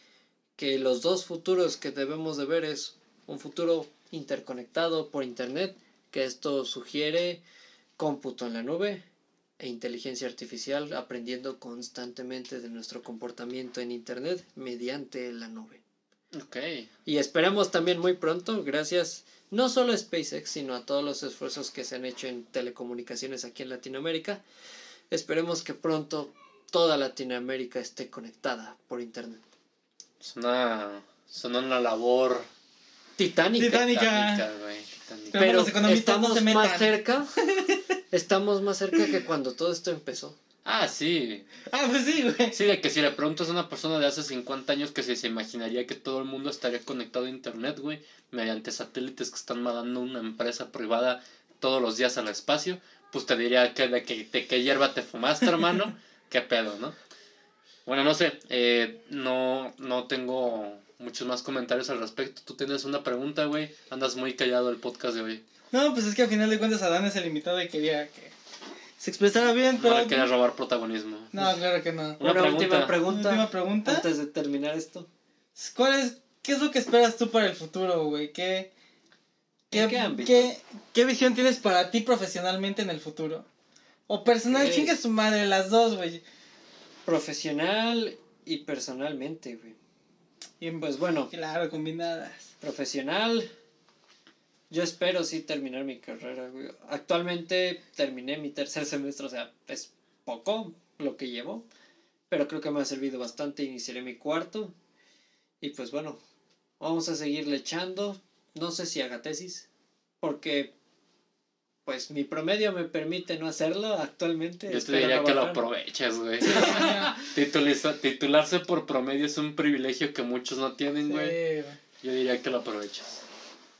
[SPEAKER 3] que los dos futuros que debemos de ver es un futuro interconectado por internet, que esto sugiere cómputo en la nube e inteligencia artificial aprendiendo constantemente de nuestro comportamiento en internet mediante la nube.
[SPEAKER 1] Ok.
[SPEAKER 3] Y esperemos también muy pronto, gracias no solo a SpaceX, sino a todos los esfuerzos que se han hecho en telecomunicaciones aquí en Latinoamérica, esperemos que pronto toda Latinoamérica esté conectada por internet.
[SPEAKER 1] Es una, es una labor
[SPEAKER 3] Titánica.
[SPEAKER 2] Titánica.
[SPEAKER 1] titánica, güey. titánica.
[SPEAKER 2] Pero
[SPEAKER 3] Pero estamos
[SPEAKER 2] se
[SPEAKER 3] más cerca. (laughs) Estamos más cerca que cuando todo esto empezó.
[SPEAKER 1] Ah, sí.
[SPEAKER 2] Ah, pues sí, güey.
[SPEAKER 1] Sí, de que si le preguntas a una persona de hace 50 años que si se imaginaría que todo el mundo estaría conectado a internet, güey, mediante satélites que están mandando una empresa privada todos los días al espacio, pues te diría que de que, de qué hierba te fumaste, hermano. (laughs) qué pedo, ¿no? Bueno, no sé, eh, no, no tengo muchos más comentarios al respecto. Tú tienes una pregunta, güey. Andas muy callado el podcast de hoy.
[SPEAKER 2] No, pues es que al final de cuentas Adán es el invitado y quería que se expresara bien,
[SPEAKER 1] No
[SPEAKER 2] pero...
[SPEAKER 1] le querías robar protagonismo.
[SPEAKER 2] No, claro que no.
[SPEAKER 1] Una
[SPEAKER 3] Una,
[SPEAKER 1] pregunta.
[SPEAKER 3] última pregunta.
[SPEAKER 2] Última pregunta.
[SPEAKER 3] Antes de terminar esto.
[SPEAKER 2] ¿Cuál es, ¿Qué es lo que esperas tú para el futuro, güey? ¿Qué, qué,
[SPEAKER 3] ¿En qué
[SPEAKER 2] qué- qué visión tienes para ti profesionalmente en el futuro? O personal, chingue su madre, las dos, güey.
[SPEAKER 3] Profesional y personalmente, güey.
[SPEAKER 2] Y
[SPEAKER 3] Pues bueno,
[SPEAKER 2] claro, combinadas.
[SPEAKER 3] profesional. Yo espero sí terminar mi carrera, güey. Actualmente terminé mi tercer semestre, o sea, es poco lo que llevo. Pero creo que me ha servido bastante. Iniciaré mi cuarto. Y pues bueno, vamos a seguirle echando. No sé si haga tesis. Porque, pues mi promedio me permite no hacerlo actualmente.
[SPEAKER 1] Yo te diría
[SPEAKER 3] no
[SPEAKER 1] que lo
[SPEAKER 3] bajar.
[SPEAKER 1] aproveches, güey. (laughs) Titularse por promedio es un privilegio que muchos no tienen,
[SPEAKER 2] Sí,
[SPEAKER 1] güey.
[SPEAKER 2] güey.
[SPEAKER 1] Yo diría que lo aproveches.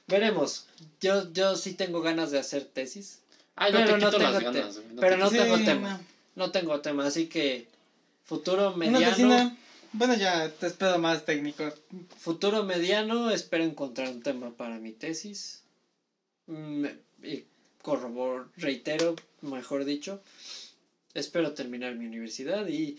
[SPEAKER 3] Veremos. Yo, yo sí tengo ganas de hacer tesis.
[SPEAKER 1] No
[SPEAKER 3] Pero
[SPEAKER 1] te
[SPEAKER 3] no
[SPEAKER 1] quito las
[SPEAKER 3] tengo
[SPEAKER 1] ganas. No
[SPEAKER 3] pero
[SPEAKER 1] te
[SPEAKER 3] no tengo
[SPEAKER 2] no.
[SPEAKER 3] tema. No tengo tema, así que futuro
[SPEAKER 2] Una
[SPEAKER 3] mediano.
[SPEAKER 2] tesina. Bueno, ya te espero más técnico.
[SPEAKER 3] Futuro mediano, espero encontrar un tema para mi tesis. Mm, y corroboro, reitero, mejor dicho, espero terminar mi universidad y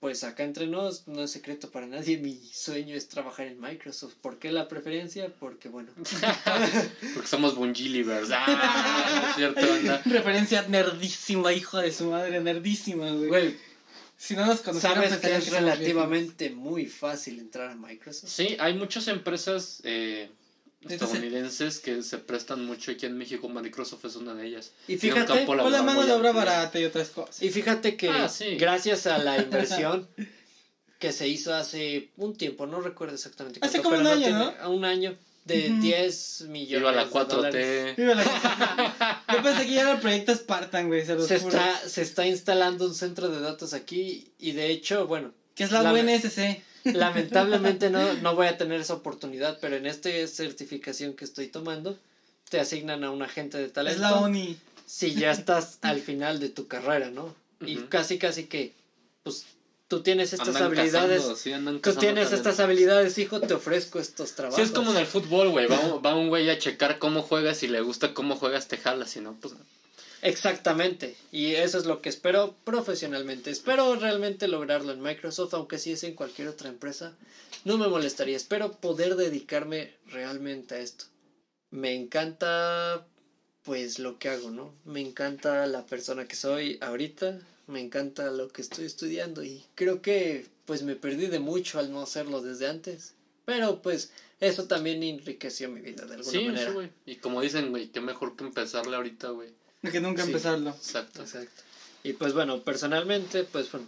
[SPEAKER 3] pues acá entre nos no es secreto para nadie, mi sueño es trabajar en Microsoft. ¿Por qué la preferencia? Porque bueno, (laughs)
[SPEAKER 1] Porque somos Bungilivers. (laughs) Ah, cierto.
[SPEAKER 2] Referencia nerdísima, hijo de su madre, nerdísima, güey.
[SPEAKER 3] güey,
[SPEAKER 2] Si no nos
[SPEAKER 3] sabes que es relativamente muy fácil entrar a Microsoft.
[SPEAKER 1] Sí, hay muchas empresas eh,
[SPEAKER 2] Entonces-
[SPEAKER 1] estadounidenses que se prestan mucho aquí en México. Microsoft es una de ellas.
[SPEAKER 3] Y fíjate,
[SPEAKER 2] Con la mano de obra barata y otras cosas.
[SPEAKER 3] Y fíjate que
[SPEAKER 1] Ah, sí.
[SPEAKER 3] gracias a la inversión (laughs) que se hizo hace un tiempo, no recuerdo exactamente
[SPEAKER 2] Hace
[SPEAKER 3] cuánto,
[SPEAKER 2] como
[SPEAKER 3] pero
[SPEAKER 2] un año,
[SPEAKER 3] tiene- a un año de
[SPEAKER 2] Ujú.
[SPEAKER 3] 10 millones
[SPEAKER 1] Viva la
[SPEAKER 3] de dólares.
[SPEAKER 1] 4T.
[SPEAKER 2] Viva la- (laughs) Yo pensé que ya era el proyecto Spartan, güey, se
[SPEAKER 3] Se está, se está instalando un centro de datos aquí y de hecho, bueno,
[SPEAKER 2] Que es la,
[SPEAKER 3] la-
[SPEAKER 2] UNSC.
[SPEAKER 3] Lamentablemente no, no voy a tener esa oportunidad, pero en esta certificación que estoy tomando, te asignan a un agente de talento.
[SPEAKER 2] Es la ONI.
[SPEAKER 3] si ya estás al final de tu carrera, ¿no? Y casi, casi que, pues, tú tienes estas
[SPEAKER 1] Andan
[SPEAKER 3] habilidades,
[SPEAKER 1] cazando, sí, andan
[SPEAKER 3] tú tienes
[SPEAKER 1] talento.
[SPEAKER 3] estas habilidades, hijo, te ofrezco estos trabajos.
[SPEAKER 1] Sí, es como en el fútbol, güey. Va, un- va un güey a checar cómo juegas. Si le gusta cómo juegas, te jalas. Si no, pues.
[SPEAKER 3] Exactamente, y eso es lo que espero profesionalmente. Espero realmente lograrlo en Microsoft, aunque si es en cualquier otra empresa, no me molestaría. Espero poder dedicarme realmente a esto. Me encanta, pues, lo que hago, ¿no? Me encanta la persona que soy ahorita, me encanta lo que estoy estudiando y creo que, pues, me perdí de mucho al no hacerlo desde antes. Pero, pues, eso también enriqueció mi vida de alguna
[SPEAKER 1] Sí,
[SPEAKER 3] manera.
[SPEAKER 1] sí, güey. Y como dicen, güey, qué mejor que empezarle ahorita, güey. (laughs)
[SPEAKER 2] Que nunca
[SPEAKER 3] Sí.
[SPEAKER 2] empezarlo.
[SPEAKER 1] Exacto.
[SPEAKER 3] Exacto. Y pues bueno, personalmente, pues bueno,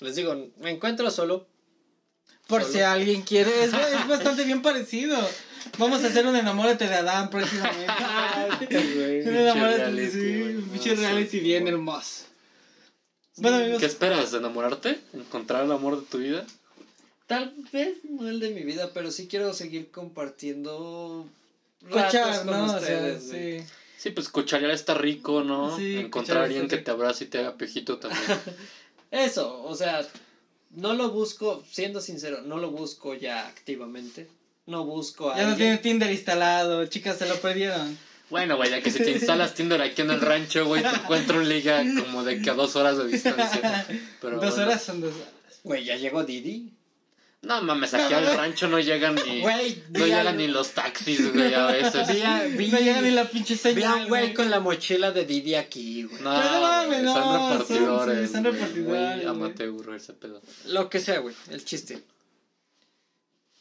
[SPEAKER 3] les digo, me encuentro solo.
[SPEAKER 2] Por
[SPEAKER 3] Solo.
[SPEAKER 2] si alguien quiere. Es, es bastante bien parecido. Vamos a hacer un enamórate de Adán próximamente. (laughs) un enamórate,
[SPEAKER 1] reality,
[SPEAKER 2] sí.
[SPEAKER 1] güey.
[SPEAKER 2] Un pinche
[SPEAKER 1] No,
[SPEAKER 2] reality
[SPEAKER 1] sí,
[SPEAKER 2] bien hermoso. Bueno, amigos.
[SPEAKER 1] ¿Qué esperas? ¿De enamorarte? ¿Encontrar el amor de tu vida?
[SPEAKER 3] Tal vez no el de mi vida, pero sí quiero seguir compartiendo.
[SPEAKER 2] Cochar, ¿no? O sea,
[SPEAKER 3] ustedes, güey.
[SPEAKER 2] sí.
[SPEAKER 1] Sí, pues cocharear está rico, ¿no?
[SPEAKER 2] Sí,
[SPEAKER 1] Encontrar a alguien que te abrace y te haga piojito también. (laughs)
[SPEAKER 3] Eso, o sea, no lo busco, siendo sincero, no lo busco ya activamente. No busco a
[SPEAKER 2] Ya no tiene Tinder instalado. Chicas, se lo perdieron.
[SPEAKER 1] Bueno, güey, ya que si te instalas Tinder aquí en el rancho, güey, te encuentro un liga como de que a dos horas de distancia. Pero
[SPEAKER 2] dos
[SPEAKER 1] bueno.
[SPEAKER 2] horas son dos horas.
[SPEAKER 3] Güey, ya llegó Didi.
[SPEAKER 1] No mames, aquí
[SPEAKER 2] No,
[SPEAKER 1] al rancho no llegan ni. (laughs)
[SPEAKER 3] Güey,
[SPEAKER 1] no
[SPEAKER 3] vi
[SPEAKER 1] llegan
[SPEAKER 3] algo-
[SPEAKER 1] ni los taxis, güey, a veces.
[SPEAKER 3] Vi, a- vi-
[SPEAKER 2] No llega ni la pinche
[SPEAKER 3] vi a
[SPEAKER 2] señal.
[SPEAKER 3] un güey con la mochila de Didi aquí, güey.
[SPEAKER 1] No,
[SPEAKER 2] no no,
[SPEAKER 1] son
[SPEAKER 2] son-
[SPEAKER 1] repartidores.
[SPEAKER 2] sí, son repartidores, güey.
[SPEAKER 1] amateur ese pedo.
[SPEAKER 3] Lo que sea, güey, el chiste.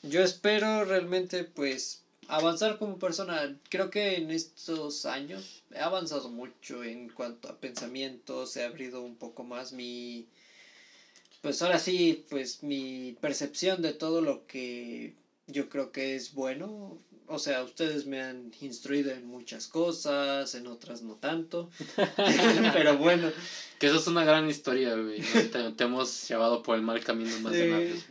[SPEAKER 3] Yo espero realmente, pues, avanzar como persona. Creo que en estos años he avanzado mucho en cuanto a pensamientos, he abrido un poco más mi... Pues ahora sí, pues mi percepción de todo lo que yo creo que es bueno. O sea, ustedes me han instruido en muchas cosas, en otras no tanto. (laughs) (laughs) Pero bueno,
[SPEAKER 1] Que eso es una gran historia, güey. ¿no? Te, te hemos llevado por el mal camino más de
[SPEAKER 2] Sí.
[SPEAKER 1] vez.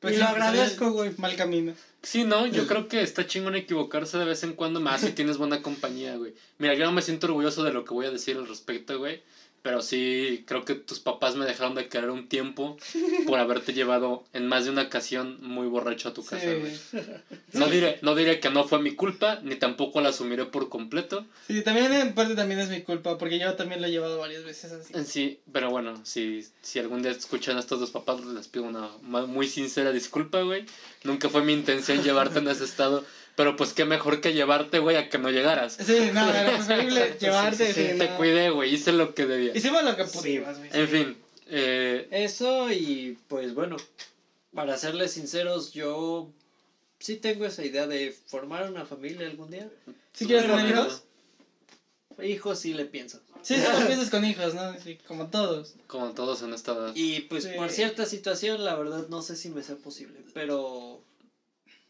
[SPEAKER 2] Pues
[SPEAKER 3] y lo
[SPEAKER 2] pues,
[SPEAKER 3] agradezco, güey.
[SPEAKER 2] Mal camino.
[SPEAKER 1] Sí, no, yo creo que está chingón equivocarse de vez en cuando, más si tienes buena compañía, güey. Mira, yo no me siento orgulloso de lo que voy a decir al respecto, güey. Pero sí, creo que tus papás me dejaron de querer un tiempo (laughs) por haberte llevado en más de una ocasión muy borracho a tu casa, güey. (laughs)
[SPEAKER 2] Sí.
[SPEAKER 1] No diré, no diré que no fue mi culpa, ni tampoco la asumiré por completo.
[SPEAKER 2] Sí, también en parte también es mi culpa, porque yo también lo he llevado varias veces así.
[SPEAKER 1] En sí, pero bueno, si, si algún día escuchan a estos dos papás, les pido una muy sincera disculpa, güey. Nunca fue mi intención llevarte en ese estado, pero pues qué mejor que llevarte, güey, a que no llegaras.
[SPEAKER 2] Sí, no, era (laughs) preferible llevarte.
[SPEAKER 3] sí,
[SPEAKER 2] sí,
[SPEAKER 1] Te
[SPEAKER 2] no.
[SPEAKER 1] cuidé, güey, hice lo que debía.
[SPEAKER 2] Hicimos lo que pudimos, güey.
[SPEAKER 1] En fin, eh,
[SPEAKER 3] Eso y pues bueno, para serles sinceros, yo sí tengo esa idea de formar una familia algún día.
[SPEAKER 2] ¿Sí quieres tener hijos?
[SPEAKER 3] Hijos sí le pienso.
[SPEAKER 2] Sí, sí, lo piensas con hijos, ¿no? Sí, como todos.
[SPEAKER 1] como todos en esta edad.
[SPEAKER 3] Y pues
[SPEAKER 2] Sí.
[SPEAKER 3] por cierta situación, la verdad no sé si me sea posible, pero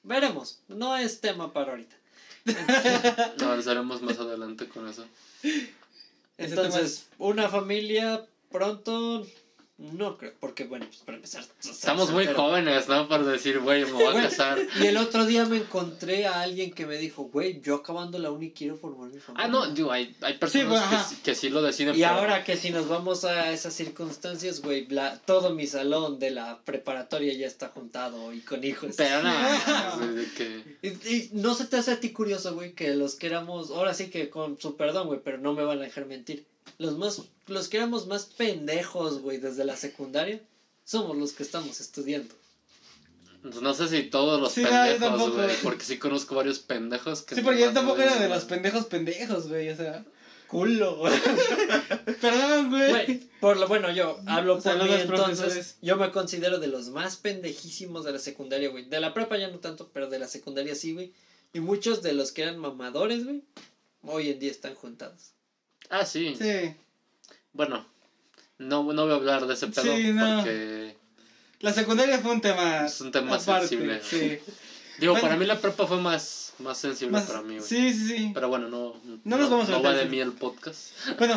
[SPEAKER 3] veremos. No es tema para ahorita. (laughs)
[SPEAKER 1] Avanzaremos más adelante con eso.
[SPEAKER 3] Entonces, una familia pronto, No creo, porque bueno, pues para empezar.
[SPEAKER 1] Estamos muy jóvenes, ¿no? Para decir, güey, me voy a casar.
[SPEAKER 3] Y el otro día me encontré a alguien que me dijo, güey, yo acabando la uni quiero formar mi familia.
[SPEAKER 1] Ah, no, digo, hay, hay personas
[SPEAKER 2] pues,
[SPEAKER 1] que, que sí lo deciden.
[SPEAKER 3] Y
[SPEAKER 1] pero-
[SPEAKER 3] ahora que si nos vamos a esas circunstancias, güey, todo mi salón de la preparatoria ya está juntado y con hijos.
[SPEAKER 1] Pero nada, (laughs) que...
[SPEAKER 3] Y, y no se te hace a ti curioso, güey, que los que éramos, ahora sí que con su perdón, güey, pero no me van a dejar mentir. Los más, los que éramos más pendejos, güey, desde la secundaria, somos los que estamos estudiando.
[SPEAKER 1] pues, No sé si todos los
[SPEAKER 2] Sí,
[SPEAKER 1] pendejos, güey, porque sí conozco varios pendejos que...
[SPEAKER 2] Sí, porque yo tampoco era de los pendejos pendejos, güey, o sea.
[SPEAKER 3] Culo, güey. (laughs)
[SPEAKER 2] Perdón, güey.
[SPEAKER 3] Güey, por lo bueno, yo hablo por mí, entonces
[SPEAKER 2] profesores.
[SPEAKER 3] yo me considero de los más pendejísimos de la secundaria, güey. De la prepa ya no tanto, pero de la secundaria sí, güey. Y muchos de los que eran mamadores, güey, hoy en día están juntados.
[SPEAKER 1] Ah, sí.
[SPEAKER 2] Sí.
[SPEAKER 1] Bueno, no, no voy a hablar de ese pedo
[SPEAKER 2] Sí, no.
[SPEAKER 1] porque...
[SPEAKER 2] La secundaria fue un tema.
[SPEAKER 1] Es un tema
[SPEAKER 2] aparte,
[SPEAKER 1] sensible.
[SPEAKER 2] Sí. (laughs)
[SPEAKER 1] Digo,
[SPEAKER 2] Bueno.
[SPEAKER 1] para mí la prepa fue más, más sensible
[SPEAKER 2] Más-
[SPEAKER 1] para mí,
[SPEAKER 2] sí, sí, sí.
[SPEAKER 1] Pero bueno, no,
[SPEAKER 2] No nos vamos a
[SPEAKER 1] no va de mí el podcast.
[SPEAKER 2] Bueno,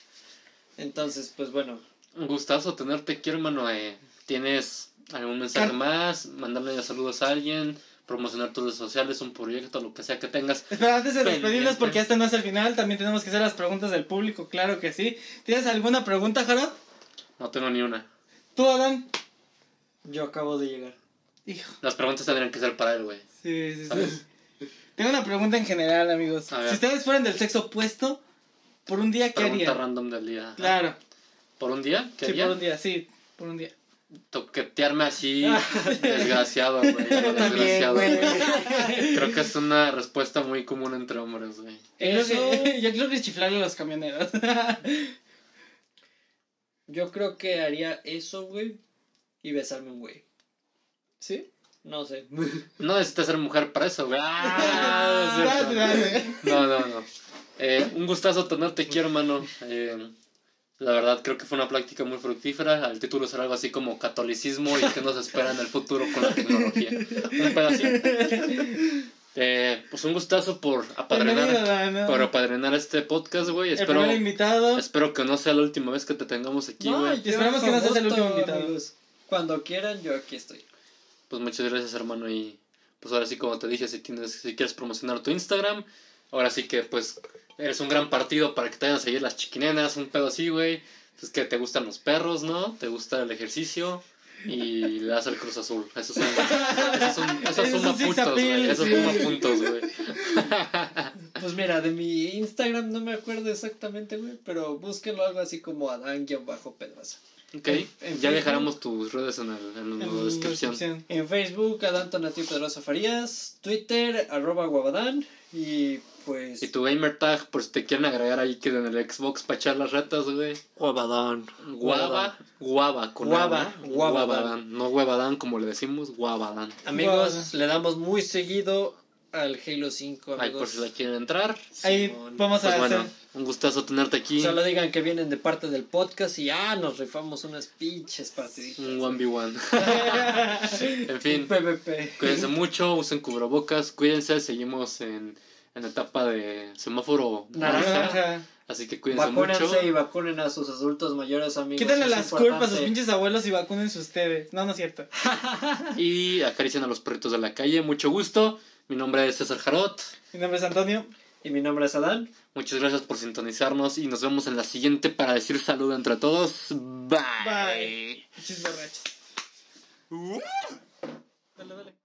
[SPEAKER 2] (laughs)
[SPEAKER 3] Entonces, pues bueno,
[SPEAKER 1] Un gustazo tenerte aquí, hermano. Eh, ¿Tienes algún mensaje
[SPEAKER 2] Car-
[SPEAKER 1] más? Mandarle saludos a alguien, promocionar tus redes sociales, un proyecto, lo que sea que tengas.
[SPEAKER 2] espera, (laughs) antes de despedirnos, porque este no es el final, también tenemos que hacer las preguntas del público, claro que sí. ¿Tienes alguna pregunta, Jaro?
[SPEAKER 1] No tengo ni una.
[SPEAKER 2] ¿Tú, Adán?
[SPEAKER 3] yo acabo de llegar.
[SPEAKER 2] Hijo.
[SPEAKER 1] Las preguntas tendrían que ser para él, güey.
[SPEAKER 2] Sí, sí,
[SPEAKER 1] ¿Sabes?
[SPEAKER 2] sí. (laughs) Tengo una pregunta en general, amigos.
[SPEAKER 1] A ver.
[SPEAKER 2] Si ustedes fueran del sexo opuesto, por un día, ¿qué
[SPEAKER 1] Pregunta
[SPEAKER 2] harían?
[SPEAKER 1] random del día.
[SPEAKER 2] Claro.
[SPEAKER 1] ¿Por un día? ¿Qué
[SPEAKER 2] Sí, por un día, sí, por un día.
[SPEAKER 1] Toquetearme así, (laughs) desgraciado, güey. (laughs)
[SPEAKER 3] También,
[SPEAKER 1] desgraciado.
[SPEAKER 3] güey. (laughs)
[SPEAKER 1] Creo que es una respuesta muy común entre hombres, güey.
[SPEAKER 3] Eso-
[SPEAKER 2] yo creo que chiflarle a los camioneros.
[SPEAKER 3] Yo creo que haría eso, güey, y besarme un güey.
[SPEAKER 2] ¿Sí?
[SPEAKER 3] No sé.
[SPEAKER 1] No necesitas ser mujer para eso, güey. Ah, es cierto. No, no, no. Eh, un gustazo tenerte aquí, hermano. Eh, la verdad, creo que fue una práctica muy fructífera. El título será algo así como catolicismo y qué nos espera en el futuro con la tecnología. Un pedacito. Eh, pues un gustazo por apadrinar,
[SPEAKER 2] Adán.
[SPEAKER 1] por apadrinar este podcast, güey.
[SPEAKER 2] El
[SPEAKER 1] Espero,
[SPEAKER 2] primer invitado.
[SPEAKER 1] espero que no sea la última vez que te tengamos aquí, güey.
[SPEAKER 2] y esperamos que no seas el último invitado.
[SPEAKER 3] amigos. Cuando quieran, yo aquí estoy.
[SPEAKER 1] Pues muchas gracias, hermano. Y pues ahora sí, como te dije, si, tienes, si quieres promocionar tu Instagram, ahora sí que pues eres un gran partido para que te vayan a seguir las chiquinenas, un pedo así, güey. Es que te gustan los perros, ¿no? Te gusta el ejercicio y le das al Cruz Azul. Eso, son, eso, son, eso suma puntos, güey. Eso suma puntos, güey.
[SPEAKER 3] Pues mira, de mi Instagram no me acuerdo exactamente, güey, pero búsquenlo algo así como Adán-Pedraza.
[SPEAKER 1] Ok,
[SPEAKER 3] En
[SPEAKER 1] ya
[SPEAKER 3] Facebook.
[SPEAKER 1] dejaremos tus redes en, el, en la
[SPEAKER 2] En
[SPEAKER 1] descripción.
[SPEAKER 3] En Facebook, Adán Tonatiuh Pedrosa Farías, Twitter, arroba Guabadán, y pues...
[SPEAKER 1] Y tu gamer tag, por si te quieren agregar ahí que en el Xbox para echar las retas, güey.
[SPEAKER 3] Guabadán.
[SPEAKER 1] Guava, guava, con
[SPEAKER 3] Guava,
[SPEAKER 1] A, ¿no?
[SPEAKER 3] guabadán.
[SPEAKER 1] Guabadán. No huevadán como le decimos, guabadán.
[SPEAKER 3] Amigos,
[SPEAKER 2] Guabadán.
[SPEAKER 3] le damos muy seguido al Halo 5,
[SPEAKER 1] Ahí
[SPEAKER 3] amigos.
[SPEAKER 1] por si la quieren entrar.
[SPEAKER 2] Ahí
[SPEAKER 3] Simón.
[SPEAKER 2] vamos
[SPEAKER 1] Pues
[SPEAKER 2] a
[SPEAKER 1] bueno,
[SPEAKER 2] hacer.
[SPEAKER 1] un gustazo tenerte aquí.
[SPEAKER 3] Solo digan que vienen de parte del podcast y ah, nos rifamos unas pinches partiditas.
[SPEAKER 1] Un 1v1. (laughs) en fin,
[SPEAKER 3] PvP.
[SPEAKER 1] cuídense mucho, usen cubrebocas, cuídense, seguimos en, en etapa de semáforo naranja. Así que cuídense
[SPEAKER 3] Vacúnense
[SPEAKER 1] mucho.
[SPEAKER 3] y vacunen a sus adultos mayores, amigos.
[SPEAKER 2] Quítenle las
[SPEAKER 3] importante.
[SPEAKER 2] culpas a sus pinches abuelos y vacúnense ustedes. No, no es cierto. (laughs)
[SPEAKER 1] Y acaricien a los perritos de la calle. Mucho gusto. Mi nombre es César Jarot.
[SPEAKER 2] Mi nombre es Antonio.
[SPEAKER 3] Y mi nombre es Adán.
[SPEAKER 1] Muchas gracias por sintonizarnos y nos vemos en la siguiente para decir salud entre todos. Bye.
[SPEAKER 2] Bye. Pinches borrachos. Dale, dale.